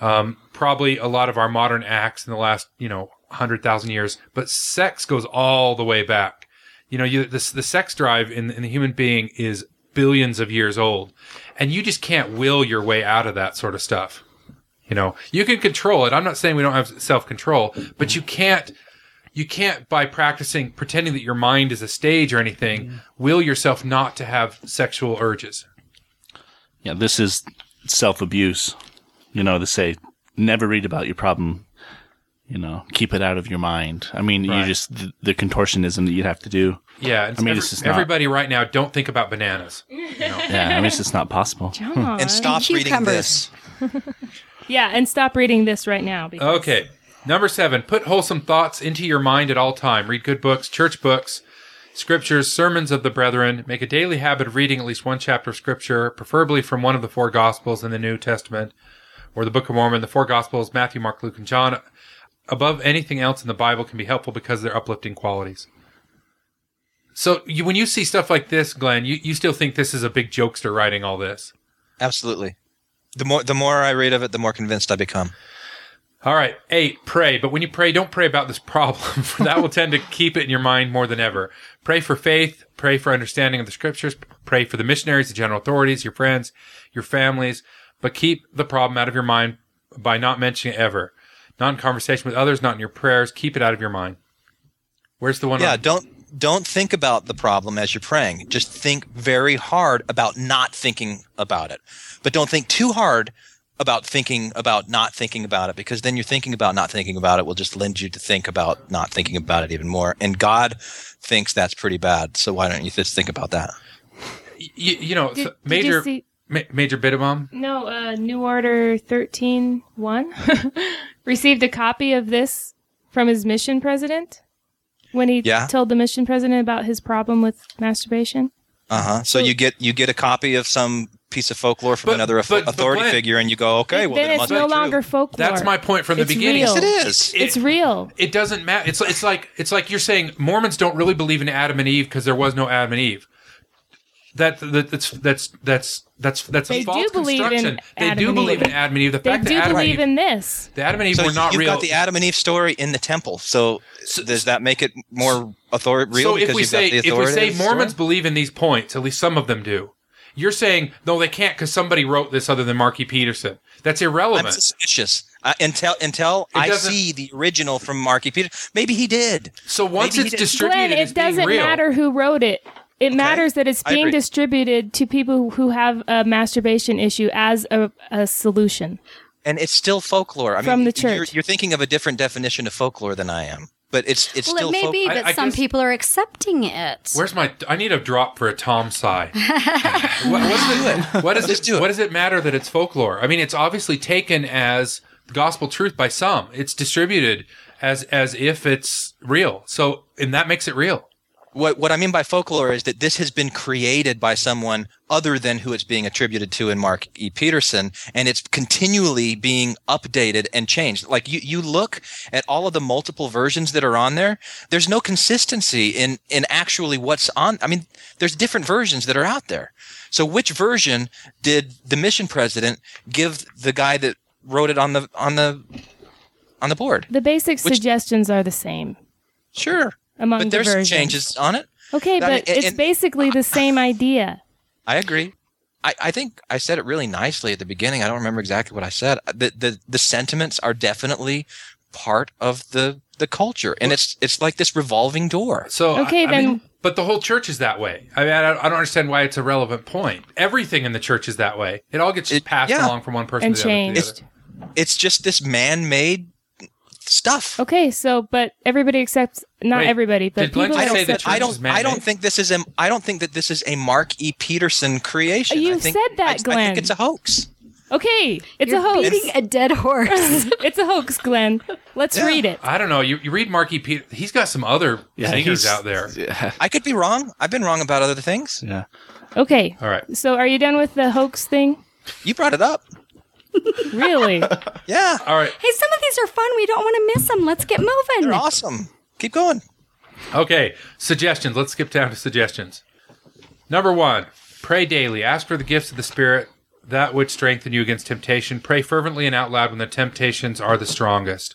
Speaker 14: Um, probably a lot of our modern acts in the last you know hundred thousand years, but sex goes all the way back. You know, you, the the sex drive in in the human being is billions of years old, and you just can't will your way out of that sort of stuff. You know, you can control it. I'm not saying we don't have self control, but you can't you can't by practicing pretending that your mind is a stage or anything will yourself not to have sexual urges
Speaker 18: Yeah, this is self abuse. You know, to say never read about your problem You know, keep it out of your mind. I mean,
Speaker 14: Right.
Speaker 18: you just the, the contortionism that you'd have to do.
Speaker 14: Yeah, it's
Speaker 18: I mean,
Speaker 14: every-
Speaker 18: it's just not.
Speaker 14: everybody right now. Don't think about bananas.
Speaker 18: Yeah, I mean, it's just not possible.
Speaker 16: John.
Speaker 5: And stop reading
Speaker 16: Cucumbers.
Speaker 5: this.
Speaker 16: Yeah, and stop reading this right now. Because
Speaker 14: Okay. Number seven, put wholesome thoughts into your mind at all time. Read good books, church books, scriptures, sermons of the brethren. Make a daily habit of reading at least one chapter of scripture, preferably from one of the four gospels in the New Testament or the Book of Mormon. The four gospels, Matthew, Mark, Luke, and John. Above anything else in the Bible can be helpful because of their uplifting qualities. So you, when you see stuff like this, Glenn, you, you still think this is a big jokester writing all this.
Speaker 5: Absolutely. The more the more I read of it, the more convinced I become.
Speaker 14: All right. Eight, pray. But when you pray, don't pray about this problem, for that will tend to keep it in your mind more than ever. Pray for faith. Pray for understanding of the scriptures. Pray for the missionaries, the general authorities, your friends, your families. But keep the problem out of your mind by not mentioning it ever. Not in conversation with others, not in your prayers. Keep it out of your mind. Where's the one?
Speaker 5: Yeah,
Speaker 14: on-
Speaker 5: don't don't think about the problem as you're praying. Just think very hard about not thinking about it. But don't think too hard about thinking about not thinking about it because then you're thinking about not thinking about it will just lend you to think about not thinking about it even more. And God thinks that's pretty bad. So why don't you just think about that?
Speaker 14: you, you know,
Speaker 16: Did-
Speaker 14: so-
Speaker 16: did you
Speaker 14: major,
Speaker 16: see-
Speaker 14: ma- major Bittabom.
Speaker 16: No, uh, New Order 13.1 received a copy of this from his mission president when he
Speaker 5: Yeah.
Speaker 16: told the mission president about his problem with masturbation.
Speaker 5: Uh-huh. So you get you get a copy of some piece of folklore from another auth-
Speaker 14: but- but
Speaker 5: authority
Speaker 14: Glenn-
Speaker 5: figure and you go, "Okay, well
Speaker 16: then
Speaker 5: then it
Speaker 16: it's
Speaker 5: must
Speaker 16: no
Speaker 5: be true."
Speaker 16: longer folklore.
Speaker 14: That's my point from the
Speaker 16: It's
Speaker 14: beginning.
Speaker 16: real.
Speaker 5: Yes, it is.
Speaker 16: It's real.
Speaker 14: It doesn't matter. It's it's like it's like you're saying Mormons don't really believe in Adam and Eve because there was no Adam and Eve. That, that that's that's that's that's that's
Speaker 16: They
Speaker 14: a
Speaker 16: do
Speaker 14: false
Speaker 16: in
Speaker 14: construction. they
Speaker 16: Adam
Speaker 14: do
Speaker 16: and
Speaker 14: believe
Speaker 16: Eve.
Speaker 14: in Adam and Eve. The
Speaker 16: They
Speaker 14: fact
Speaker 16: do
Speaker 14: that Adam and
Speaker 16: believe
Speaker 14: Eve,
Speaker 16: in this.
Speaker 14: the Adam and Eve
Speaker 5: So
Speaker 14: were not
Speaker 5: you've
Speaker 14: real.
Speaker 5: got the Adam and Eve story in the temple. So, does that make it more author- real?
Speaker 14: so if
Speaker 5: because
Speaker 14: we
Speaker 5: you've got
Speaker 14: say
Speaker 5: the
Speaker 14: if we say Mormons
Speaker 5: story?
Speaker 14: believe in these points, at least some of them do. You're saying no, they can't because somebody wrote this other than Marky Peterson. That's irrelevant.
Speaker 5: I'm suspicious uh, until until I see the original from Marky Peter. Maybe he did.
Speaker 14: So once
Speaker 5: Maybe
Speaker 14: it's
Speaker 5: he did.
Speaker 14: distributed,
Speaker 16: Glenn, it
Speaker 14: being
Speaker 16: doesn't
Speaker 14: real.
Speaker 16: matter who wrote it. It matters that it's being distributed to people who have a masturbation issue as a, a solution.
Speaker 5: and it's still folklore. I mean,
Speaker 16: From the
Speaker 5: You're,
Speaker 16: church.
Speaker 5: you're thinking of a different definition of folklore than I am, but it's it's
Speaker 17: well,
Speaker 5: still
Speaker 17: it may
Speaker 5: folk-
Speaker 17: be,
Speaker 14: I-
Speaker 17: but
Speaker 14: I
Speaker 17: some
Speaker 14: guess-
Speaker 17: people are accepting it.
Speaker 14: Where's my? I need a drop for a Tom sigh. what, what, is it, what, is it, what does it matter that it's folklore? I mean, it's obviously taken as gospel truth by some. It's distributed as as if it's real. So, and that makes it real.
Speaker 5: What what I mean by folklore is that this has been created by someone other than who it's being attributed to in Mark E. Petersen, and it's continually being updated and changed. Like you, you look at all of the multiple versions that are on there. There's no consistency in in actually what's on. I mean, there's different versions that are out there. So which version did the mission president give the guy that wrote it on the on the on the board?
Speaker 16: The basic
Speaker 5: Which-
Speaker 16: suggestions are the same.
Speaker 5: Sure,
Speaker 16: Among
Speaker 5: but
Speaker 16: the
Speaker 5: there's some
Speaker 16: versions.
Speaker 5: changes on it.
Speaker 16: Okay,
Speaker 5: I
Speaker 16: but
Speaker 5: mean,
Speaker 16: it's
Speaker 5: and-
Speaker 16: basically the same idea.
Speaker 5: I agree. I, I think I said it really nicely at the beginning. I don't remember exactly what I said. The the, the sentiments are definitely part of the the culture, and it's it's like this revolving door.
Speaker 14: So
Speaker 16: Okay,
Speaker 14: I, I
Speaker 16: then-
Speaker 14: mean, but the whole church is that way. I mean, I don't, I don't understand why it's a relevant point. Everything in the church is that way. It all gets just passed
Speaker 5: yeah.
Speaker 14: along from one person
Speaker 16: And
Speaker 14: to the other. to the
Speaker 16: changed.
Speaker 14: other.
Speaker 5: It's just this man-made stuff.
Speaker 16: Okay, so but everybody accepts not
Speaker 14: Wait,
Speaker 16: everybody, but
Speaker 14: did
Speaker 16: people
Speaker 14: just say
Speaker 16: accept
Speaker 14: that
Speaker 5: I
Speaker 14: church is
Speaker 5: don't. I don't think this is a. I don't think that this is a Mark E. Petersen creation.
Speaker 16: You
Speaker 5: think,
Speaker 16: said that,
Speaker 5: I, I
Speaker 16: Glenn.
Speaker 5: think it's a hoax.
Speaker 16: Okay, it's
Speaker 17: You're
Speaker 16: a hoax.
Speaker 17: beating a dead horse.
Speaker 16: it's a hoax, Glenn. Let's
Speaker 5: Yeah.
Speaker 16: read it.
Speaker 14: I don't know. You, you read Marky Peter. He's got some other
Speaker 18: Yeah,
Speaker 14: singers out there.
Speaker 18: Yeah.
Speaker 5: I could be wrong. I've been wrong about other things.
Speaker 18: Yeah.
Speaker 16: Okay.
Speaker 14: All right.
Speaker 16: So are you done with the hoax thing?
Speaker 5: You brought it up.
Speaker 16: Really?
Speaker 5: Yeah,
Speaker 14: All right.
Speaker 17: hey, some of these are fun. We don't want to miss them. Let's get moving.
Speaker 5: they're awesome. Keep going.
Speaker 14: Okay. Suggestions. Let's skip down to suggestions. Number one, pray daily. Ask for the gifts of the Spirit, that which strengthen you against temptation. Pray fervently and out loud when the temptations are the strongest.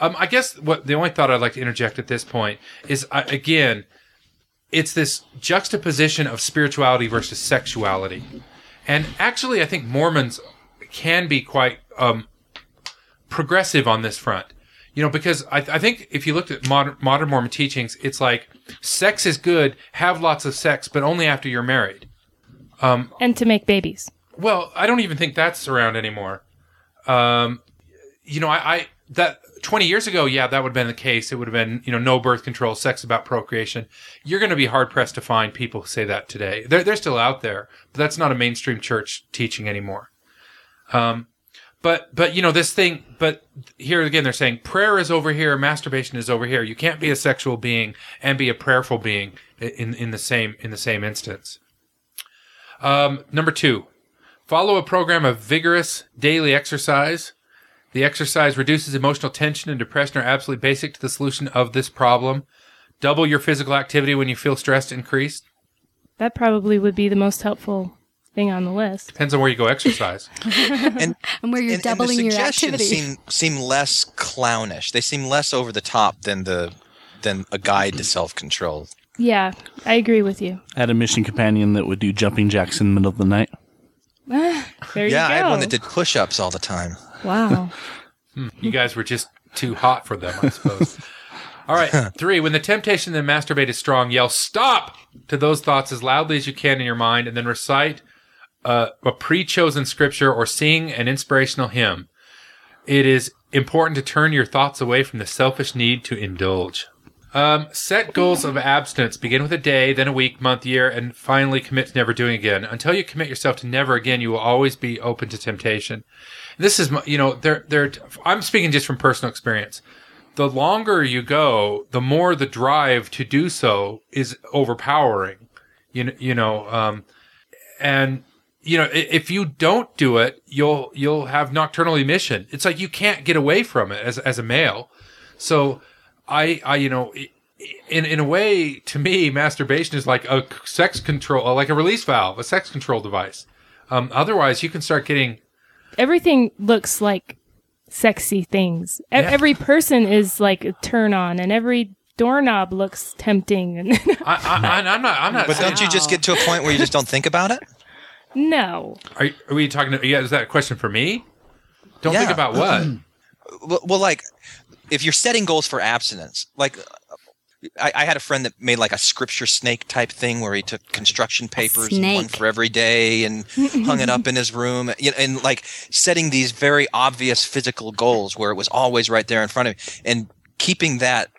Speaker 14: Um, I guess what the only thought I'd like to interject at this point is uh, again, it's this juxtaposition of spirituality versus sexuality, and actually, I think Mormons can be quite um, progressive on this front. You know, because I, I think if you looked at modern, modern Mormon teachings, it's like sex is good, have lots of sex, but only after you're married. Um,
Speaker 16: and to make babies.
Speaker 14: well, I don't even think that's around anymore. Um, you know, I, I that 20 years ago, yeah, that would have been the case. It would have been, you know, no birth control, sex about procreation. You're going to be hard pressed to find people who say that today. They're, they're still out there, but that's not a mainstream church teaching anymore. Um, but, but, you know, this thing, but here again, they're saying prayer is over here, masturbation is over here. You can't be a sexual being and be a prayerful being in, in the same, in the same instance. Um, number two, follow a program of vigorous daily exercise. The exercise reduces emotional tension and depression are absolutely basic to the solution of this problem. Double your physical activity when you feel stressed increased.
Speaker 16: That probably would be the most helpful thing on the list.
Speaker 14: Depends on where you go exercise.
Speaker 17: and, where you're
Speaker 5: and,
Speaker 17: doubling
Speaker 5: and the
Speaker 17: your
Speaker 5: suggestions
Speaker 17: activity.
Speaker 5: seem seem less clownish. They seem less over the top than the than a guide to self control.
Speaker 16: Yeah, I agree with you.
Speaker 18: I had a mission companion that would do jumping jacks in the middle of the night.
Speaker 16: There
Speaker 5: yeah,
Speaker 16: you
Speaker 5: I had one that did push ups all the time.
Speaker 16: Wow.
Speaker 14: Hmm, you guys were just too hot for them, I suppose. All right. Three, when the temptation to masturbate is strong, yell stop to those thoughts as loudly as you can in your mind and then recite uh, a pre chosen scripture or sing an inspirational hymn. It is important to turn your thoughts away from the selfish need to indulge. Um, set goals of abstinence. Begin with a day, then a week, month, year, and finally commit to never doing again. Until you commit yourself to never again, you will always be open to temptation. This is, you know, they're, they're, I'm speaking just from personal experience. The longer you go, the more the drive to do so is overpowering. You you know, um, and you know, if you don't do it, you'll you'll have nocturnal emission. It's like you can't get away from it as as a male. So, I I you know, in in a way, to me, masturbation is like a sex control, uh, like a release valve, a sex control device. Um, otherwise, you can start getting
Speaker 16: Everything looks like sexy things. E-
Speaker 14: Yeah.
Speaker 16: Every person is like a turn on, and every doorknob looks tempting. And
Speaker 14: I, I, I'm not. I'm not.
Speaker 5: But don't you just get to a point where you just don't think about it?
Speaker 16: No,
Speaker 14: Are, are we talking? To, yeah, is that a question for me? Don't think about what.
Speaker 5: well, well, like if you're setting goals for abstinence, like I, I had a friend that made like a scripture snake type thing where he took construction papers, and one for every day, and hung it up in his room, you know, and like setting these very obvious physical goals where it was always right there in front of him, and keeping that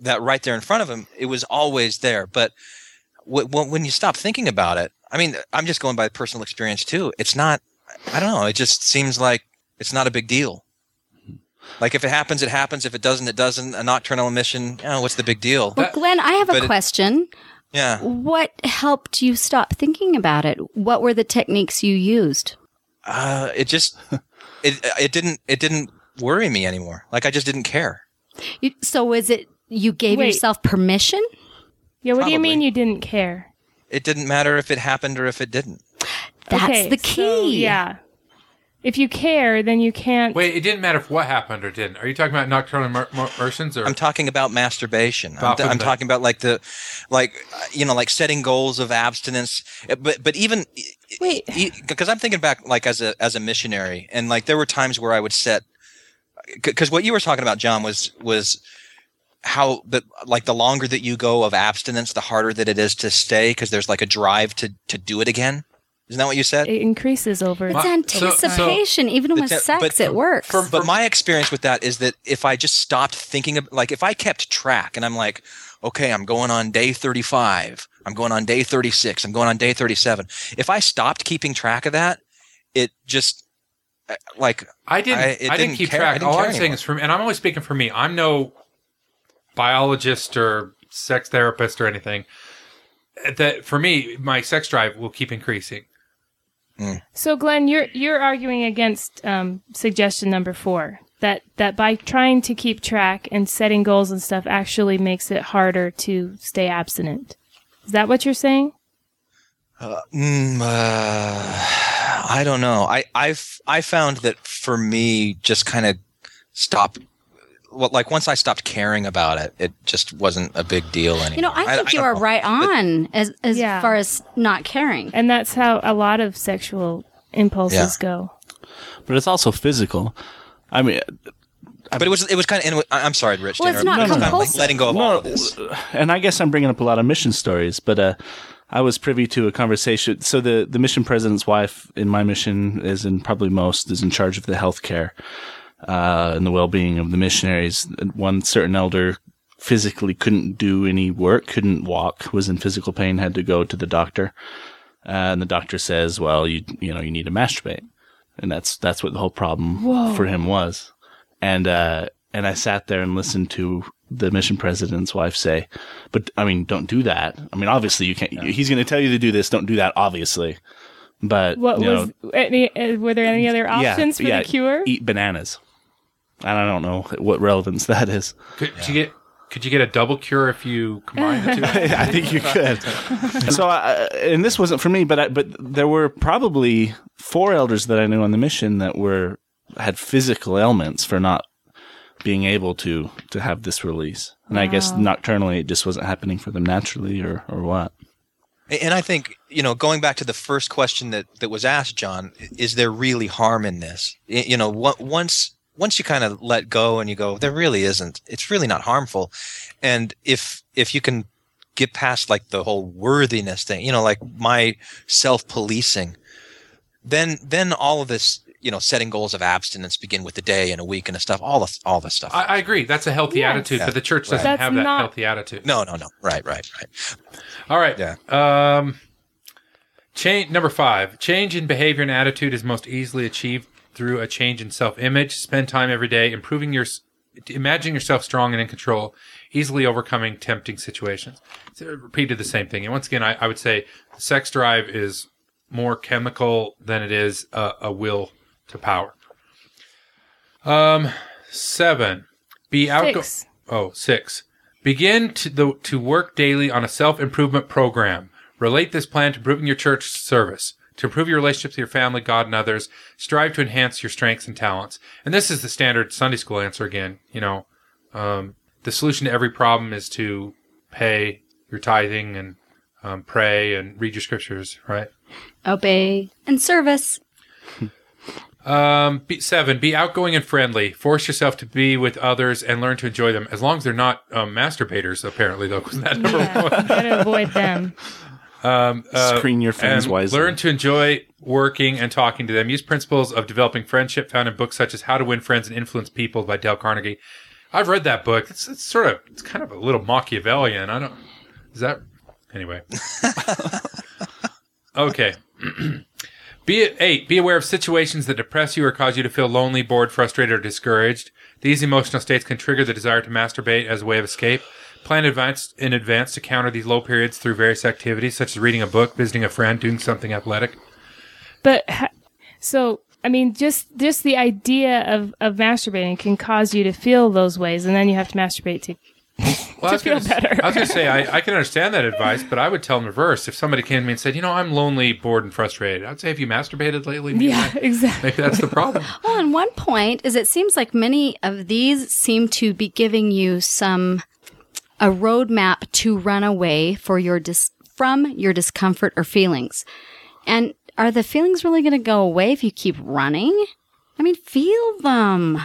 Speaker 5: that right there in front of him, it was always there. But w- w- when you stop thinking about it, I mean, I'm just going by personal experience too. It's not. I don't know. It just seems like it's not a big deal. Like if it happens, it happens. If it doesn't, it doesn't. A nocturnal emission, oh, what's the big deal?
Speaker 17: well, Glenn, I have
Speaker 5: but
Speaker 17: a
Speaker 5: it-
Speaker 17: question.
Speaker 5: Yeah.
Speaker 17: What helped you stop thinking about it? What were the techniques you used?
Speaker 5: Uh, it just it it didn't it didn't worry me anymore. Like I just didn't care.
Speaker 17: You, so was it you gave
Speaker 16: Wait.
Speaker 17: yourself permission?
Speaker 16: yeah. What do you mean you didn't care?
Speaker 5: It didn't matter if it happened or if it didn't.
Speaker 17: That's
Speaker 16: Okay,
Speaker 17: the
Speaker 16: so,
Speaker 17: key.
Speaker 16: yeah. If you care, then you can't.
Speaker 14: Wait, it didn't matter if what happened or didn't. Are you talking about nocturnal immer- immer- immersions or?
Speaker 5: I'm talking about masturbation. I'm,
Speaker 14: About
Speaker 5: I'm talking about like the, like you know, like setting goals of abstinence. Uh, But but even
Speaker 16: Wait.
Speaker 5: because I'm thinking back like as a as a missionary, and like there were times where I would set because what you were talking about, John, was was how the like the longer that you go of abstinence, the harder that it is to stay because there's like a drive to to do it again. Isn't that what you said?
Speaker 16: It increases over.
Speaker 17: It's
Speaker 14: My- so-
Speaker 17: anticipation. Even
Speaker 5: The
Speaker 17: with
Speaker 5: te-
Speaker 17: sex,
Speaker 5: but-
Speaker 17: it works.
Speaker 5: but my experience with that is that if I just stopped thinking of like if I kept track and I'm like, okay, I'm going on day 35, I'm going on day 36, I'm going on day 37. If I stopped keeping track of that, it just uh, like
Speaker 14: I didn't. I,
Speaker 5: it
Speaker 14: didn't, keep
Speaker 5: care- I
Speaker 14: track.
Speaker 5: didn't
Speaker 14: All
Speaker 5: care
Speaker 14: I'm saying
Speaker 5: anymore.
Speaker 14: is from, and I'm only speaking for me. I'm no biologist or sex therapist or anything. That for me, my sex drive will keep increasing.
Speaker 16: So, Glenn, you're you're arguing against um, suggestion number four that that by trying to keep track and setting goals and stuff actually makes it harder to stay abstinent. Is that what you're saying?
Speaker 5: Uh, mm, uh, I don't know. I I've I found that for me, just kind of stop. Well, like once I stopped caring about it, it just wasn't a big deal anymore.
Speaker 17: you know, I think you
Speaker 5: don't
Speaker 17: are
Speaker 5: know.
Speaker 17: right on as as
Speaker 16: Yeah.
Speaker 17: far as not caring.
Speaker 16: And that's how a lot of sexual impulses go.
Speaker 18: But it's also physical. I mean,
Speaker 5: But it was it was kind of. I'm sorry, Rich.
Speaker 17: Well, it's not
Speaker 5: It was kind of like letting go of all of this.
Speaker 18: and I guess I'm bringing up a lot of mission stories, but uh, I was privy to a conversation. So the, the mission president's wife in my mission is in probably most is in charge of the healthcare uh, and the well-being of the missionaries. One certain elder physically couldn't do any work, couldn't walk, was in physical pain, had to go to the doctor, uh, and the doctor says, "Well, you you know you need to masturbate," and that's that's what the whole problem
Speaker 16: Whoa.
Speaker 18: for him was. And uh, and I sat there and listened to the mission president's wife say, "But I mean, don't do that. I mean, obviously you can't. He's going to tell you to do this. Don't do that. Obviously." But
Speaker 16: What was
Speaker 18: know,
Speaker 16: any? Uh, were there any other options for the cure?
Speaker 18: Eat bananas. And I don't know what relevance that is.
Speaker 14: Could you get could you get a double cure if you combine the two?
Speaker 18: I think you could. so, I, and this wasn't for me, but I, but there were probably four elders that I knew on the mission that were had physical ailments for not being able to to have this release. And I guess nocturnally it just wasn't happening for them naturally, or or what.
Speaker 5: And I think, you know, going back to the first question that, that was asked, John, is there really harm in this? You know, what, once once you kind of let go and you go, there really isn't. It's really not harmful. And if if you can get past like the whole worthiness thing, you know, like my self policing, then then all of this, you know, setting goals of abstinence begin with the day and a week and stuff, all the all the stuff.
Speaker 14: I, I agree. That's a healthy
Speaker 5: Yes.
Speaker 14: attitude,
Speaker 5: Yeah.
Speaker 14: but the church doesn't
Speaker 5: That's
Speaker 14: have that
Speaker 5: not-
Speaker 14: healthy attitude.
Speaker 5: No, no, no. Right, right, right.
Speaker 14: All right. Yeah. Um, change number five. Change in behavior and attitude is most easily achieved through a change in self-image. Spend time every day improving your, imagining yourself strong and in control, easily overcoming tempting situations. So repeated the same thing. And once again, I, I would say sex drive is more chemical than it is a, a will to power. Um, seven. Be outgoing. Oh, six. Begin to the to work daily on a self improvement program. Relate this plan to improving your church service, to improve your relationships with your family, God, and others. Strive to enhance your strengths and talents. And this is the standard Sunday school answer again. You know, um, the solution to every problem is to pay your tithing and um, pray and read your scriptures, right?
Speaker 17: Obey and service.
Speaker 14: Um, be, seven, be outgoing and friendly. Force yourself to be with others and learn to enjoy them, as long as they're not um, masturbators. Apparently, though, because that number
Speaker 16: Yeah,
Speaker 14: one.
Speaker 16: gotta avoid them.
Speaker 14: Um,
Speaker 18: Screen your friends wisely.
Speaker 14: Learn to enjoy working and talking to them. Use principles of developing friendship found in books such as How to Win Friends and Influence People by Dale Carnegie. I've read that book. It's, it's sort of, it's kind of a little Machiavellian. I don't, is that, anyway. okay. Be eight. Be aware of situations that depress you or cause you to feel lonely, bored, frustrated, or discouraged. These emotional states can trigger the desire to masturbate as a way of escape. Plan advance in advance to counter these low periods through various activities such as reading a book, visiting a friend, doing something athletic.
Speaker 16: But so I mean, just just the idea of of masturbating can cause you to feel those ways, and then you have to masturbate to
Speaker 14: Well, I
Speaker 16: to
Speaker 14: was
Speaker 16: feel
Speaker 14: gonna,
Speaker 16: better.
Speaker 14: I was going to say I, I can understand that advice, but I would tell them reverse. If somebody came to me and said, "You know, I'm lonely, bored, and frustrated," I'd say, "Have you masturbated lately?" Maybe
Speaker 16: Yeah,
Speaker 14: that-
Speaker 16: exactly.
Speaker 14: Maybe that's the problem.
Speaker 17: Well, and one point is it seems like many of these seem to be giving you some a roadmap to run away for your dis- from your discomfort or feelings. And are the feelings really going to go away if you keep running? I mean, feel them.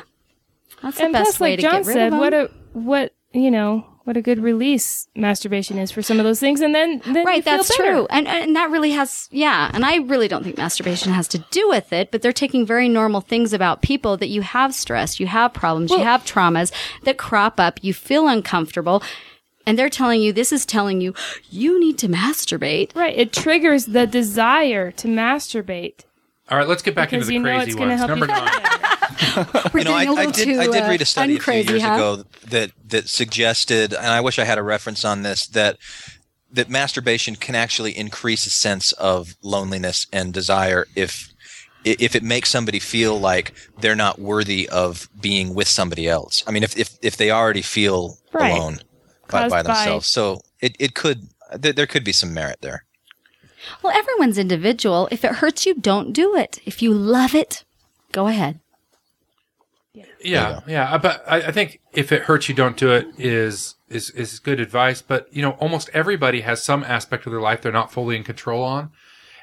Speaker 17: That's the
Speaker 16: and
Speaker 17: best
Speaker 16: plus,
Speaker 17: way
Speaker 16: like
Speaker 17: to
Speaker 16: John
Speaker 17: get rid
Speaker 16: said,
Speaker 17: of them.
Speaker 16: what a what you know what a good release masturbation is for some of those things, and then then
Speaker 17: right
Speaker 16: feel
Speaker 17: that's
Speaker 16: better.
Speaker 17: true and and that really has yeah and i really don't think masturbation has to do with it but they're taking very normal things about people that you have stress you have problems you have traumas that crop up you feel uncomfortable and they're telling you this is telling you you need to masturbate
Speaker 16: Right, it triggers the desire to masturbate.
Speaker 14: All right, let's get back
Speaker 16: Because
Speaker 14: into
Speaker 16: you
Speaker 14: the
Speaker 16: know
Speaker 14: crazy
Speaker 16: it's gonna
Speaker 14: ones. Number nine.
Speaker 17: We're
Speaker 5: you know, I, I did
Speaker 17: too,
Speaker 5: I did
Speaker 17: uh,
Speaker 5: read a study a few years
Speaker 17: huh?
Speaker 5: ago that that suggested, and I wish I had a reference on this that that masturbation can actually increase a sense of loneliness and desire if if it makes somebody feel like they're not worthy of being with somebody else. I mean, if if, if they already feel
Speaker 17: Right.
Speaker 5: alone by, by
Speaker 17: by-
Speaker 5: themselves, so it, it could there, there could be some merit there.
Speaker 17: well everyone's individual if it hurts you don't do it if you love it go ahead
Speaker 14: Yeah, yeah, but I, I think if it hurts you, don't do it is is is good advice. But you know, almost everybody has some aspect of their life they're not fully in control on,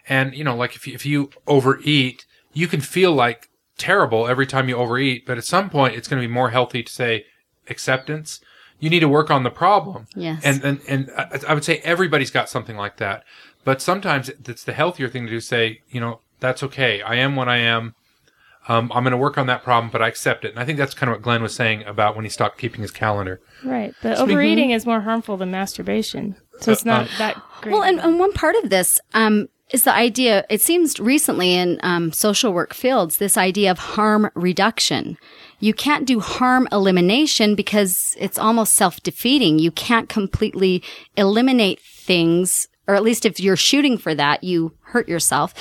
Speaker 14: and you know, like if you, if you overeat, you can feel like terrible every time you overeat. But at some point, it's going to be more healthy to say acceptance. You need to work on the problem.
Speaker 17: Yes.
Speaker 14: And and and I, I would say everybody's got something like that. But sometimes it's the healthier thing to do. Say, you know, that's okay. I am what I am. Um, I'm going to work on that problem, but I accept it. And I think that's kind of what Glenn was saying about when he stopped keeping his calendar.
Speaker 16: Right. But
Speaker 14: Speaking-
Speaker 16: overeating is more harmful than masturbation. So it's
Speaker 14: Uh,
Speaker 16: not
Speaker 14: um,
Speaker 16: that great.
Speaker 17: Well, and, and one part of this um, is the idea, it seems recently in um, social work fields, this idea of harm reduction. You can't do harm elimination because it's almost self defeating. You can't completely eliminate things, or at least if you're shooting for that, you hurt yourself.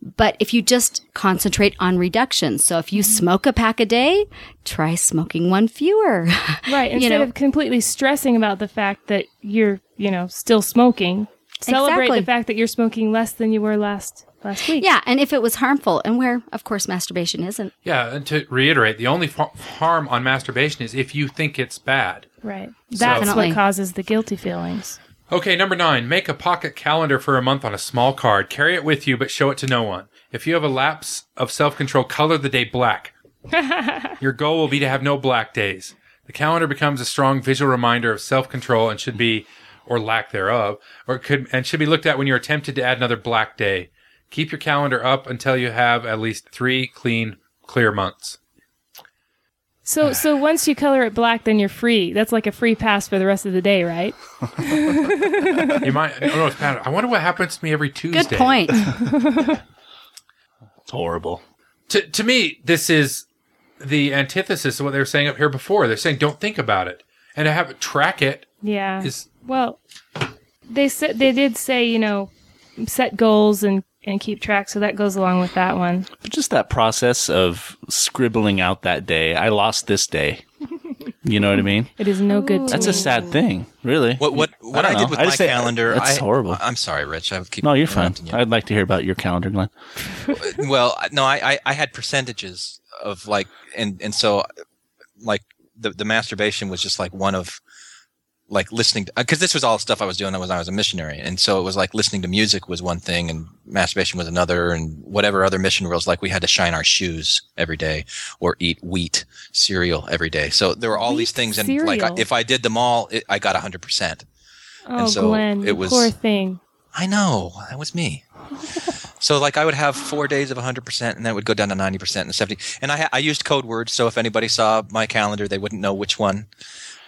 Speaker 17: But if you just concentrate on reduction, so if you mm-hmm. smoke a pack a day, try smoking one fewer.
Speaker 16: Right. Instead
Speaker 17: know?
Speaker 16: of completely stressing about the fact that you're, you know, still smoking, celebrate
Speaker 17: Exactly.
Speaker 16: the fact that you're smoking less than you were last last week.
Speaker 17: Yeah, and if it was harmful, and where, of course, masturbation isn't.
Speaker 14: Yeah, and to reiterate, the only fa- harm on masturbation is if you think it's bad.
Speaker 16: Right. That's
Speaker 14: Definitely.
Speaker 16: what causes the guilty feelings.
Speaker 14: Okay, number nine, make a pocket calendar for a month on a small card. Carry it with you, but show it to no one. If you have a lapse of self control, color the day black. Your goal will be to have no black days. The calendar becomes a strong visual reminder of self control and should be, or lack thereof, or could and should be looked at when you're tempted to add another black day. Keep your calendar up until you have at least three clean, clear months.
Speaker 16: So so once you color it black, then you're free. That's like a free pass for the rest of the day, right?
Speaker 14: You might. Oh no, it's bad. I wonder what happens to me every Tuesday.
Speaker 17: Good point.
Speaker 18: It's horrible.
Speaker 14: to to me, this is the antithesis of what they were saying up here before. They're saying don't think about it and to have it track it.
Speaker 16: Yeah.
Speaker 14: Is-
Speaker 16: well, they said they did say you know set goals and and keep track, so that goes along with that one.
Speaker 18: But just that process of scribbling out that day. I lost this day. You know what I mean?
Speaker 16: It is no good. To
Speaker 18: That's
Speaker 16: me.
Speaker 18: a sad thing, really.
Speaker 5: What what what I,
Speaker 18: don't
Speaker 5: did
Speaker 18: know.
Speaker 5: with
Speaker 18: I
Speaker 5: my
Speaker 18: just say-
Speaker 5: calendar?
Speaker 18: That's
Speaker 5: I,
Speaker 18: horrible.
Speaker 5: I'm sorry, Rich. I would keep.
Speaker 18: No, you're fine.
Speaker 5: you.
Speaker 18: I'd like to hear about your calendar, Glenn.
Speaker 5: well, no, I, I I had percentages of like, and and so like the the masturbation was just like one of like listening because this was all stuff I was doing when I was a missionary, and so it was like listening to music was one thing, and masturbation was another, and whatever other mission rules like we had to shine our shoes every day or eat wheat cereal every day. So there were all these things, and like I, if I did them all, it, I got hundred percent.
Speaker 16: Oh,
Speaker 5: and so
Speaker 16: Glenn,
Speaker 5: it was
Speaker 16: poor thing.
Speaker 5: I know that was me. so like I would have four days of 100% and then it would go down to 90% and 70. And I, I used code words. So if anybody saw my calendar, they wouldn't know which one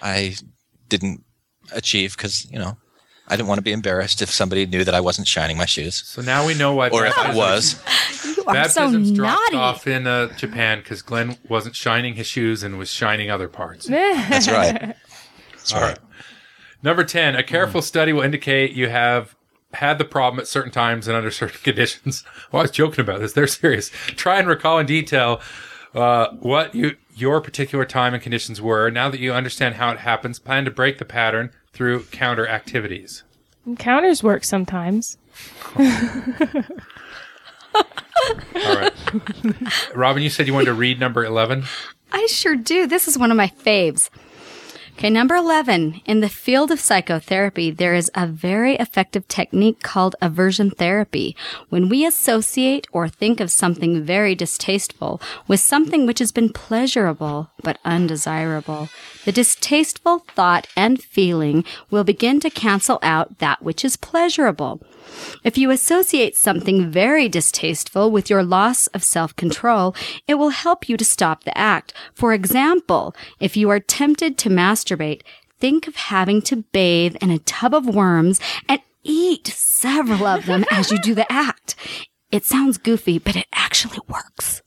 Speaker 5: I didn't achieve because, you know, I didn't want to be embarrassed if somebody knew that I wasn't shining my shoes.
Speaker 14: So now we know why.
Speaker 5: Or if I was.
Speaker 17: You are so
Speaker 14: dropped
Speaker 17: naughty.
Speaker 14: off in uh, Japan because Glenn wasn't shining his shoes and was shining other parts.
Speaker 5: That's right. That's
Speaker 14: All right. Number 10, a careful study will indicate you have had the problem at certain times and under certain conditions. Well, I was joking about this. They're serious. Try and recall in detail uh, what you your particular time and conditions were. Now that you understand how it happens, plan to break the pattern through counter activities.
Speaker 16: Counters work sometimes.
Speaker 14: All right. Robin, you said you wanted to read number 11.
Speaker 17: I sure do. This is one of my faves. Okay, number 11. In the field of psychotherapy, there is a very effective technique called aversion therapy. When we associate or think of something very distasteful with something which has been pleasurable but undesirable, the distasteful thought and feeling will begin to cancel out that which is pleasurable. If you associate something very distasteful with your loss of self control, it will help you to stop the act. For example, if you are tempted to masturbate, think of having to bathe in a tub of worms and eat several of them as you do the act. It sounds goofy, but it actually works.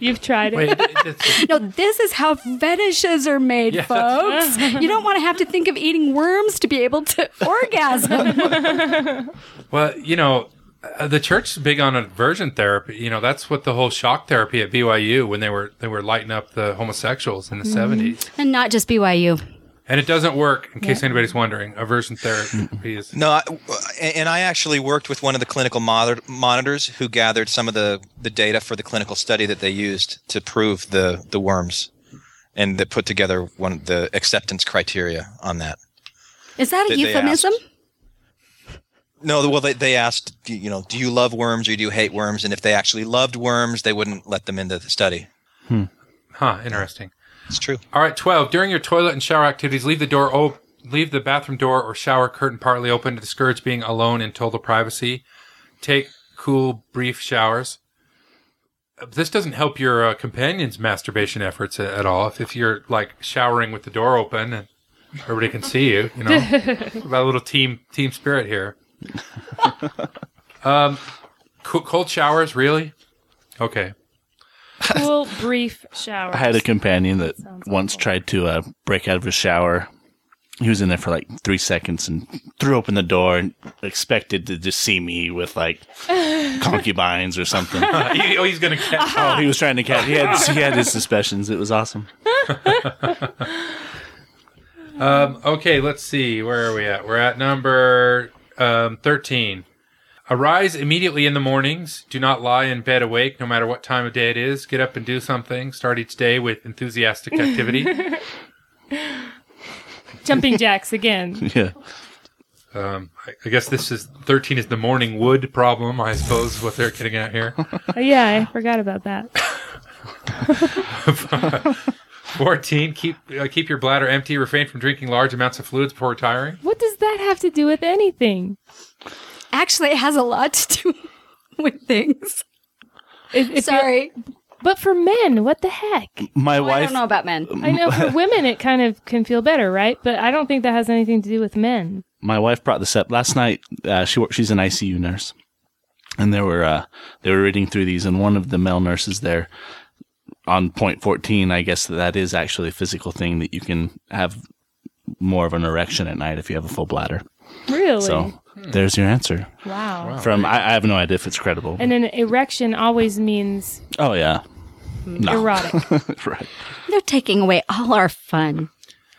Speaker 16: You've tried it.
Speaker 14: Wait,
Speaker 17: No, this is how fetishes are made, folks. You don't want to have to think of eating worms to be able to orgasm.
Speaker 14: Well, you know, uh, the church is big on aversion therapy. You know, that's what the whole shock therapy at BYU when they were they were lighting up the homosexuals in the
Speaker 17: Mhm.
Speaker 14: 70s.
Speaker 17: and not just BYU.
Speaker 14: And it doesn't work, in case
Speaker 17: Yeah.
Speaker 14: anybody's wondering. Aversion therapy is.
Speaker 5: No, I, and I actually worked with one of the clinical monitor, monitors who gathered some of the, the data for the clinical study that they used to prove the, the worms and that put together one of the acceptance criteria on that.
Speaker 17: Is that a
Speaker 5: They- they
Speaker 17: euphemism?
Speaker 5: No, well, they, they asked, you you know, do you love worms or do you hate worms? And if they actually loved worms, they wouldn't let them into the study. Hmm.
Speaker 14: Huh, interesting.
Speaker 5: It's true.
Speaker 14: All right, 12. During your toilet and shower activities, leave the door open. leave the bathroom door or shower curtain partly open to discourage being alone in total privacy. Take cool, brief showers. this doesn't help your uh, companion's masturbation efforts a- at all. If, if you're like showering with the door open and everybody can see you, you know, about a little team team spirit here. Um, co- cold showers, really? Okay.
Speaker 16: Cool, brief shower.
Speaker 18: I had a companion that once tried to uh, break out of his shower. He was in there for like three seconds and threw open the door and expected to just see me with like concubines or something.
Speaker 14: He- oh, he's gonna catch.
Speaker 18: oh, he was trying to catch. He had he had his suspicions. It was awesome.
Speaker 14: Um, okay, let's see. Where are we at? We're at number um, 13. Arise immediately in the mornings. Do not lie in bed awake, no matter what time of day it is. Get up and do something. Start each day with enthusiastic activity.
Speaker 16: Jumping jacks again.
Speaker 18: Yeah.
Speaker 14: Um, I, I guess this is 13 is the morning wood problem, I suppose, is what they're getting at here.
Speaker 16: Oh, yeah, I forgot about that.
Speaker 14: 14, keep uh, keep your bladder empty. Refrain from drinking large amounts of fluids before retiring.
Speaker 16: What does that have to do with anything?
Speaker 17: Actually, it has a lot to do with things.
Speaker 16: If- if
Speaker 17: Sorry.
Speaker 16: But for men, what the heck?
Speaker 18: My
Speaker 17: I
Speaker 18: wife.
Speaker 17: I don't know about men.
Speaker 16: I know for women it kind of can feel better, right? But I don't think that has anything to do with men.
Speaker 18: my wife brought this up last night. Uh, she wor- she's an ICU nurse, and there were uh, they were reading through these, and one of the male nurses there on point fourteen, I guess that, that is actually a physical thing that you can have more of an erection at night if you have a full bladder.
Speaker 16: Really?
Speaker 18: So Hmm. there's your answer.
Speaker 16: Wow.
Speaker 18: From I, I have no idea if it's credible.
Speaker 16: And an erection always means
Speaker 18: oh yeah, no.
Speaker 16: erotic.
Speaker 18: right.
Speaker 17: They're taking away all our fun.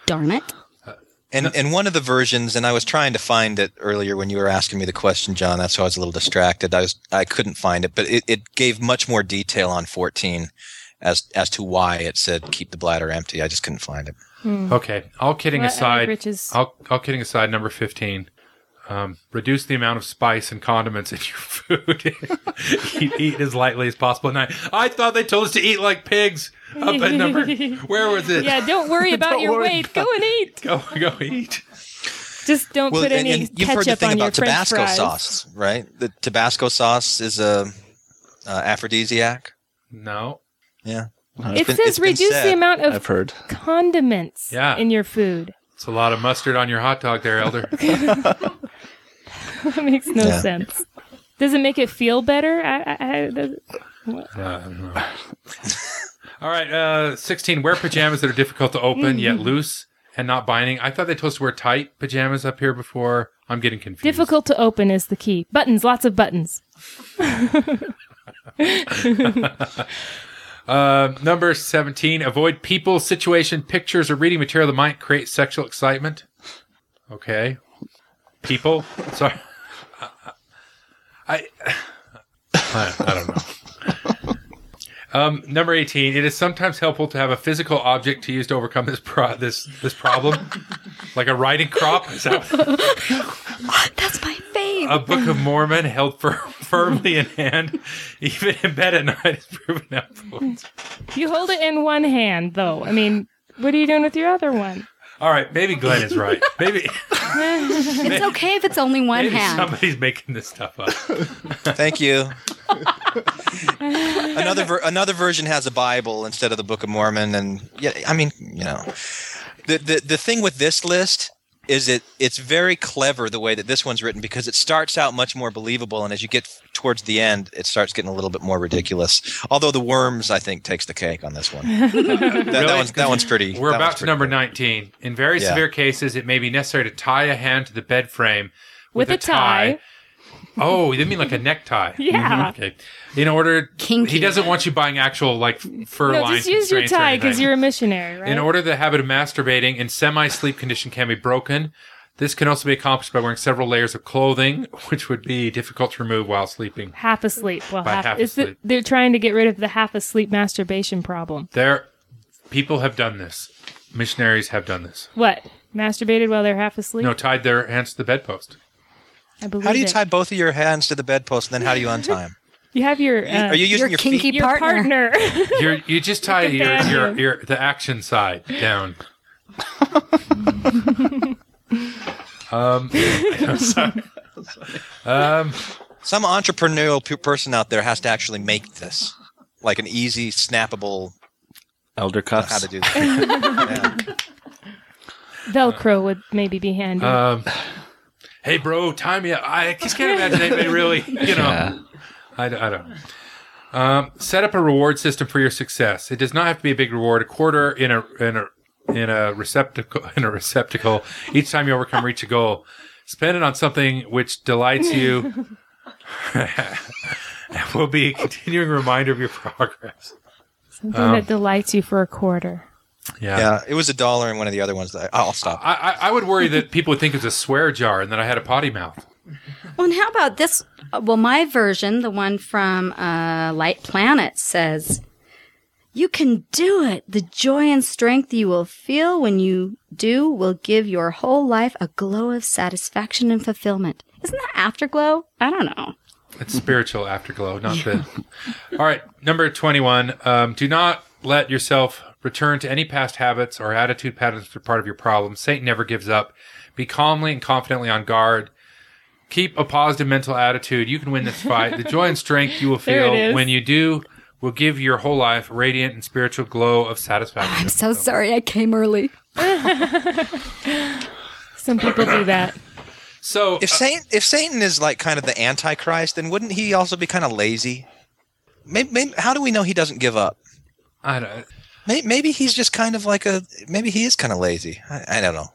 Speaker 17: Darn it.
Speaker 5: Uh, and and one of the versions, and I was trying to find it earlier when you were asking me the question, John. That's why I was a little distracted. I was I couldn't find it, but it, it gave much more detail on 14 as as to why it said keep the bladder empty. I just couldn't find it.
Speaker 16: Hmm.
Speaker 14: Okay, all kidding
Speaker 16: Well, I like
Speaker 14: aside, all, all kidding aside, number 15. Um, reduce the amount of spice and condiments in your food. eat, eat as lightly as possible at night. I thought they told us to eat like pigs. Up at number, where was it?
Speaker 16: Yeah, don't worry about
Speaker 14: Don't
Speaker 16: your
Speaker 14: worry
Speaker 16: weight. Go and eat.
Speaker 14: Go, go eat.
Speaker 16: Just don't
Speaker 5: Well,
Speaker 16: put
Speaker 5: and,
Speaker 16: any
Speaker 5: and you've heard the
Speaker 16: ketchup
Speaker 5: thing
Speaker 16: on your
Speaker 5: about
Speaker 16: French
Speaker 5: Tabasco
Speaker 16: fries.
Speaker 5: sauce, right? The Tabasco sauce is a uh, aphrodisiac.
Speaker 14: No.
Speaker 5: Yeah.
Speaker 16: It
Speaker 5: It's been-
Speaker 16: says
Speaker 5: it's
Speaker 16: reduce
Speaker 5: said.
Speaker 16: the amount of
Speaker 18: I've heard.
Speaker 16: condiments
Speaker 14: Yeah.
Speaker 16: in your food.
Speaker 14: It's a lot of mustard on your hot dog there, Elder.
Speaker 16: that makes no
Speaker 14: Yeah.
Speaker 16: sense. Does it make it feel better? I, I, I, does-
Speaker 14: Uh, I don't know. All right, uh, 16. Wear pajamas that are difficult to open yet loose and not binding. I thought they told us to wear tight pajamas up here before. I'm getting confused.
Speaker 16: Difficult to open is the key. Buttons, lots of buttons.
Speaker 14: Uh, number 17. Avoid people, situation, pictures, or reading material that might create sexual excitement. Okay. People. Sorry. I, I, I don't know. Um, number 18. It is sometimes helpful to have a physical object to use to overcome this pro- this this problem, like a riding crop. Is that
Speaker 17: That's my fave.
Speaker 14: a Book of Mormon held fir- firmly in hand, even in bed at night, is proven helpful.
Speaker 16: You hold it in one hand, though. I mean, what are you doing with your other one?
Speaker 14: All right, maybe Glenn is right. Maybe
Speaker 17: it's okay if it's only one
Speaker 14: maybe
Speaker 17: hand.
Speaker 14: somebody's making this stuff up.
Speaker 5: Thank you. another ver- another version has a Bible instead of the Book of Mormon, and yeah, I mean, you know, the the the thing with this list is it it's very clever the way that this one's written because it starts out much more believable, and as you get towards the end, it starts getting a little bit more ridiculous. Although the worms, I think, takes the cake on this one. that, that one's that one's pretty.
Speaker 14: We're about
Speaker 5: one's
Speaker 14: to
Speaker 5: pretty
Speaker 14: number 19. In very
Speaker 5: Yeah.
Speaker 14: severe cases, it may be necessary to tie a hand to the bed frame
Speaker 16: With a tie.
Speaker 14: Oh, you didn't mean like a necktie?
Speaker 16: Yeah. Mm-hmm.
Speaker 14: Okay. In order, he doesn't want you buying actual like fur
Speaker 16: no,
Speaker 14: lines.
Speaker 16: just use your tie because you're a missionary, right?
Speaker 14: In order, the habit of masturbating in semi-sleep condition can be broken. This can also be accomplished by wearing several layers of clothing, which would be difficult to remove while sleeping.
Speaker 16: half asleep. Well,
Speaker 14: By
Speaker 16: half,
Speaker 14: half
Speaker 16: it's the-
Speaker 14: asleep.
Speaker 16: they're trying to get rid of the half asleep masturbation problem.
Speaker 14: There, people have done this. Missionaries have done this.
Speaker 16: What? Masturbated while they're half asleep?
Speaker 14: No, tied their hands to the bedpost.
Speaker 16: I believe
Speaker 5: How do you
Speaker 16: it.
Speaker 5: tie both of your hands to the bedpost, and then how do you untie them?
Speaker 16: You have your. Uh,
Speaker 5: Are you using your feet?
Speaker 16: kinky partner?
Speaker 14: You're, you just tie your, your, your the action side down. um, sorry. um,
Speaker 5: Some entrepreneurial p- person out there has to actually make this. like an easy, snappable
Speaker 18: elder cuffs.
Speaker 5: How to do that?
Speaker 16: Velcro would maybe be handy.
Speaker 14: Um, hey, bro, time me up. I just can't imagine anybody really, you know.
Speaker 18: Yeah.
Speaker 14: I, I don't. Um, set up a reward system for your success. It does not have to be a big reward. A quarter in a in a in a receptacle in a receptacle each time you overcome reach a goal. Spend it on something which delights you. and will be a continuing reminder of your progress.
Speaker 16: Something
Speaker 14: Um,
Speaker 16: that delights you for a quarter.
Speaker 14: Yeah.
Speaker 5: Yeah, it was a dollar in one of the other ones. That I, I'll stop.
Speaker 14: I, I, I would worry that people would think it's a swear jar and that I had a potty mouth.
Speaker 17: Well, and how about this? Uh, Well, my version, the one from uh, Light Planet, says, You can do it. The joy and strength you will feel when you do will give your whole life a glow of satisfaction and fulfillment. Isn't that afterglow? I don't know.
Speaker 14: It's spiritual afterglow, not the. All right, number 21. Um, do not let yourself return to any past habits or attitude patterns that are part of your problem. Satan never gives up. Be calmly and confidently on guard. Keep a positive mental attitude. You can win this fight. The joy and strength you will feel when you do will give your whole life a radiant and spiritual glow of satisfaction.
Speaker 17: I'm so sorry I came early.
Speaker 16: Some people do that.
Speaker 14: So uh,
Speaker 5: if Satan if Satan is like kind of the antichrist, then wouldn't he also be kind of lazy? Maybe, maybe how do we know he doesn't give up?
Speaker 14: I don't.
Speaker 5: Maybe, maybe he's just kind of like a. Maybe he is kind of lazy. I, I don't know.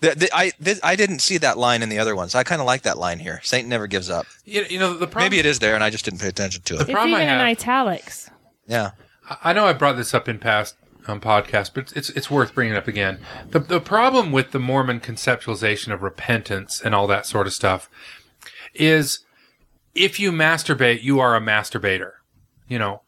Speaker 5: The, the, I this, I didn't see that line in the other ones. I kind of like that line here. Satan never gives up.
Speaker 14: You, you know the problem.
Speaker 5: Maybe it is there, and I just didn't pay attention to it.
Speaker 16: The It's even in italics.
Speaker 5: Yeah.
Speaker 14: I- I know I brought this up in past um, podcasts, but it's it's worth bringing up again. The the problem with the Mormon conceptualization of repentance and all that sort of stuff is if you masturbate, you are a masturbator. You know,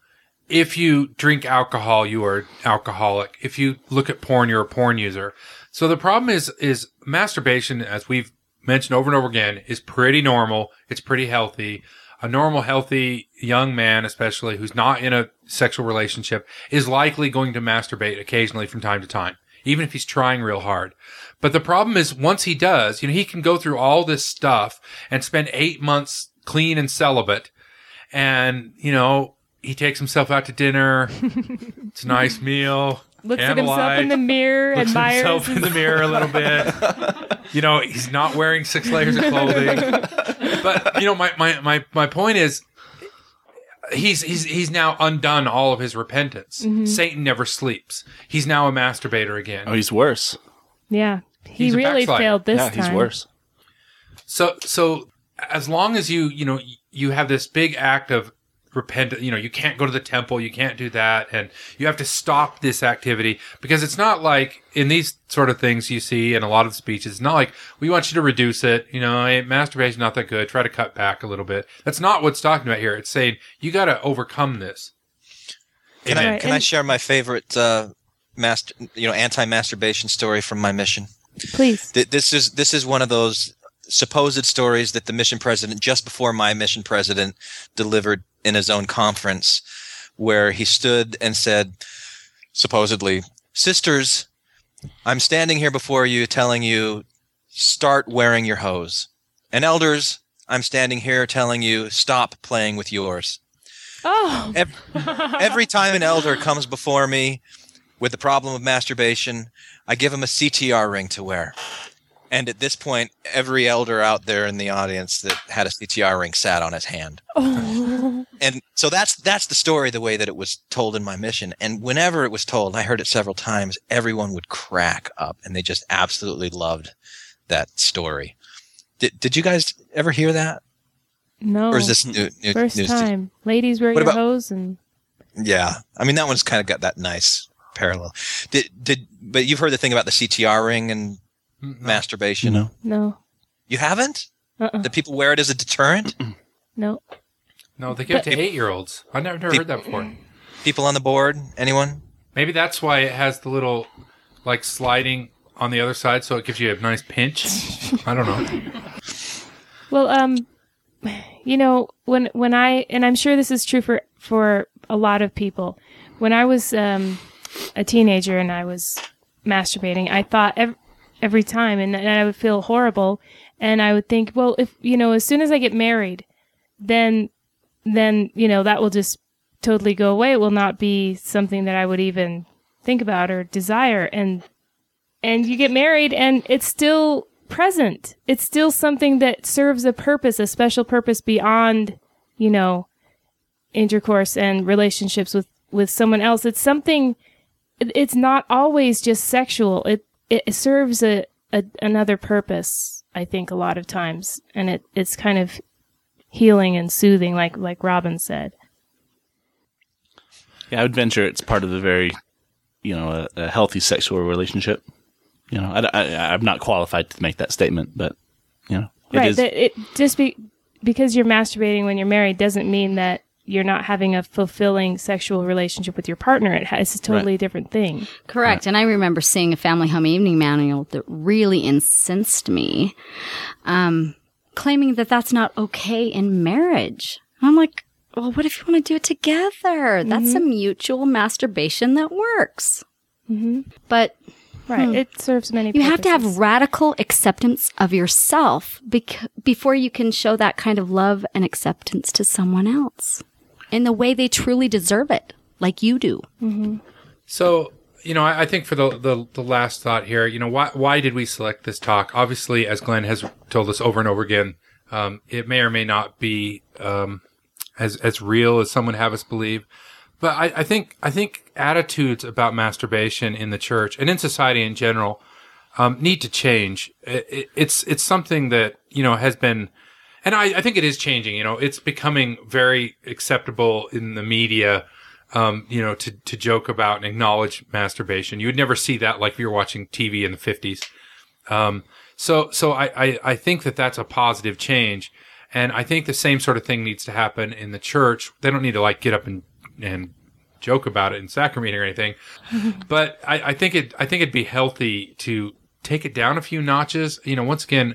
Speaker 14: if you drink alcohol, you are alcoholic. If you look at porn, you're a porn user. So the problem is is masturbation, as we've mentioned over and over again, is pretty normal. It's pretty healthy. A normal, healthy young man, especially who's not in a sexual relationship, is likely going to masturbate occasionally from time to time, even if he's trying real hard. But the problem is once he does, you know, he can go through all this stuff and spend eight months clean and celibate. And, you know, he takes himself out to dinner. it's a nice meal.
Speaker 16: Looks at himself in the mirror,
Speaker 14: looks at
Speaker 16: admires
Speaker 14: himself in the mirror a little bit. you know, he's not wearing six layers of clothing. but you know, my, my, my, my point is he's he's he's now undone all of his repentance.
Speaker 16: Mhm.
Speaker 14: Satan never sleeps. He's now a masturbator again.
Speaker 18: Oh, he's worse.
Speaker 16: Yeah. He
Speaker 14: He's
Speaker 16: really failed this
Speaker 18: yeah,
Speaker 16: time.
Speaker 18: he's worse.
Speaker 14: So so as long as you you know you have this big act of repent you know you can't go to the temple you can't do that and you have to stop this activity because it's not like in these sort of things you see in a lot of speeches it's not like we want you to reduce it you know hey, masturbation's not that good try to cut back a little bit that's not what's talking about here it's saying you got to overcome this
Speaker 5: Can I
Speaker 14: Amen.
Speaker 5: can I share my favorite uh, master you know anti masturbation story from my mission?
Speaker 16: Please.
Speaker 5: Th- This is this is one of those supposed stories that the mission president just before my mission president delivered in his own conference where he stood and said supposedly sisters i'm standing here before you telling you start wearing your hose and elders i'm standing here telling you stop playing with yours
Speaker 16: Oh.
Speaker 5: Ev- Every time an elder comes before me with the problem of masturbation, I give him a CTR ring to wear. And at this point, every elder out there in the audience that had a CTR ring sat on his hand.
Speaker 16: Oh.
Speaker 5: And so that's that's the story the way that it was told in my mission. And whenever it was told, I heard it several times, everyone would crack up and they just absolutely loved that story. Did did you guys ever hear that?
Speaker 16: No.
Speaker 5: Or is this new, new
Speaker 16: First
Speaker 5: news to you?
Speaker 16: time. Ladies wear
Speaker 5: What
Speaker 16: your
Speaker 5: about-
Speaker 16: hose and
Speaker 5: Yeah, I mean that one's kind of got that nice parallel. Did did but you've heard the thing about the CTR ring and masturbation?
Speaker 18: No.
Speaker 16: no.
Speaker 5: You haven't?
Speaker 16: Uh-uh.
Speaker 5: That people wear it as a deterrent?
Speaker 16: No.
Speaker 14: no they give it to eight year olds i've never, never heard that before
Speaker 5: People on the board? Anyone?
Speaker 14: maybe that's why it has the little like sliding on the other side so it gives you a nice pinch i don't know
Speaker 16: Well, um, you know, when when I and I'm sure this is true for for a lot of people. When I was um, a teenager and I was masturbating, I thought every, every time, and, and I would feel horrible, and I would think, well, if you know, as soon as I get married, then then you know that will just totally go away. It will not be something that I would even think about or desire. And and you get married, and it's still present. It's still something that serves a purpose, a special purpose beyond, you know, intercourse and relationships with with someone else. It's something. It's not always just sexual. It it serves a, a another purpose. I think a lot of times, and it it's kind of healing and soothing, like like Robin said.
Speaker 18: Yeah, I would venture it's part of the very, you know, a, a healthy sexual relationship. You know, I, I, I'm not qualified to make that statement, but you know, it
Speaker 16: right.
Speaker 18: is-
Speaker 16: it just be because you're masturbating when you're married doesn't mean that you're not having a fulfilling sexual relationship with your partner. It has, it's a totally different thing.
Speaker 17: Correct. And I remember seeing a family home evening manual that really incensed me, um, claiming that that's not okay in marriage. I'm like, well, what if you want to do it together? That's a mutual masturbation that works.
Speaker 16: Mm-hmm.
Speaker 17: But
Speaker 16: Right.
Speaker 17: hmm.
Speaker 16: It serves many.
Speaker 17: You have to have radical acceptance of yourself bec- before you can show that kind of love and acceptance to someone else in the way they truly deserve it, like you do.
Speaker 16: Mm-hmm.
Speaker 14: So, you know, I, I think for the, the the last thought here, you know, why why did we select this talk? Obviously, as Glenn has told us over and over again, um, it may or may not be um, as as real as someone have us believe. But I, I think I think attitudes about masturbation in the church and in society in general um, need to change. It, it, it's it's something that you know has been, and I, I think it is changing. You know, it's becoming very acceptable in the media. Um, you know, to to joke about and acknowledge masturbation. You would never see that like if you're watching TV in the fifties. Um, so so I, I I think that that's a positive change, and I think the same sort of thing needs to happen in the church. They don't need to like get up and and joke about it in sacrament or anything but I, I think it I think it'd be healthy to take it down a few notches. You know, once again,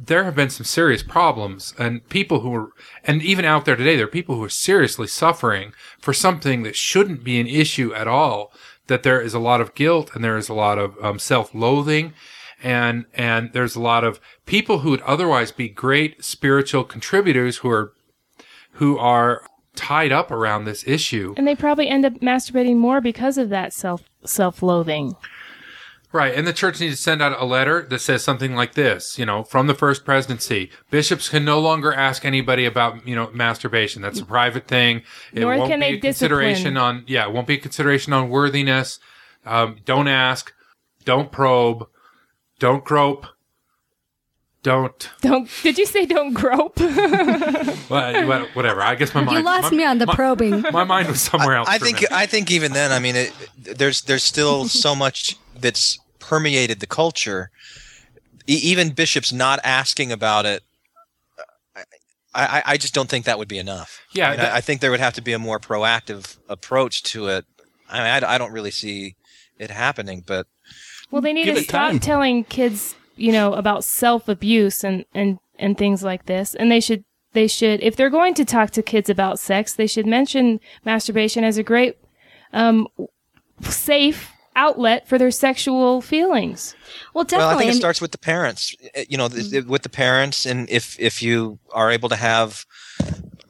Speaker 14: there have been some serious problems, and people who are, and even out there today, there are people who are seriously suffering for something that shouldn't be an issue at all. That there is a lot of guilt and there is a lot of um, self-loathing, and and there's a lot of people who would otherwise be great spiritual contributors who are who are tied up around this issue.
Speaker 16: And they probably end up masturbating more because of that self self loathing.
Speaker 14: Right, and the church needs to send out a letter that says something like this, you know, from the first presidency. Bishops can no longer ask anybody about, you know, masturbation. That's a private thing. It
Speaker 16: Nor
Speaker 14: won't
Speaker 16: can
Speaker 14: be
Speaker 16: they
Speaker 14: a consideration
Speaker 16: discipline.
Speaker 14: on, yeah, it won't be a consideration on worthiness. Um, don't ask, don't probe, don't grope, don't,
Speaker 16: Don't did you say don't grope?
Speaker 14: what- what- whatever. I guess my mind.
Speaker 17: You lost
Speaker 14: my-
Speaker 17: me on the
Speaker 14: my-
Speaker 17: probing.
Speaker 14: My mind was somewhere else.
Speaker 15: I
Speaker 14: for a
Speaker 15: think
Speaker 14: minute.
Speaker 15: I think even then, I mean, it, there's there's still so much that's permeated the culture. E- even bishops not asking about it, I, I, I just don't think that would be enough.
Speaker 14: Yeah,
Speaker 15: I, mean,
Speaker 14: that-
Speaker 15: I, I think there would have to be a more proactive approach to it. I mean, I, d- I don't really see it happening, but
Speaker 16: Well, they need to stop
Speaker 15: time.
Speaker 16: telling kids, you know, about self abuse and, and, and things like this. And they should, they should, if they're going to talk to kids about sex, they should mention masturbation as a great, um, safe outlet for their sexual feelings.
Speaker 17: Well, definitely.
Speaker 15: Well, I think it starts with the parents. Uh, You know, th- th- with the parents, and if if you are able to have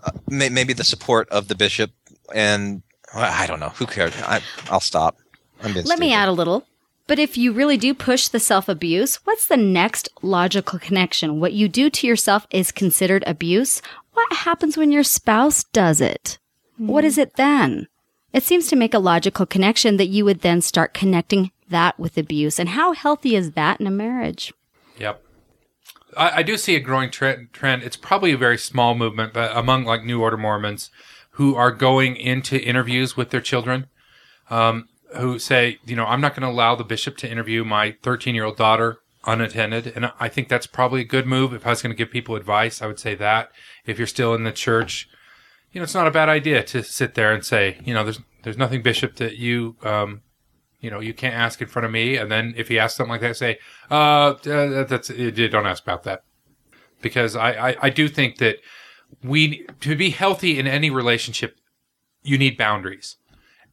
Speaker 15: uh, may- maybe the support of the bishop, and well, I don't know, who cares? I, I'll stop. I'm being
Speaker 17: Let me add a little. But if you really do push the self abuse, what's the next logical connection? What you do to yourself is considered abuse. What happens when your spouse does it? What is it then? It seems to make a logical connection that you would then start connecting that with abuse. And how healthy is that in a marriage?
Speaker 14: Yep. I, I do see a growing trend, trend. It's probably a very small movement, but among like New Order Mormons who are going into interviews with their children, um, who say, you know, I'm not going to allow the bishop to interview my 13 year old daughter unattended. And I think that's probably a good move. If I was going to give people advice, I would say that. If you're still in the church, you know, it's not a bad idea to sit there and say, you know, there's there's nothing, Bishop, that you um, you know, you can't ask in front of me. And then if he asks something like that, say, uh, uh that's, don't ask about that. Because I, I, I do think that we, to be healthy in any relationship, you need boundaries.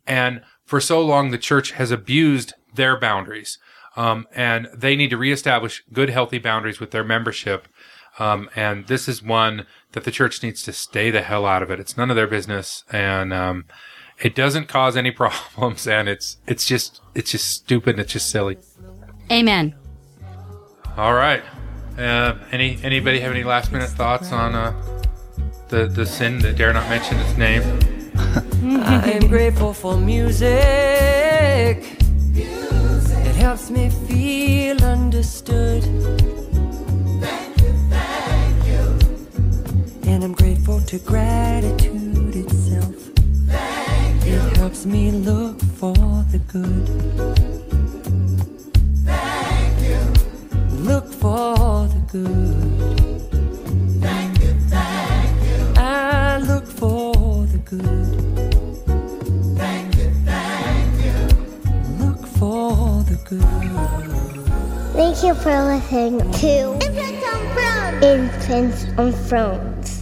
Speaker 14: And for so long, the church has abused their boundaries. Um, and they need to reestablish good, healthy boundaries with their membership. Um, and this is one that the church needs to stay the hell out of it. It's none of their business, and um, it doesn't cause any problems. And it's it's just it's just stupid. and It's just silly.
Speaker 17: Amen.
Speaker 14: All right. Uh, any anybody have any last minute thoughts on uh, the the sin that dare not mention its name?
Speaker 4: I am grateful for music. It helps me feel understood. And I'm grateful to gratitude itself. It helps me look for the good. Look for the good. Thank you, thank you. I look for the good. Thank you, thank you. Look for the good.
Speaker 19: Thank you for listening to Infants on Thrones. Infants on Thrones.